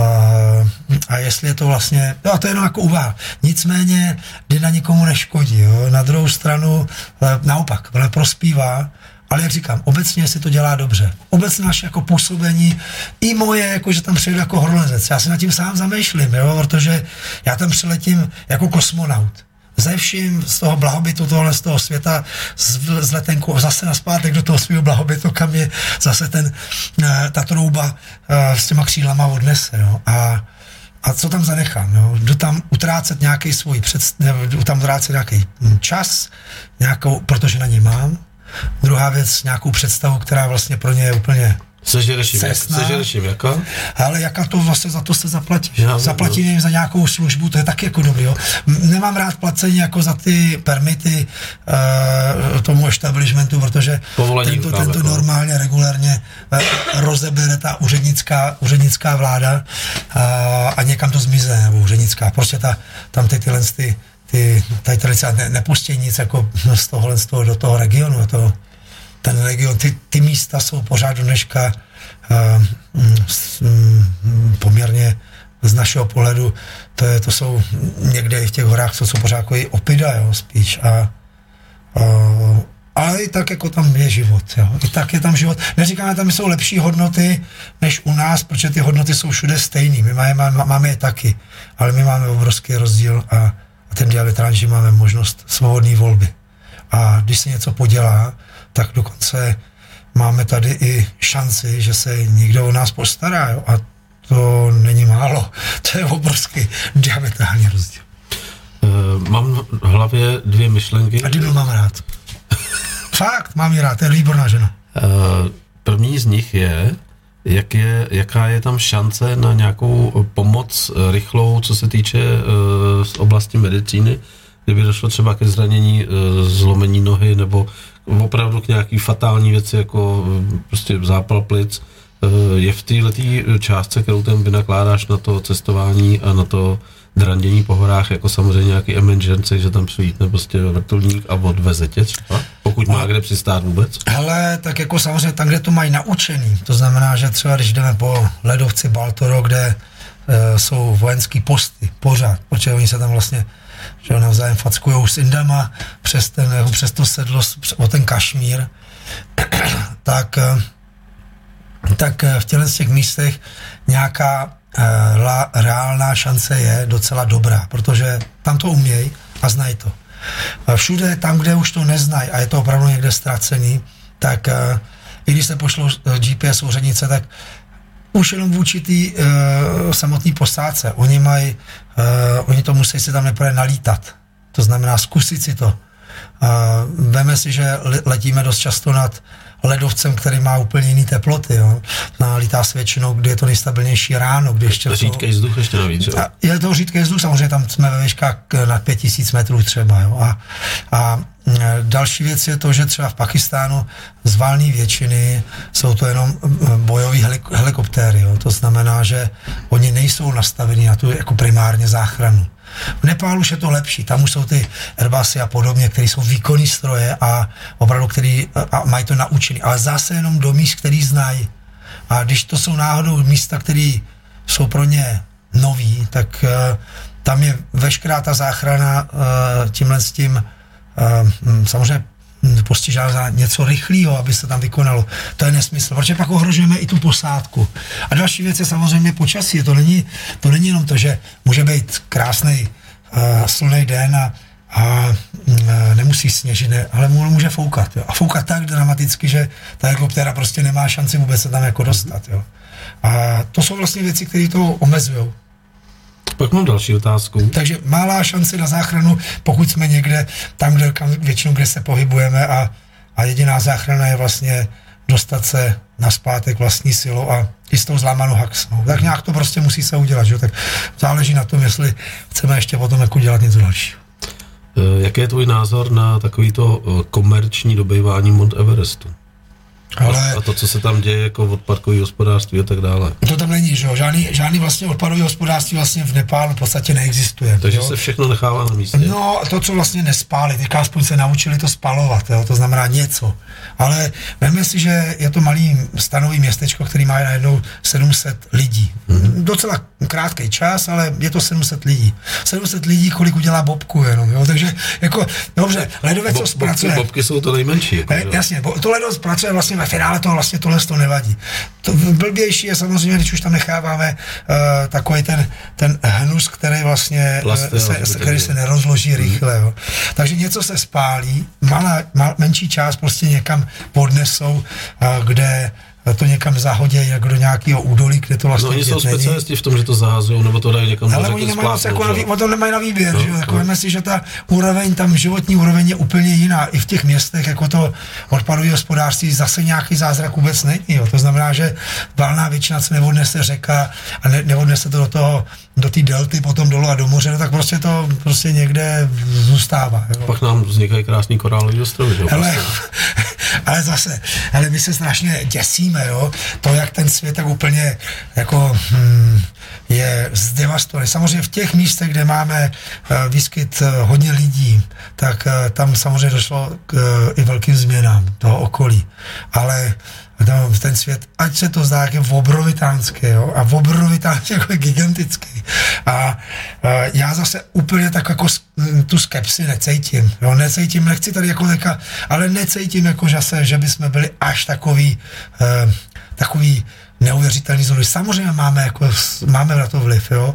a jestli je to vlastně, no to je jenom jako uváh. Nicméně Dina nikomu neškodí, jo? na druhou stranu e, naopak, prospívá ale jak říkám, obecně si to dělá dobře. Obecně naše jako působení, i moje, jako že tam přijdu jako horolezec. Já si nad tím sám zamýšlím, jo, protože já tam přiletím jako kosmonaut ze vším z toho blahobytu tohle z toho světa z, z letenku zase naspátek do toho svého blahobytu, kam je zase ten, eh, ta trouba eh, s těma křídlama odnese. Jo. A, a co tam zanechám? Jo? Jdu tam utrácet nějaký svůj předst, jdu tam utrácet nějaký čas, nějakou, protože na něj mám, Druhá věc, nějakou představu, která vlastně pro ně je úplně Sežereš jim, jako? Ale jaká to vlastně za to se zaplatí? Já, Zaplatím jim za nějakou službu, to je taky jako dobrý. Jo. Nemám rád placení jako za ty permity uh, tomu establishmentu, protože Povolení tento, tento jako. normálně, regulárně uh, rozebere ta úřednická, úřednická vláda uh, a někam to zmize, nebo úřednická. Prostě ta, tam ty tyhle ty ty, tady tradice ne, nepustí nic jako z tohohle z toho, do toho regionu. To, ten region, ty, ty místa jsou pořád dneška uh, poměrně z našeho pohledu, to, je, to jsou někde v těch horách, co jsou pořád jako opida, jo, spíš. A, uh, ale i tak jako tam je život, jo. I tak je tam život. Neříkáme, tam jsou lepší hodnoty než u nás, protože ty hodnoty jsou všude stejný. My máme, máme je taky, ale my máme obrovský rozdíl a a ten diametrální, že máme možnost svobodné volby. A když se něco podělá, tak dokonce máme tady i šanci, že se někdo o nás postará. Jo? A to není málo. To je obrovský diametrální rozdíl. Uh, mám v hlavě dvě myšlenky. A Dinu mám rád. Fakt, mám ji rád, to je výborná žena. Uh, první z nich je, jak je, jaká je tam šance na nějakou pomoc eh, rychlou, co se týče uh, z oblasti medicíny, kdyby došlo třeba ke zranění, zlomení nohy nebo opravdu k nějaký fatální věci, jako uh, prostě zápal plic, uh, je v této částce, kterou ten vynakládáš na to cestování a na to drandění po horách, jako samozřejmě nějaký emergency, že tam svítne prostě vrtulník a odveze tě třeba, pokud má kde přistát vůbec? Hele, tak jako samozřejmě tam, kde to mají naučený, to znamená, že třeba když jdeme po ledovci Baltoro, kde e, jsou vojenský posty pořád, protože oni se tam vlastně že navzájem fackují s Indama přes, ten, přes to sedlo, o ten Kašmír, tak, e, tak e, v těchto těch místech nějaká Eh, la, reálná šance je docela dobrá, protože tam to umějí a znají to. Všude tam, kde už to neznají a je to opravdu někde ztracený, tak i když se pošlou eh, GPS úřednice, tak už jenom vůči té uh, samotné posádce. Oni mají, uh, oni to musí si tam neprve nalítat. To znamená zkusit si to. Uh, veme si, že letíme dost často nad ledovcem, který má úplně jiný teploty. Jo. No, lítá se většinou, kdy je to nejstabilnější ráno, kdy ještě... To řídký vzduch ještě navíc, jo? Je to řídký vzduch, samozřejmě tam jsme ve výškách na 5000 metrů třeba. Jo. A, a další věc je to, že třeba v Pakistánu z valné většiny jsou to jenom bojové helikoptéry. Jo. To znamená, že oni nejsou nastaveni na tu jako primárně záchranu. V Nepálu už je to lepší, tam už jsou ty Airbusy a podobně, které jsou výkonní stroje a opravdu, který a mají to naučený, ale zase jenom do míst, který znají. A když to jsou náhodou místa, které jsou pro ně nový, tak uh, tam je veškerá ta záchrana uh, tímhle s tím uh, samozřejmě postižená za něco rychlého, aby se tam vykonalo. To je nesmysl, protože pak ohrožujeme i tu posádku. A další věc je samozřejmě počasí. To není, to není jenom to, že může být krásný uh, silný den a, a uh, nemusí sněžit, ne, ale může foukat. Jo. A foukat tak dramaticky, že ta helikoptéra prostě nemá šanci vůbec se tam jako dostat. Jo. A to jsou vlastně věci, které to omezují. Pak mám další otázku. Takže malá šance na záchranu, pokud jsme někde, tam, kde, kam, většinou, kde se pohybujeme a, a jediná záchrana je vlastně dostat se na zpátek vlastní silou a i s tou zlámanou haxnou. Tak nějak to prostě musí se udělat, že? tak záleží na tom, jestli chceme ještě potom jako dělat něco dalšího. Eh, jaký je tvůj názor na takovýto eh, komerční dobývání Mount Everestu? Ale... A to, co se tam děje jako odpadkový hospodářství a tak dále. To tam není, že jo? Žádný, žádný vlastně odpadový hospodářství vlastně v Nepálu v podstatě neexistuje. Takže jo? se všechno nechává na místě. No, to, co vlastně nespáli, teďka aspoň se naučili to spalovat, jo? to znamená něco. Ale veme si, že je to malý stanový městečko, který má najednou 700 lidí. Hmm. Docela krátký čas, ale je to 700 lidí. 700 lidí, kolik udělá Bobku jenom, jo? takže jako, dobře, ledovec, co zpracuje. Bobky jsou to nejmenší. Jako, e, jasně, to ledovec pracuje vlastně ve finále toho vlastně tohle to nevadí. To blbější je samozřejmě, když už tam necháváme uh, takový ten, ten hnus, který vlastně Plasty, se, se, který se nerozloží mm. rychle. Jo. Takže něco se spálí, malá, mal, menší část prostě někam podnesou, uh, kde to někam zahodí jako do nějakého údolí, kde to vlastně No oni jsou specialisti v tom, že to zahazují, nebo to dají někam Ale oni nemají jako na, o tom nemají na výběr, no, že? Jako no. si, že ta úroveň, tam životní úroveň je úplně jiná. I v těch městech, jako to odpadové hospodářství, zase nějaký zázrak vůbec není. Jo. To znamená, že valná většina se neodnese řeka a ne, neodnese to do toho do té delty, potom dolů a do moře, no tak prostě to prostě někde zůstává. Jo. Pak nám vznikají krásný korálový ostrovy? Ale, ale zase, ale my se strašně děsíme, jo, to, jak ten svět tak úplně jako hmm, je zdevastovaný. Samozřejmě v těch místech, kde máme uh, výskyt uh, hodně lidí, tak uh, tam samozřejmě došlo k i velkým změnám toho okolí. Ale ten, ten svět, ať se to zdá jako obrovitánský, jo, a obrovitánský jako gigantický. A, a já zase úplně tak jako tu skepsi necítím, jo, necítím, nechci tady jako teka, ale necítím jako, že, se, že bychom byli až takový, uh, takový neuvěřitelný zóny. Samozřejmě máme, jako, máme na to vliv, jo,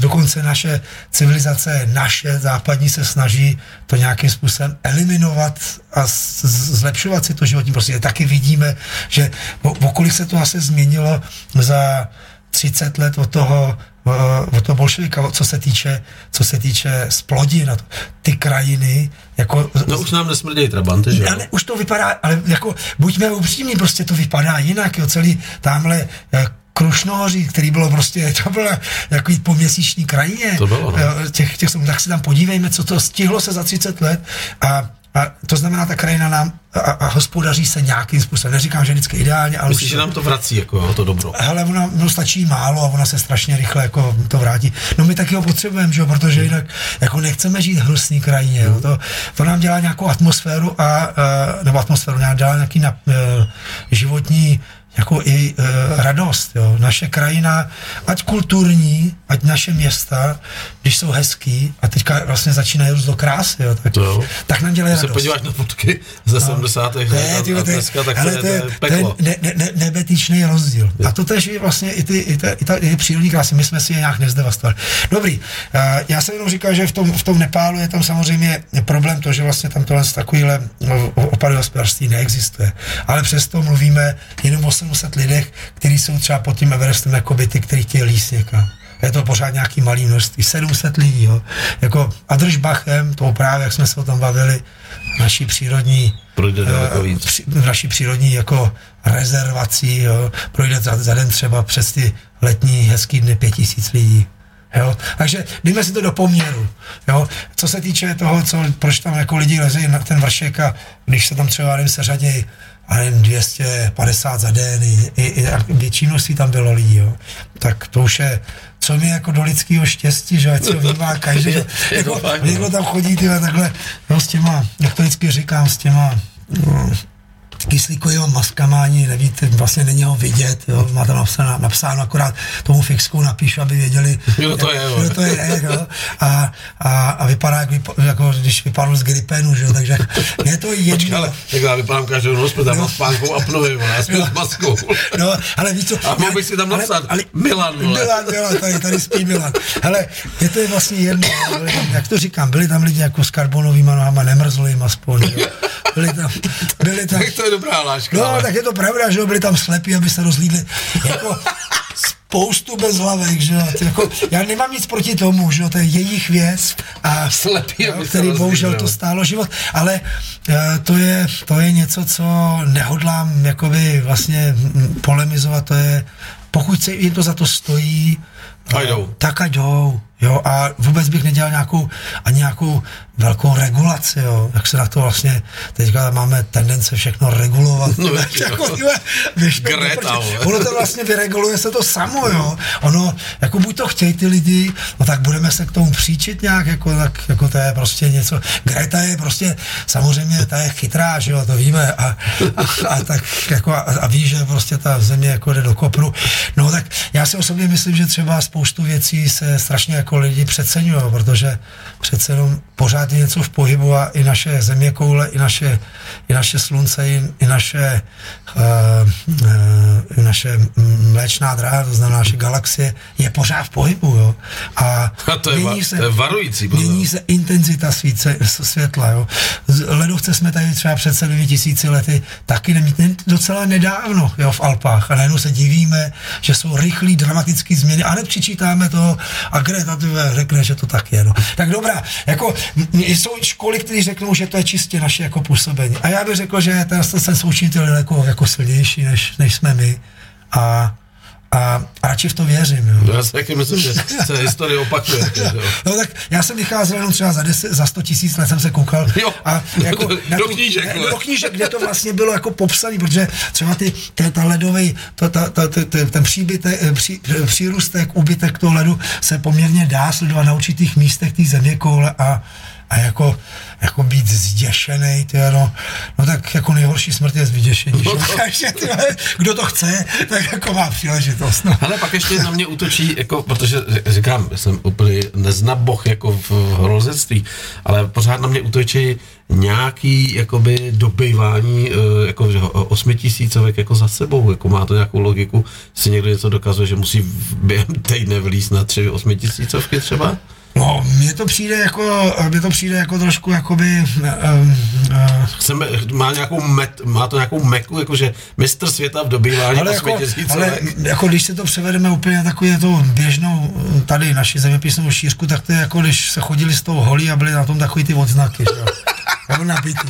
dokonce naše civilizace, naše západní se snaží to nějakým způsobem eliminovat a zlepšovat si to životní prostředí. Taky vidíme, že v okolí se to asi změnilo za 30 let od toho, od toho bolševika, co se týče, co se týče splodin, ty krajiny, jako... No už nám nesmrdějí trabanty, že Ale už to vypadá, ale jako, buďme upřímní, prostě to vypadá jinak, jo, celý tamhle eh, Krušnohoří, který bylo prostě, to bylo jako po měsíční krajině. To bylo, no. těch, těch, tak si tam podívejme, co to stihlo se za 30 let a a to znamená, ta krajina nám a, a hospodaří se nějakým způsobem. Neříkám, že vždycky ideálně, ale... Myslíš, že nám to vrací, jako to dobro? Hele, ona, no, stačí málo a ona se strašně rychle jako to vrátí. No my taky ho potřebujeme, že jo, protože jinak jako nechceme žít v hnusný krajině. Jo. To, to, nám dělá nějakou atmosféru a, a nebo atmosféru, nám dělá nějaký na, uh, životní jako i e, radost. Jo. Naše krajina, ať kulturní, ať naše města, když jsou hezký a teďka vlastně začínají růst do krásy, jo, tak, to tak nám dělají radost. se podíváš na fotky ze no. 70. let a, a dneska, tak ale to je, peklo. To je ne, ne, nebetičný rozdíl. Je. A to tež je vlastně i ty, i ta, i ta i přírodní krásy. My jsme si je nějak nezdevastovali. Dobrý, uh, já jsem jenom říkal, že v tom, v tom Nepálu je tam samozřejmě problém to, že vlastně tam tohle takovýhle no, opady hospodářství neexistuje. Ale přesto mluvíme jenom o 700 lidech, kteří jsou třeba pod tím Everestem jako by ty, kteří chtějí líst někam. je to pořád nějaký malý množství, 700 lidí, jo. Jako Adržbachem, to právě, jak jsme se o tom bavili, naší přírodní Projde daleko víc. při- naší přírodní jako rezervací, jo, projde za, za den třeba přes ty letní hezký dny pět tisíc lidí. Jo? Takže dejme si to do poměru. Jo? Co se týče toho, co, proč tam jako lidi lezejí na ten vršek a když se tam třeba nevím, se řadí a nevím, 250 za den, i, i, i větší množství tam bylo lidí, jo? tak to už je, co mi jako do lidského štěstí, že ať se to vnímá každý, Je jako, fakt, no. někdo tam chodí tyhle, takhle, no, s těma, jak to vždycky říkám, s těma, no, kyslíkovýma maskama ani nevíte, vlastně není ho vidět, jo, má tam napsáno, napsáno akorát tomu fixku napíšu, aby věděli, Kdo to je, kdo to je, jo, a, a, a vypadá, jak vypa, jako když vypadl z gripenu, že jo, takže je to jedno. Ale tak já vypadám každou noc, protože tam mám spánkou apnovi, vole, já jsem s maskou. No, ale víš co? A mohl bych si tam napsat Milan, vole. Milan, Milan, tady, tady spí Milan. Hele, je to je vlastně jedno, tam, jak to říkám, byli tam lidi jako s karbonovými nohama, nemrzlo jim aspoň, jo. Byli tam, byli tam, Tak to je dobrá láška. No, ale- tak je to pravda, že byli tam slepí, aby se rozlídli. Jako spoustu bezhlavek, že jo. Jako, já nemám nic proti tomu, že jo, to je jejich věc a Slepý, jo, který bohužel to stálo život, ale eh, to je, to je něco, co nehodlám jakoby vlastně polemizovat, to je, pokud se jim to za to stojí, Ať jdou. tak ať jdou. Jo, a vůbec bych nedělal nějakou, ani nějakou velkou regulaci, jo, jak se na to vlastně, teďka máme tendence všechno regulovat. No, jako, víš, Greta, ono to vlastně vyreguluje se to samo, jo. Ono, jako buď to chtějí ty lidi, no tak budeme se k tomu příčit nějak, jako, tak, jako to je prostě něco. Greta je prostě, samozřejmě, ta je chytrá, že jo, to víme, a, a, a tak jako, a, a ví, že prostě ta země jako jde do kopru. No tak já si osobně myslím, že třeba spoustu věcí se strašně jako lidi přeceňují, protože přece jenom pořád je něco v pohybu a i naše země koule, i naše, i naše slunce, i, i naše, uh, uh, i naše mléčná dráha, to znamená naše galaxie, je pořád v pohybu, jo. A, A to je va- to je varující, mění se intenzita svíce, světla, jo. Z ledovce jsme tady třeba před 7 tisíci lety taky nemít docela nedávno, jo, v Alpách. A najednou se divíme, že jsou rychlý, dramatické změny a nepřičítáme to a Greta řekne, že to tak je, no. Tak dobrá, jako jsou školy, které řeknou, že to je čistě naše jako působení. A já bych řekl, že ten, ten součitel jako, jako silnější, než, než jsme my. A, a, a radši v to věřím, jo. Já si taky myslím, že se historie opakuje. jo. No tak já jsem vycházel jenom třeba za, 10, za 100 tisíc let jsem se koukal. Jo, a jako do- na do knížek, ne, do knížek, kde to vlastně bylo jako popsané, protože třeba ty, ta, ta ledový, ta, ta, ta, ta, ta, ten příbytek, eh, pří, přírůstek, úbytek toho ledu se poměrně dá sledovat na určitých místech té země koule a a jako, jako být zděšený, ty no, no tak jako nejhorší smrt je z vyděšení. No že? to- Takže ty, kdo to chce, tak jako má příležitost. No. Ale pak ještě na mě útočí, jako, protože říkám, jsem úplně neznaboch jako v horolezectví, ale pořád na mě útočí nějaký jakoby dobývání eh, jako že osmitisícovek jako za sebou, jako má to nějakou logiku, si někdo něco dokazuje, že musí během týdne vylíst na tři osmitisícovky třeba? No, mně to přijde jako, mně to přijde jako trošku jakoby, um, uh, Chceme, má, nějakou met, má to nějakou meku, jakože mistr světa v dobývání ale, jako, ale jako když se to převedeme úplně na takovou to běžnou tady naši zeměpisnou šířku, tak to je jako když se chodili s tou holí a byly na tom takový ty odznaky, že.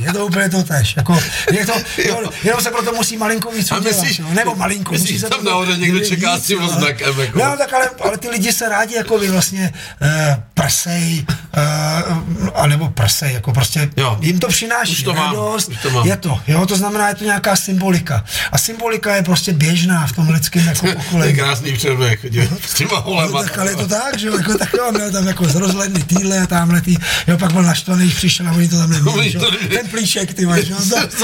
Je to úplně to tež. Jako, je to, jo, jenom se proto musí malinko víc udělat. myslíš- jo. Nebo malinko. myslíš, musí se tam nahoře někdo čeká s tím oznakem, jako? No, tak ale, ale ty lidi se rádi jako vy vlastně uh, prsej, uh, anebo prsej, jako prostě Jo. jim to přináší Už to mám, radost, už to mám. je to, jo, to znamená, je to nějaká symbolika. A symbolika je prostě běžná v tom lidském jako To je krásný přemek, s těma No, holema. tak ale je to tak, že jo, jako tak jo, měl tam jako zrozledný týhle a tamhle tý, jo, pak byl naštvaný, když přišel a oni to tam neměli, neměli. ten plíšek, ty máš, jo,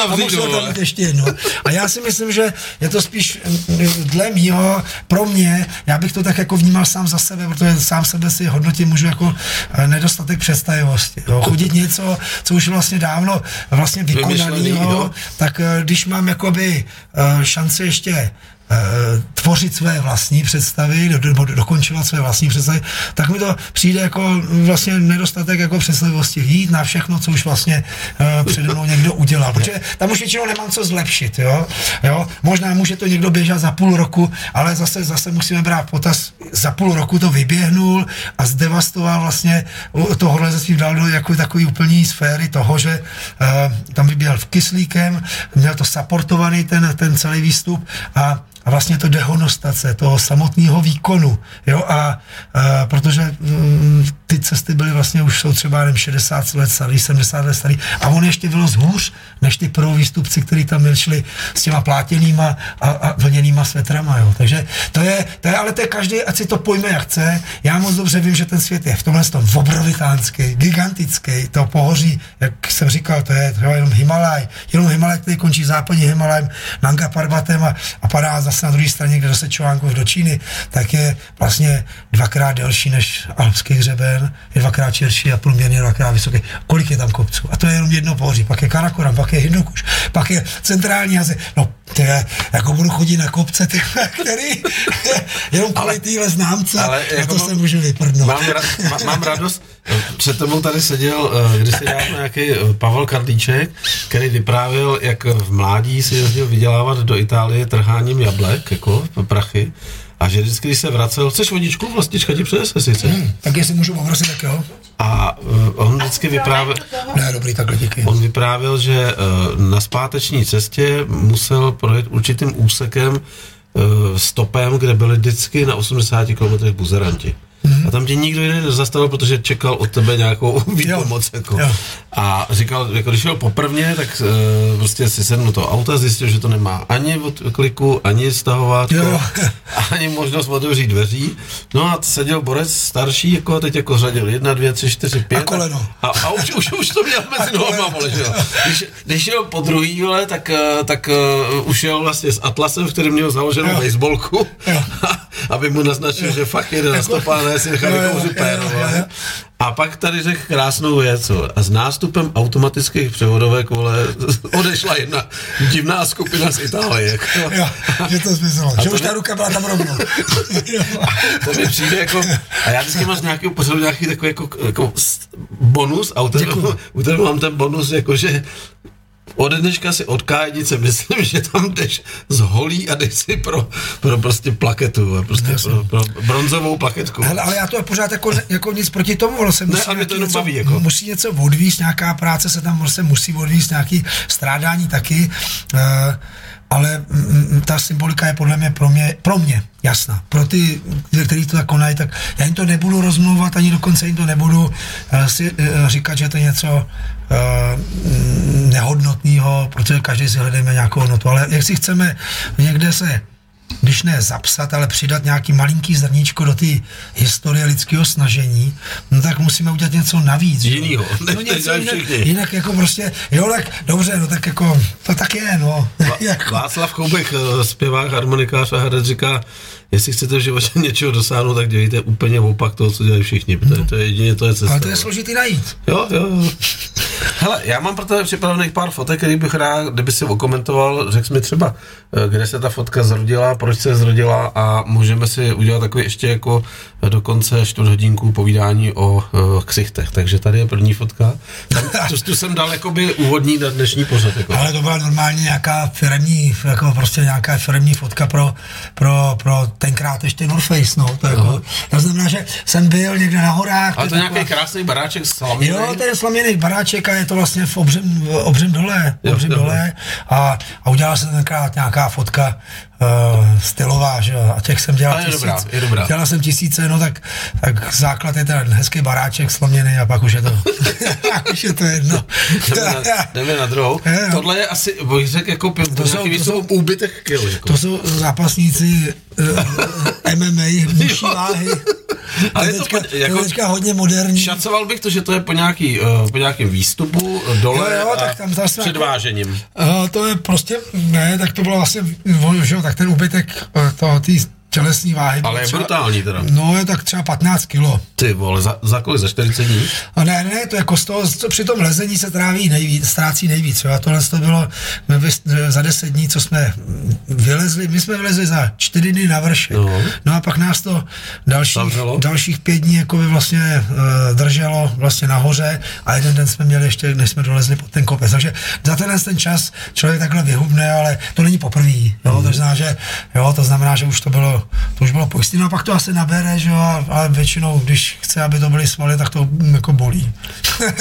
a musel tam být ještě jedno. A já si myslím, že je to spíš mm, dle mýho, pro mě, já bych to tak jako vnímal sám za sebe, protože sám sebe si hodnotím můžu jako eh, nedostatek představivosti, jo, chodit něco, co už je vlastně dávno vlastně jo. tak eh, když mám jakoby eh, šanci ještě tvořit své vlastní představy, do, do, dokončovat své vlastní představy, tak mi to přijde jako vlastně nedostatek jako představivosti. Jít na všechno, co už vlastně uh, přede mnou někdo udělal. Protože tam už většinou nemám co zlepšit. Jo? Jo? Možná může to někdo běžet za půl roku, ale zase, zase musíme brát potaz, za půl roku to vyběhnul a zdevastoval vlastně to horolezectví dal do jako takový úplný sféry toho, že uh, tam vyběhl v kyslíkem, měl to supportovaný ten, ten celý výstup a a vlastně to dehonostace toho samotného výkonu. Jo? A, a protože mm, ty cesty byly vlastně už jsou třeba nevím, 60 let starý, 70 let starý a on ještě bylo zhůř než ty pro výstupci, kteří tam šli s těma plátěnýma a, a vlněnýma svetrama. Jo? Takže to je, to je, ale to je každý, ať si to pojme jak chce. Já moc dobře vím, že ten svět je v tomhle tom obrovitánský, gigantický, to pohoří, jak jsem říkal, to je třeba jenom Himalaj, jenom Himalaj, který končí západní Himalajem, Nanga Parbatem a, a padá zase na druhé straně, kde se Čovánkov do Číny, tak je vlastně dvakrát delší než alpský hřeben, je dvakrát širší a průměrně dvakrát vysoký. Kolik je tam kopců? A to je jenom jedno pohoří. Pak je Karakoram, pak je Hindukuš, pak je centrální Azie. No, je, jako budu chodit na kopce, ty, který jenom kvůli téhle známce, ale jako to se můžu vyprdnout. Mám, ra, má, mám radost, před tebou tady seděl, když se dělal nějaký eh, Pavel Karlíček, který vyprávěl, jak v mládí si jezdil vydělávat do Itálie trháním jablek, jako prachy. A že vždycky, když se vracel, chceš vodičku, vlastička ti přinese sice. Hmm, tak jestli můžu poprosit, tak jo. A uh, on vždycky vyprávěl... Ne, dobrý, takhle díky. On vyprávěl, že uh, na zpáteční cestě musel projet určitým úsekem uh, stopem, kde byly vždycky na 80 km buzeranti. Mm-hmm. A tam tě nikdo jiný nezastavil, protože čekal od tebe nějakou výpomoc. Jako. Jo. A říkal, jako když šel poprvně, tak uh, prostě si sednul to auta, zjistil, že to nemá ani od kliku, ani stahovátko, ani možnost otevřít dveří. No a seděl borec starší, jako a teď jako řadil jedna, dvě, tři, čtyři, pět. A koleno. A, a už, už, už to měl mezi nohama, vole, že jo. Když, když šel po druhý, vole, tak, eh, tak uh, už šel vlastně s Atlasem, který měl založenou baseballku, aby mu naznačil, jo. že fakt jede na jako- stopáne si nechali kouřit péro. A pak tady řekl krásnou věc. A s nástupem automatických převodovek vole, odešla jedna divná skupina z Itálie. Jako. Jo, že to zmizelo. Že už ta ruka byla tam rovnou. to mi přijde jako... A já vždycky mám z nějakého pořadu nějaký takový jako, jako bonus a u tebe, u tebe mám ten bonus, jako že ode dneška si od Kájnice myslím, že tam jdeš z holí a jdeš si pro, pro prostě plaketu, prostě pro, pro, bronzovou plaketku. Hele, ale já to je pořád jako, jako nic proti tomu, ale se musí, ne, ale to něco, baví, jako. musí něco odvíst, nějaká práce se tam prostě musí odvíst, nějaký strádání taky. Uh, ale mm, ta symbolika je podle mě pro mě, pro mě jasná. Pro ty, kteří to tak konají, tak já jim to nebudu rozmluvat, ani dokonce jim to nebudu uh, si, uh, říkat, že to je něco uh, nehodnotného, protože každý si hledáme nějakou hodnotu. Ale jak si chceme někde se když ne zapsat, ale přidat nějaký malinký zrníčko do té historie lidského snažení, no tak musíme udělat něco navíc. Jinýho, no něco jinak, jinak, jako prostě, jo, tak dobře, no tak jako, to tak je, no. Jako- Václav Koubek, eh, zpěvák, harmonikář a herec říká, jestli chcete v životě něčeho dosáhnout, tak dělejte úplně opak toho, co dělají všichni. No. To je jedině, to je cesta. Ale to je složitý najít. Jo, jo, jo. Hele, já mám pro tebe připravených pár fotek, který bych rád, kdyby si okomentoval, řekl mi třeba, eh, kde se ta fotka zrodila, proč se zrodila a můžeme si udělat takový ještě jako dokonce čtvrt hodinku povídání o uh, ksichtech. Takže tady je první fotka. Tam, tu, tu jsem dal jakoby úvodní na dnešní pořad. Jako. Ale to byla normálně nějaká firmní, jako prostě nějaká firmní fotka pro, pro, pro tenkrát ještě North Face, no. To, jako, to znamená, že jsem byl někde na horách. Ale to je nějaký taková... krásný baráček slaměný. Jo, to je slaměný baráček a je to vlastně v obřem, v obřem dole. Obřem jo, dole a, a udělala se tenkrát nějaká fotka uh, stylová, že jo, a těch jsem dělal tisíc, dobrá, je dobrá. dělal jsem tisíce, no tak, tak základ je ten hezký baráček sloměný a pak už je to, už je to jedno. jdeme, na, jdeme na druhou. Je, no. Tohle je asi, bych řekl, jako to jsou, to jsou úbytek kil. Jako. To jsou zápasníci uh, MMA, muší váhy. Ale je to, teďka, po, jako, to teďka hodně moderní. Šacoval bych to, že to je po, nějaký, uh, po nějakém výstupu dole jo, jo, tak tam zase před vážením. Uh, to je prostě, ne, tak to bylo vlastně, že, tak ten úbytek to, tý, tělesní váhy. Ale je třeba, brutální teda. No je tak třeba 15 kilo. Ty vole, za, za kolik? Za 40 dní? A ne, ne, to jako z toho, co při tom lezení se tráví nejvíc, ztrácí nejvíc. Jo. A tohle to bylo my vys- za 10 dní, co jsme vylezli, my jsme vylezli za 4 dny na vršek. No. No, a pak nás to dalších, Zavřelo? dalších pět dní jako by vlastně uh, drželo vlastně nahoře a jeden den jsme měli ještě, než jsme dolezli pod ten kopec. Takže za tenhle ten čas člověk takhle vyhubne, ale to není poprvé. Jo, to znamená, že, jo, to znamená, že už to bylo, to už bylo pojistné. No a pak to asi nabere, že jo, ale většinou, když chce, aby to byly svaly, tak to jako bolí.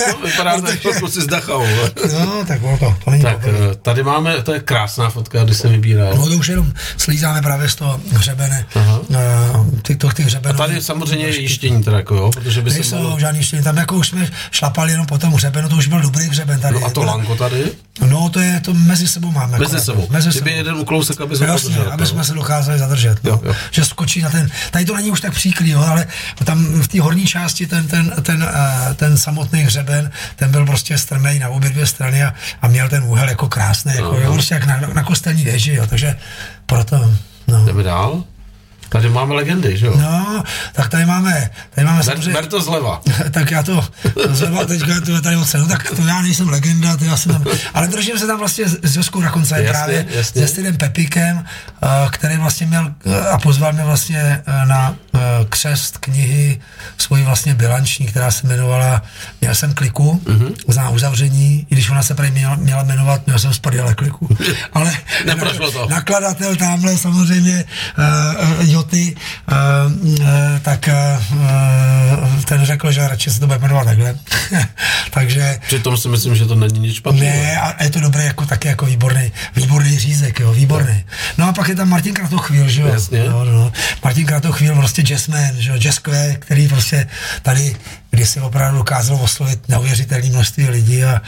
No, vypadá to jako kluci z Dachau. vole. no, tak ono to, to není Tak poprvé. eh, tady máme, to je krásná fotka, kdy se vybíral. No to už jenom slízáme právě z toho hřebene, Aha. uh, ty, to, ty hřebene. A tady samozřejmě je jištění teda jako jo, protože by se mohlo... žádný štění, tam jako už jsme šlapali jenom po tom hřebenu, to už byl dobrý hřeben tady. No a to Teda- lanko tady? No to je, to mezi sebou máme. Mezi sebou. Mezi Kdyby sebou. jeden uklousek, aby Jasně, podržel. aby jsme se dokázali zadržet. No. Jo, jo. Že skočí na ten, tady to není už tak příklý, jo, ale tam v té horní části ten, ten, ten, uh, ten samotný hřeben, ten byl prostě strmej na obě dvě strany a, a měl ten úhel jako krásný, jako, jo, prostě jak na, na kostelní deži, jo, takže proto, no. Jdeme dál. Tady máme legendy, že jo? No, tak tady máme, tady máme Ber, samozřejmě... ber to zleva. tak já to zleva teďka to tady moc no tak to já nejsem legenda, to já jsem tam, ale držím se tam vlastně s Joskou Rakonce Jasně, právě jasně. se Stydem Pepikem, eh, který vlastně měl eh, a pozval mě vlastně eh, na křest knihy svoji vlastně bilanční, která se jmenovala Měl jsem kliku Mhm. za uzavření, i když ona se prý měla, měla jmenovat Měl jsem z prdele kliku. Ale Neprošlo to. nakladatel tamhle samozřejmě uh, Joty, uh, uh, tak uh, ten řekl, že radši se to bude jmenovat takhle. Takže Přitom si myslím, že to není nic špatného. ne, a je to dobré jako taky jako výborný, výborný řízek, jo, výborný. No a pak je tam Martin Kratochvíl, že jo. Jasně. No, no. Martin Kratochvíl, prostě jazzman, že jo, jazzkve, který prostě tady kdysi opravdu dokázal oslovit neuvěřitelné množství lidí a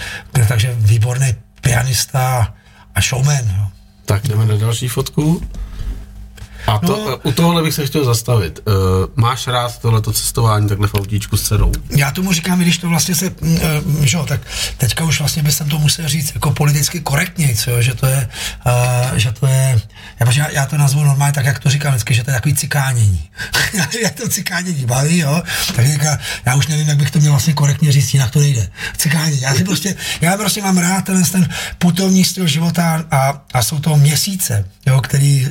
takže výborný pianista a showman, jo. Tak jdeme na další fotku. A to, No. u tohohle bych se chtěl zastavit. Uh, máš rád tohleto cestování takhle v autíčku s dcerou? Já tomu říkám, když to vlastně se, eh, že jo, tak teďka už vlastně bych to musel říct jako politicky korektně, co jo, že to je, uh, že to je, já, já, já to nazvu normálně tak, jak to říkám vždycky, že to je takový cikánění. jak to cikánění baví, jo, tak říká, já už nevím, jak bych to měl vlastně korektně říct, jinak to nejde. Cikánění, já si prostě, já prostě mám rád ten, ten putovní styl života a, a jsou to měsíce, jo, který,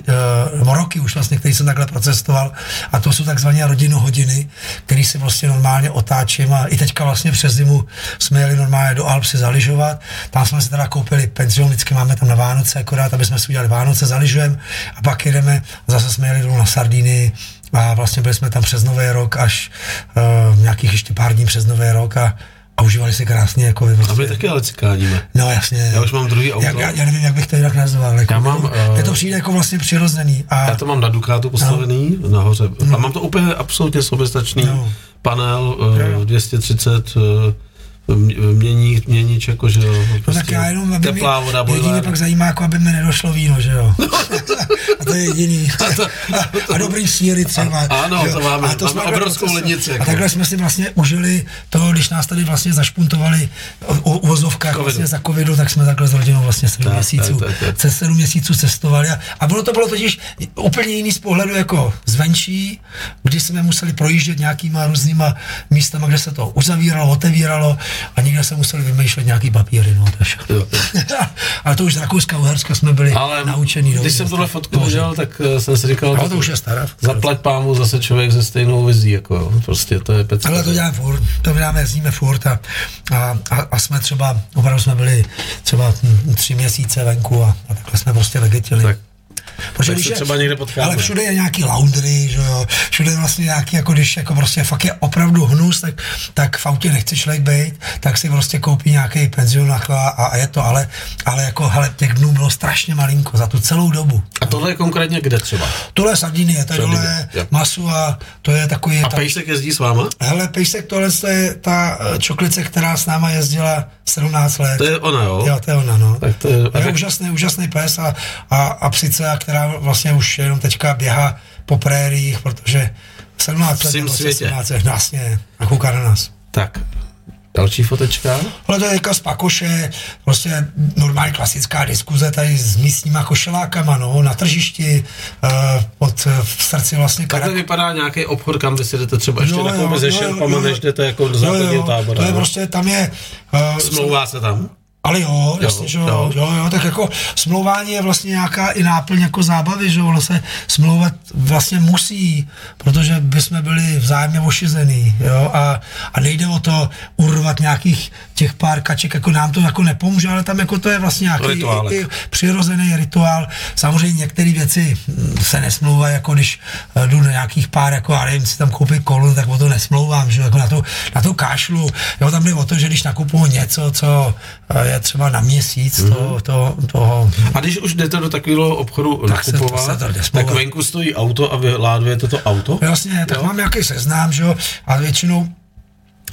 uh, roky už vlastně, který jsem takhle procestoval. A to jsou takzvané rodinohodiny, který si vlastně normálně otáčím a i teďka vlastně přes zimu jsme jeli normálně do Alp si zaližovat, tam jsme si teda koupili penzion, vždycky máme tam na Vánoce akorát, aby jsme si udělali Vánoce, zaližujeme. A pak jedeme, zase jsme jeli dolů na Sardiny a vlastně byli jsme tam přes Nový rok až uh, nějakých ještě pár dní přes Nový rok a, a užívali si krásně jako vy, A prostě. my taky ale cikáníme. No jasně. Já už mám druhý auto. Já, já, já nevím, jak bych to jinak nazval. Jako, Já mám, Mně eh, to přijde jako vlastně přirozený. A, Já to mám na Dukátu postavený no. nahoře. A mám to úplně absolutně soběstačný No. panel uh, 230 uh, mění, měníč, jako, že jo, No prostě tak já jenom, aby teplá mě, voda, boiler. pak zajímá, jako aby mi nedošlo víno, že jo. a to je jediný. a, dobrý síry třeba. A- ano, jo. to máme. A to Máme jsme obrovskou lednici, A jako. takhle jsme si vlastně užili to, když nás tady vlastně zašpuntovali o o uvozovkách vlastně za covidu, tak jsme takhle s rodinou vlastně sedm měsíců, přes sedm měsíců cestovali a, a bylo to bylo totiž úplně jiný z pohledu jako zvenčí, kdy jsme museli projíždět nějakýma různýma místama, kde se to uzavíralo, otevíralo a někde se museli vymýšlet nějaký papíry, no to je všechno. Jo. Ale to už z Rakouska, Uherska jsme byli Ale naučený. když dobře. jsem tohle fotku viděl, tak eh, jsem si říkal, Ale to už je stará. zaplať pámu zase člověk se stejnou vizí, jako jo. prostě to je pecka. Ale to děláme furt, to děláme, jezdíme furt a, a, a, a jsme třeba, opravdu jsme byli třeba tři měsíce venku a, a takhle jsme prostě legetili. Tak. Protože Tak když se je- třeba někde potkáme. Ale všude je nějaký laundry, že jo, všude je vlastně nějaký, jako když jako prostě fakt je opravdu hnus, tak, tak v autě nechce člověk být, tak si prostě koupí nějaký penzion a, a, a je to, ale, ale jako, hele, těch dnů bylo strašně malinko za tu celou dobu. A tohle je konkrétně kde třeba? Tohle je Sardinie, je Sardinie, dole masu a to je takový... A ta, Pejsek jezdí s váma? Hele, Pejsek, tohle to je ta eh, čoklice, která s náma jezdila 17 let. To je ona, jo? Jo, to je ona, no. Tak to je- je úžasný, úžasný pes a, a, a psice, která vlastně už jenom teďka běhá po prériích, protože 17 let svým nebo světě. 17 let, vlastně, a kouká na nás. Tak, Další fotečka. Ale to je jako z Pakoše, prostě normálně klasická diskuze tady s místníma košelákama, no, na tržišti, uh, pod, v srdci vlastně Takhle Karak- vypadá nějaký obchod, kam vy si jdete třeba ještě no, jo, takovou ze šerpama, než jdete jako do Jo, základního jo, tábora. To je no. prostě, tam je... Uh, Smlouvá se tam? Ale jo, jasně, že jo, jo. jo, jo, tak jako smlouvání je vlastně nějaká i náplň jako zábavy, že jo, ono se smlouvat vlastně musí, protože bychom byli vzájemně ošizený, jo, a, a nejde o to urvat nějakých těch pár kaček, jako nám to jako nepomůže, ale tam jako to je vlastně nějaký Rituálek. i, i přirozený rituál. Samozřejmě některé věci mm, se nesmlouvají, jako když eh, jdu na nějakých pár, jako já nevím, si tam koupit kolu, tak o to nesmlouvám, že jako na to, na to kašlu. Jo, tam jde o to, že když nakupuju něco, co eh, je třeba na měsíc, Mhm. to, to, toho, A když už jdete do takového obchodu Tak se to- nakupovat, se to tak venku stojí auto a vy ládujete to auto? Jasně, tak Jo. mám nějaký seznám, že jo, a většinou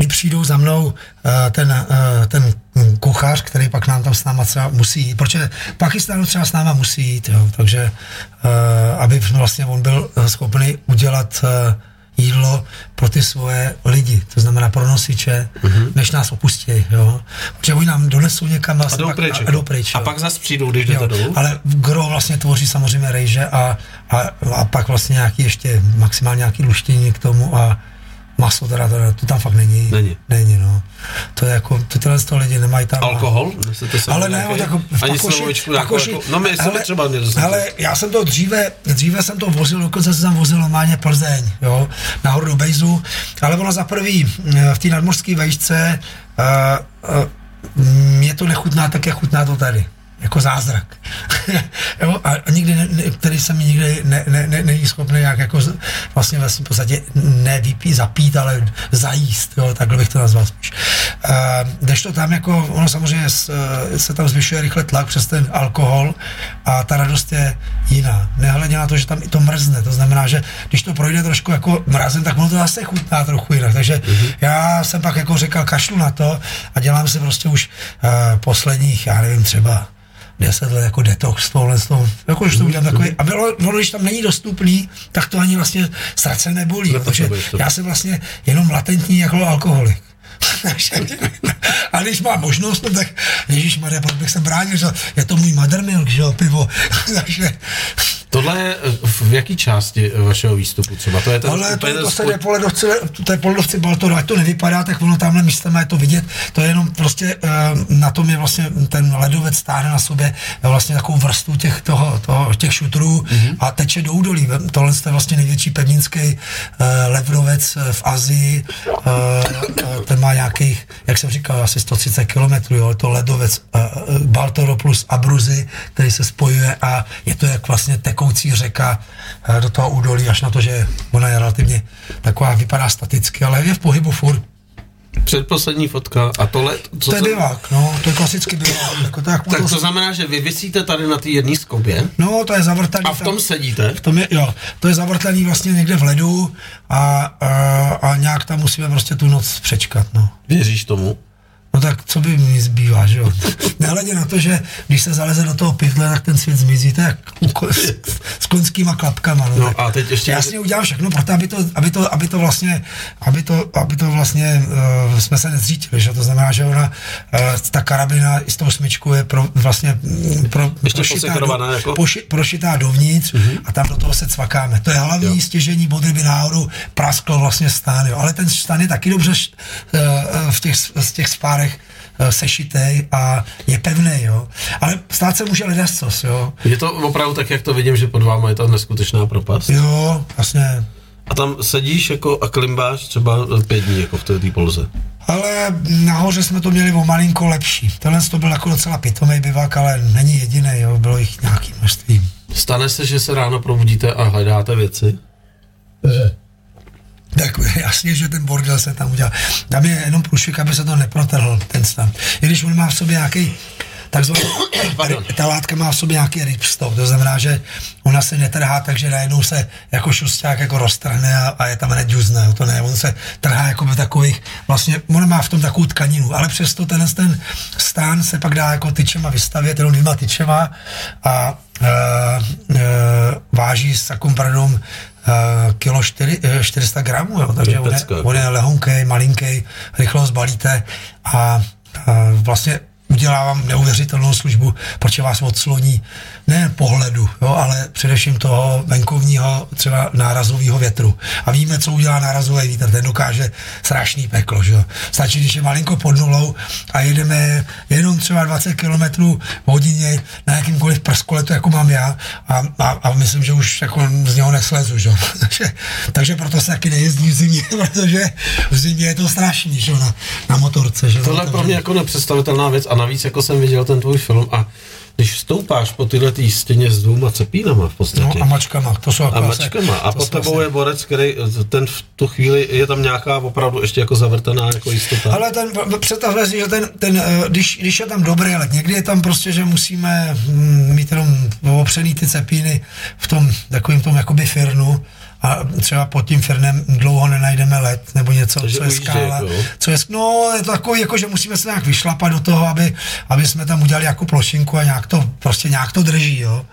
přijdou za mnou uh, ten, uh, ten kuchař, který pak nám tam s náma třeba musí jít, protože Pakistánu třeba s náma musí jít, jo, takže uh, aby vlastně on byl eh, schopný udělat uh, jídlo pro ty svoje lidi, to znamená pro nosiče, mm-hmm. než nás opustí, jo. Protože oni nám donesou někam A jdou pak, pryč. a, a jdou pryč a jo. pak zase přijdou, když jdete dolů? ale gro vlastně tvoří samozřejmě rejže a, a, a pak vlastně nějaký ještě maximálně nějaký luštění k tomu a maso teda, teda to tam fakt není. Není. Není, no. To je jako, to tyhle z toho lidi nemají tam. Alkohol? Se Ale ne, nějaký? tak v Ani Pakoši, jako, Pakoši, jako, no my jsme třeba nedostali. ale já jsem to dříve, dříve jsem to vozil, dokonce jsem tam vozil normálně Plzeň, jo, nahoru do Bejzu, ale ono za prvý eh, v té nadmořské vejšce uh, uh, mě to nechutná tak, jak chutná to tady jako zázrak. jo, a, nikdy, ne, ne, který se mi nikdy ne, ne, ne, není schopný jak jako z- vlastně vlastně v podstatě ne vypít, zapít, ale zajíst, jo, takhle bych to nazval spíš. Uh, když to tam jako, ono samozřejmě s, eh, se tam zvyšuje rychle tlak přes ten alkohol a ta radost je jiná. Nehledě na to, že tam i to mrzne, to znamená, že když to projde trošku jako mrazem, tak ono to zase chutná trochu jinak. Takže mm-hmm. já jsem pak jako říkal, kašlu na to a dělám si prostě už uh, posledních, já nevím, třeba deset let jako detox tohle toho, jako že to udělám takový, a bylo, ono, když tam není dostupný, tak to ani vlastně srdce nebolí, protože to. já jsem vlastně jenom latentní jako alkoholik. A když mám možnost, no tak Ježíš Maria, proč bych se bránil, že je to můj mothermilk, že jo, pivo. Takže, Tohle je eh, v jaký části eh, vašeho výstupu třeba? To je ten, ale to, úplně to, to se spod- jde po ledovci, to je po ledovci Baltoru, ať to nevypadá, tak ono tamhle místem je to vidět, to je jenom prostě uh, na tom je vlastně ten ledovec stáhne na sobě eh, vlastně takovou vrstvu těch, toho, toho, těch šutrů mm-hmm. a teče do údolí. Tohle je vlastně největší pevninský uh, ledovec eh, v Azii, ten má nějakých, jak jsem říkal, asi 130 kilometrů, jo, to ledovec Baltoro plus Abruzy, který se spojuje a je to jak vlastně tekoucí řeka eh, do toho údolí, až na to, že ona je relativně taková, vypadá staticky, ale je v pohybu furt. Předposlední fotka a tohle, co To je to, bivák, no, to je klasický bivák. Jako tak, tak to znamená, že vy vysíte tady na té jedné skobě No, to je zavrtaný. a v tom tam- sedíte. v tom je, jo, to je zavrtaný vlastně někde v ledu a, a, a nějak tam musíme prostě tu noc přečkat, no. Věříš tomu? No tak co by mi zbývá, že jo? Nehledě na to, že když se zaleze do toho pytle, tak ten svět zmizí, ko- s, s konskýma klapkama. No, No tak a teď ještě- Jasně udělám všechno, proto aby to, aby to, aby to vlastně, aby to, aby to vlastně uh, jsme se nezřítili, že to znamená, že ona, uh, ta karabina i s tou smyčkou je pro, vlastně mm, pro, Ještě posekrovaná jako? poši, prošitá dovnitř mm-hmm. a tam do toho se cvakáme. To je hlavní Jo. stěžení, bod kdyby náhodou praskl vlastně stan, jo. ale ten stan je taky dobře eh, v těch, z těch spárech eh, sešitej a je pevný, jo. Ale stát se může ledascos, jo. Je to opravdu tak, jak to vidím, že pod váma je ta neskutečná propast. Jo, vlastně. A tam sedíš jako a klimbáš třeba pět dní jako v té polze. Ale nahoře jsme to měli o malinko lepší. Tenhle to byl jako docela pitomý bivák, ale není jediný, jo. Bylo jich nějaký množství. Stane se, že se ráno probudíte a hledáte věci? Tak jasně, že ten bordel se tam udělal. Tam je jenom průšvik, aby se to neprotrhl, ten stan. I když on má v sobě nějaký takzvaný, ta látka má v sobě nějaký ripstop, to znamená, že ona se netrhá, takže najednou se jako šusták jako roztrhne a, a je tam hned džuzne, to ne, on se trhá jako by takových, vlastně, on má v tom takovou tkaninu, ale přesto ten, ten stán se pak dá jako tyčema vystavět, jenom dvěma tyčema a e, e, váží s takovým uh, kilo 4, 400 gramů, jo, takže on je, on je lehonkej, malinký, rychlo zbalíte a, a vlastně udělá vám neuvěřitelnou službu, protože vás odsloní ne pohledu, jo, ale především toho venkovního třeba nárazového větru. A víme, co udělá nárazový vítr, ten dokáže strašný peklo. Že? Stačí, když je malinko pod nulou a jedeme jenom třeba 20 km v hodině na jakýmkoliv prskoletu, jako mám já a, a, a myslím, že už jako z něho neslezu. Že? takže, takže proto se taky nejezdí v zimě, protože v zimě je to strašný že? Na, na motorce. Že? Tohle je pro mě jako nepředstavitelná věc a navíc jako jsem viděl ten tvůj film a když stoupáš po tyhle tý stěně s dvouma cepínama v podstatě. No a mačkama, to jsou A mačkama. A pod tebou vlastně... je borec, který ten v tu chvíli je tam nějaká opravdu ještě jako zavrtaná jako jistota. Ale ten, představte si, že ten, ten eh, když, když je tam dobrý let, někdy je tam prostě, že musíme hm, mít jenom opřený ty cepíny v tom takovým tom jakoby firnu, a třeba pod tím firnem dlouho nenajdeme let nebo něco, Takže co je skála. Jako. Co je, no, je to takový, jako, že musíme se nějak vyšlapat do toho, aby, aby jsme tam udělali jako plošinku a nějak to, prostě nějak to drží, jo.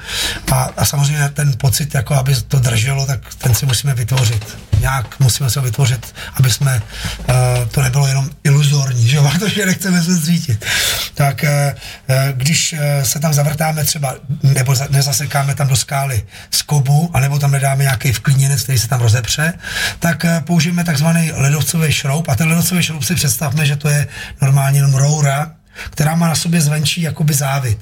A, a samozřejmě ten pocit, jako aby to drželo, tak ten si musíme vytvořit. Nějak musíme se vytvořit, aby jsme, uh, to nebylo jenom iluzorní, že jo, protože nechceme se zřítit. Tak uh, když uh, se tam zavrtáme třeba, nebo za, nezasekáme tam do skály skobu, anebo tam nedáme nějaký vklíněnec který se tam rozepře, tak eh, použijeme takzvaný ledovcový šroub a ten ledovcový šroub si představme, že to je normálně jenom roura, která má na sobě zvenčí jakoby závit.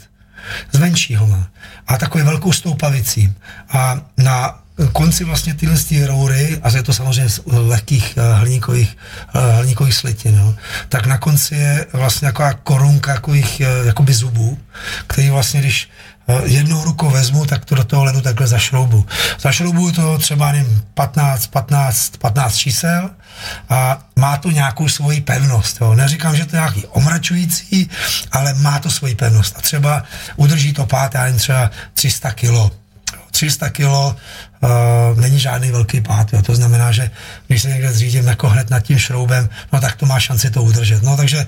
Zvenčí ho má. A takový velkou stoupavicí. A na konci vlastně tyhle ty roury, a je to samozřejmě z lehkých eh, hliníkových, eh, hliníkových slitin, jo, tak na konci je vlastně taková korunka takových jakoby zubů, který vlastně, když jednou rukou vezmu, tak to do toho ledu takhle zašroubu. Zašroubuju to třeba nevím, 15, 15, 15 čísel a má to nějakou svoji pevnost. Jo. Neříkám, že to je nějaký omračující, ale má to svoji pevnost. A třeba udrží to pát, já nevím, třeba 300 kilo. 300 kilo uh, není žádný velký pád, jo. to znamená, že když se někde zřídím jako hned nad tím šroubem, no tak to má šanci to udržet. No takže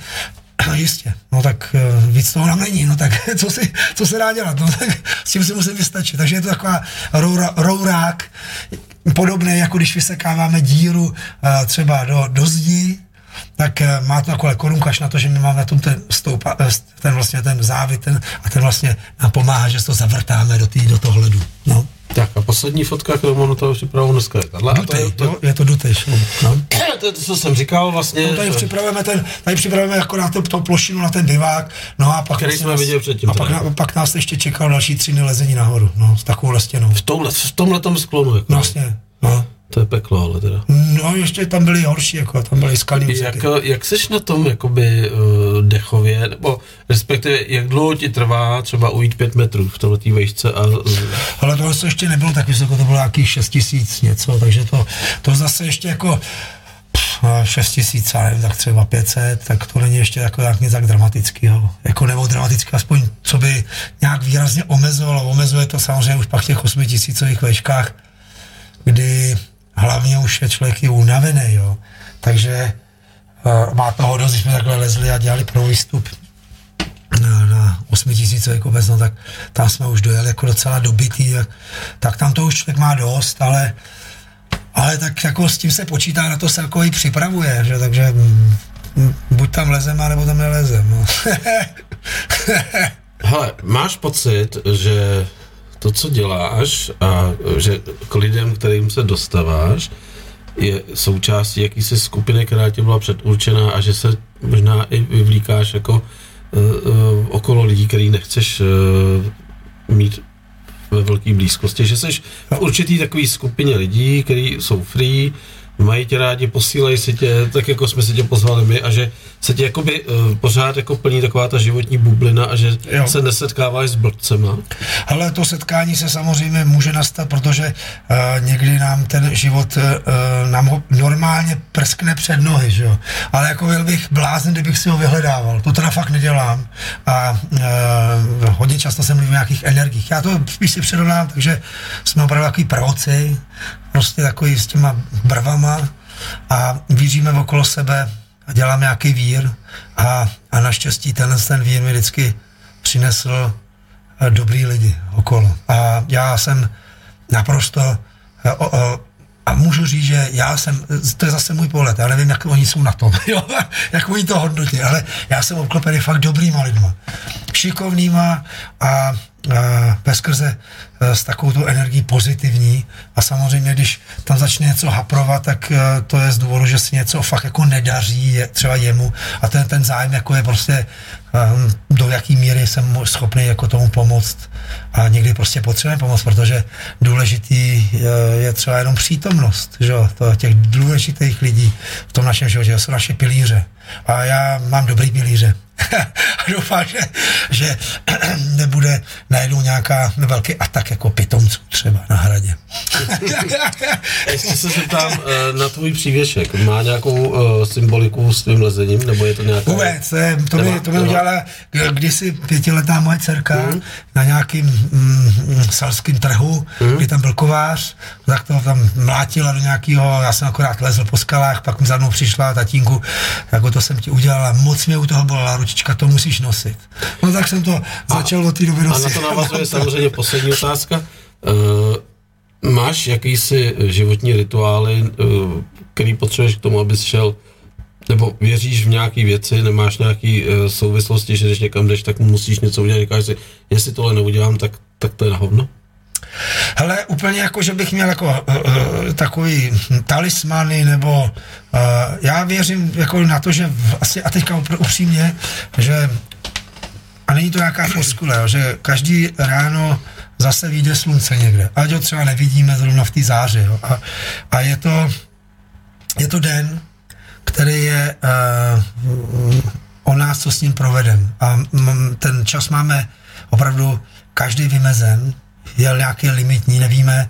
No jistě, no tak uh, víc toho nám není, no tak co, si, co se dá dělat, no tak s tím si musím vystačit. Takže je to taková roura, rourák, podobné, jako když vysekáváme díru uh, třeba do, do zdi, tak uh, má to takové korunkaž na to, že my máme na tom ten, stoupa, ten vlastně ten závit ten, a ten vlastně nám pomáhá, že to zavrtáme do, tý, do toho ledu. No. Tak a poslední fotka, kterou mám na toho připravu dneska je tahle. Dutej, to, to, jo, je to Dutej No. to je to, co jsem říkal vlastně. No, tady, připravujeme ten, tady připravujeme jako na to, to plošinu, na ten bivák, no a pak, Který jsme nás, viděli předtím. A pak, na, pak, nás ještě čekal další tři lezení nahoru, no, s takovou stěnou. V tomhle, v tomhle tom sklonu. Jako. No, vlastně, no. To je peklo, ale teda. No, ještě tam byly horší, jako tam byly skalní jak, jak seš na tom, jakoby, uh, dechově, nebo respektive, jak dlouho ti trvá třeba ujít pět metrů v této vejšce? A... Ale tohle to ještě nebylo tak vysoko, to bylo nějakých 6 tisíc něco, takže to, to zase ještě jako 6 tisíc, tak třeba 500, tak to není ještě jako tak nic tak dramatického. Jako nebo dramatické, aspoň co by nějak výrazně omezovalo. Omezuje to samozřejmě už pak v těch 8 tisícových veškách, kdy hlavně už je člověk i unavený, jo. Takže uh, má toho dost, když jsme takhle lezli a dělali pro výstup na, na 8 tisícový kopec, no tak tam jsme už dojeli jako docela dobitý, tak, tak tam to už člověk má dost, ale ale tak jako s tím se počítá, na to se jako i připravuje, že? takže mm, mm, buď tam lezem, nebo tam nelezem. No. Hele, máš pocit, že to, co děláš a že k lidem, kterým se dostáváš, je součástí jakýsi skupiny, která ti byla předurčená a že se možná i vyvlíkáš jako uh, uh, okolo lidí, který nechceš uh, mít ve velké blízkosti, že jsi v určitý takový skupině lidí, kteří jsou free, mají tě rádi, posílají si tě, tak jako jsme si tě pozvali my a že se tě jakoby uh, pořád jako plní taková ta životní bublina a že jo. se nesetkáváš s blbcema? Ale to setkání se samozřejmě může nastat, protože uh, někdy nám ten život uh, nám ho normálně prskne před nohy, že jo. Ale jako byl bych blázen, kdybych si ho vyhledával. To teda fakt nedělám. A uh, hodně často jsem mluvím o nějakých energiích. Já to spíš si předovnám, takže jsme opravdu takový pravoci, prostě takový s těma brvama a víříme okolo sebe a děláme nějaký vír a, a naštěstí tenhle ten vír mi vždycky přinesl eh, dobrý lidi okolo. A já jsem naprosto eh, o, o, a můžu říct, že já jsem, to je zase můj pohled, já nevím, jak oni jsou na tom, jo, jak oni to hodnotí, ale já jsem obklopený fakt dobrýma lidma, šikovnýma a bez skrze e, s takovou tu energií pozitivní. A samozřejmě, když tam začne něco haprovat, tak e, to je z důvodu, že si něco fakt jako nedaří je, třeba jemu. A ten, ten zájem jako je prostě do jaký míry jsem schopný jako tomu pomoct a někdy prostě potřebujeme pomoct, protože důležitý je třeba jenom přítomnost, že to těch důležitých lidí v tom našem životě, jsou naše pilíře a já mám dobrý pilíře a doufám, že, že nebude najednou nějaká velký atak jako pitomců třeba na hradě. Ještě se zeptám eh, na tvůj přívěšek. Má nějakou uh, symboliku s tvým lezením, nebo je to nějaká... Vůbec, to mi, to mi udělala kdysi pětiletá moje dcerka mm. na nějakým mm, salským trhu, mm. kdy tam byl kovář, tak to tam mlátila do nějakého, já jsem akorát lezl po skalách, pak mi za mnou přišla tatínku, jako to jsem ti udělala, moc mě u toho bolela ručička, to musíš nosit. No tak jsem to a, začal od té doby nosit. A na to navazuje samozřejmě poslední otázka. Uh, máš jakýsi životní rituály, uh, který potřebuješ k tomu, abys šel nebo věříš v nějaké věci, nemáš nějaké uh, souvislosti, že když někam jdeš, tak musíš něco udělat, říkáš si, jestli tohle neudělám, tak, tak to je na hovno? Hele, úplně jako, že bych měl jako uh, takový talismany, nebo uh, já věřím jako na to, že v, asi, a teďka upřímně, že a není to nějaká floskule, že každý ráno zase vyjde slunce někde, ať ho třeba nevidíme zrovna v té záři. Jo. A, a je, to, je to den, který je uh, o nás, co s ním provedem. A ten čas máme opravdu každý vymezen, je nějaký limitní, nevíme,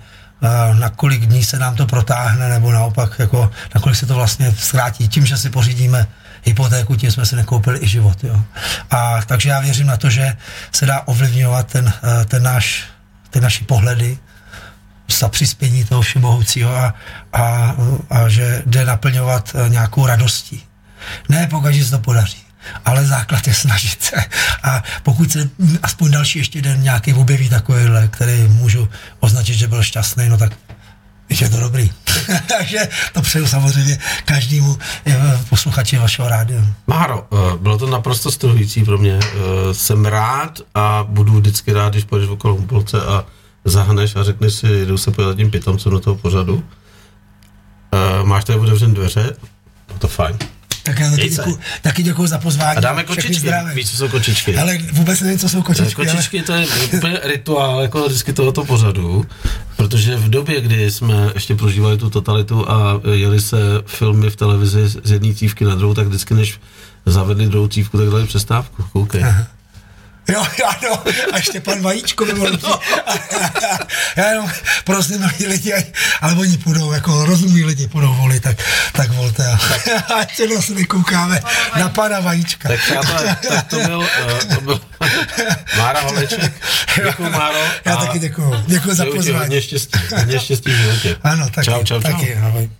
na kolik dní se nám to protáhne, nebo naopak, jako, na kolik se to vlastně zkrátí. Tím, že si pořídíme hypotéku, tím jsme si nekoupili i život. Jo. A takže já věřím na to, že se dá ovlivňovat ten, ten náš, ty naše pohledy za přispění toho všemohoucího a, a, a že jde naplňovat nějakou radostí. Ne pokud se to podaří ale základ je snažit se. A pokud se aspoň další ještě den nějaký objeví takovýhle, který můžu označit, že byl šťastný, no tak je to dobrý. Takže to přeju samozřejmě každému eh, posluchači vašeho rádia. Máro, eh, bylo to naprosto struhující pro mě. Eh, jsem rád a budu vždycky rád, když půjdeš okolo Humpolce a zahneš a řekneš si, jdu se podívat tím pitomcem do toho pořadu. Máš tady otevřené dveře, no to fajn. Tak já taky děkuji, taky děkuji za pozvání. A dáme kočičky. Víš, co jsou kočičky? Ale vůbec nevím, co jsou kočičky. Kočičky ale... to je úplně rituál jako vždycky tohoto pořadu, protože v době, kdy jsme ještě prožívali tu totalitu a jeli se filmy v televizi z jedné cívky na druhou, tak vždycky než zavedli druhou cívku, tak dali přestávku. Koukej. Aha. Jo, ano, a Štěpan Vajíčko by mohl Já jenom prosím milí lidi, ale oni půjdou, jako rozumí lidi půjdou volit, tak, tak volte a ať se nás nekoukáme na pana Vajíčka. Tak, přátelé, tak to byl, uh, to byl Mára Holeček. Děkuji, Máro. Já taky děkuji. Děkuji za pozvání. Hodně štěstí, hodně štěstí v životě. Ano, taky, čau, čau, taky, čau. Ahoj.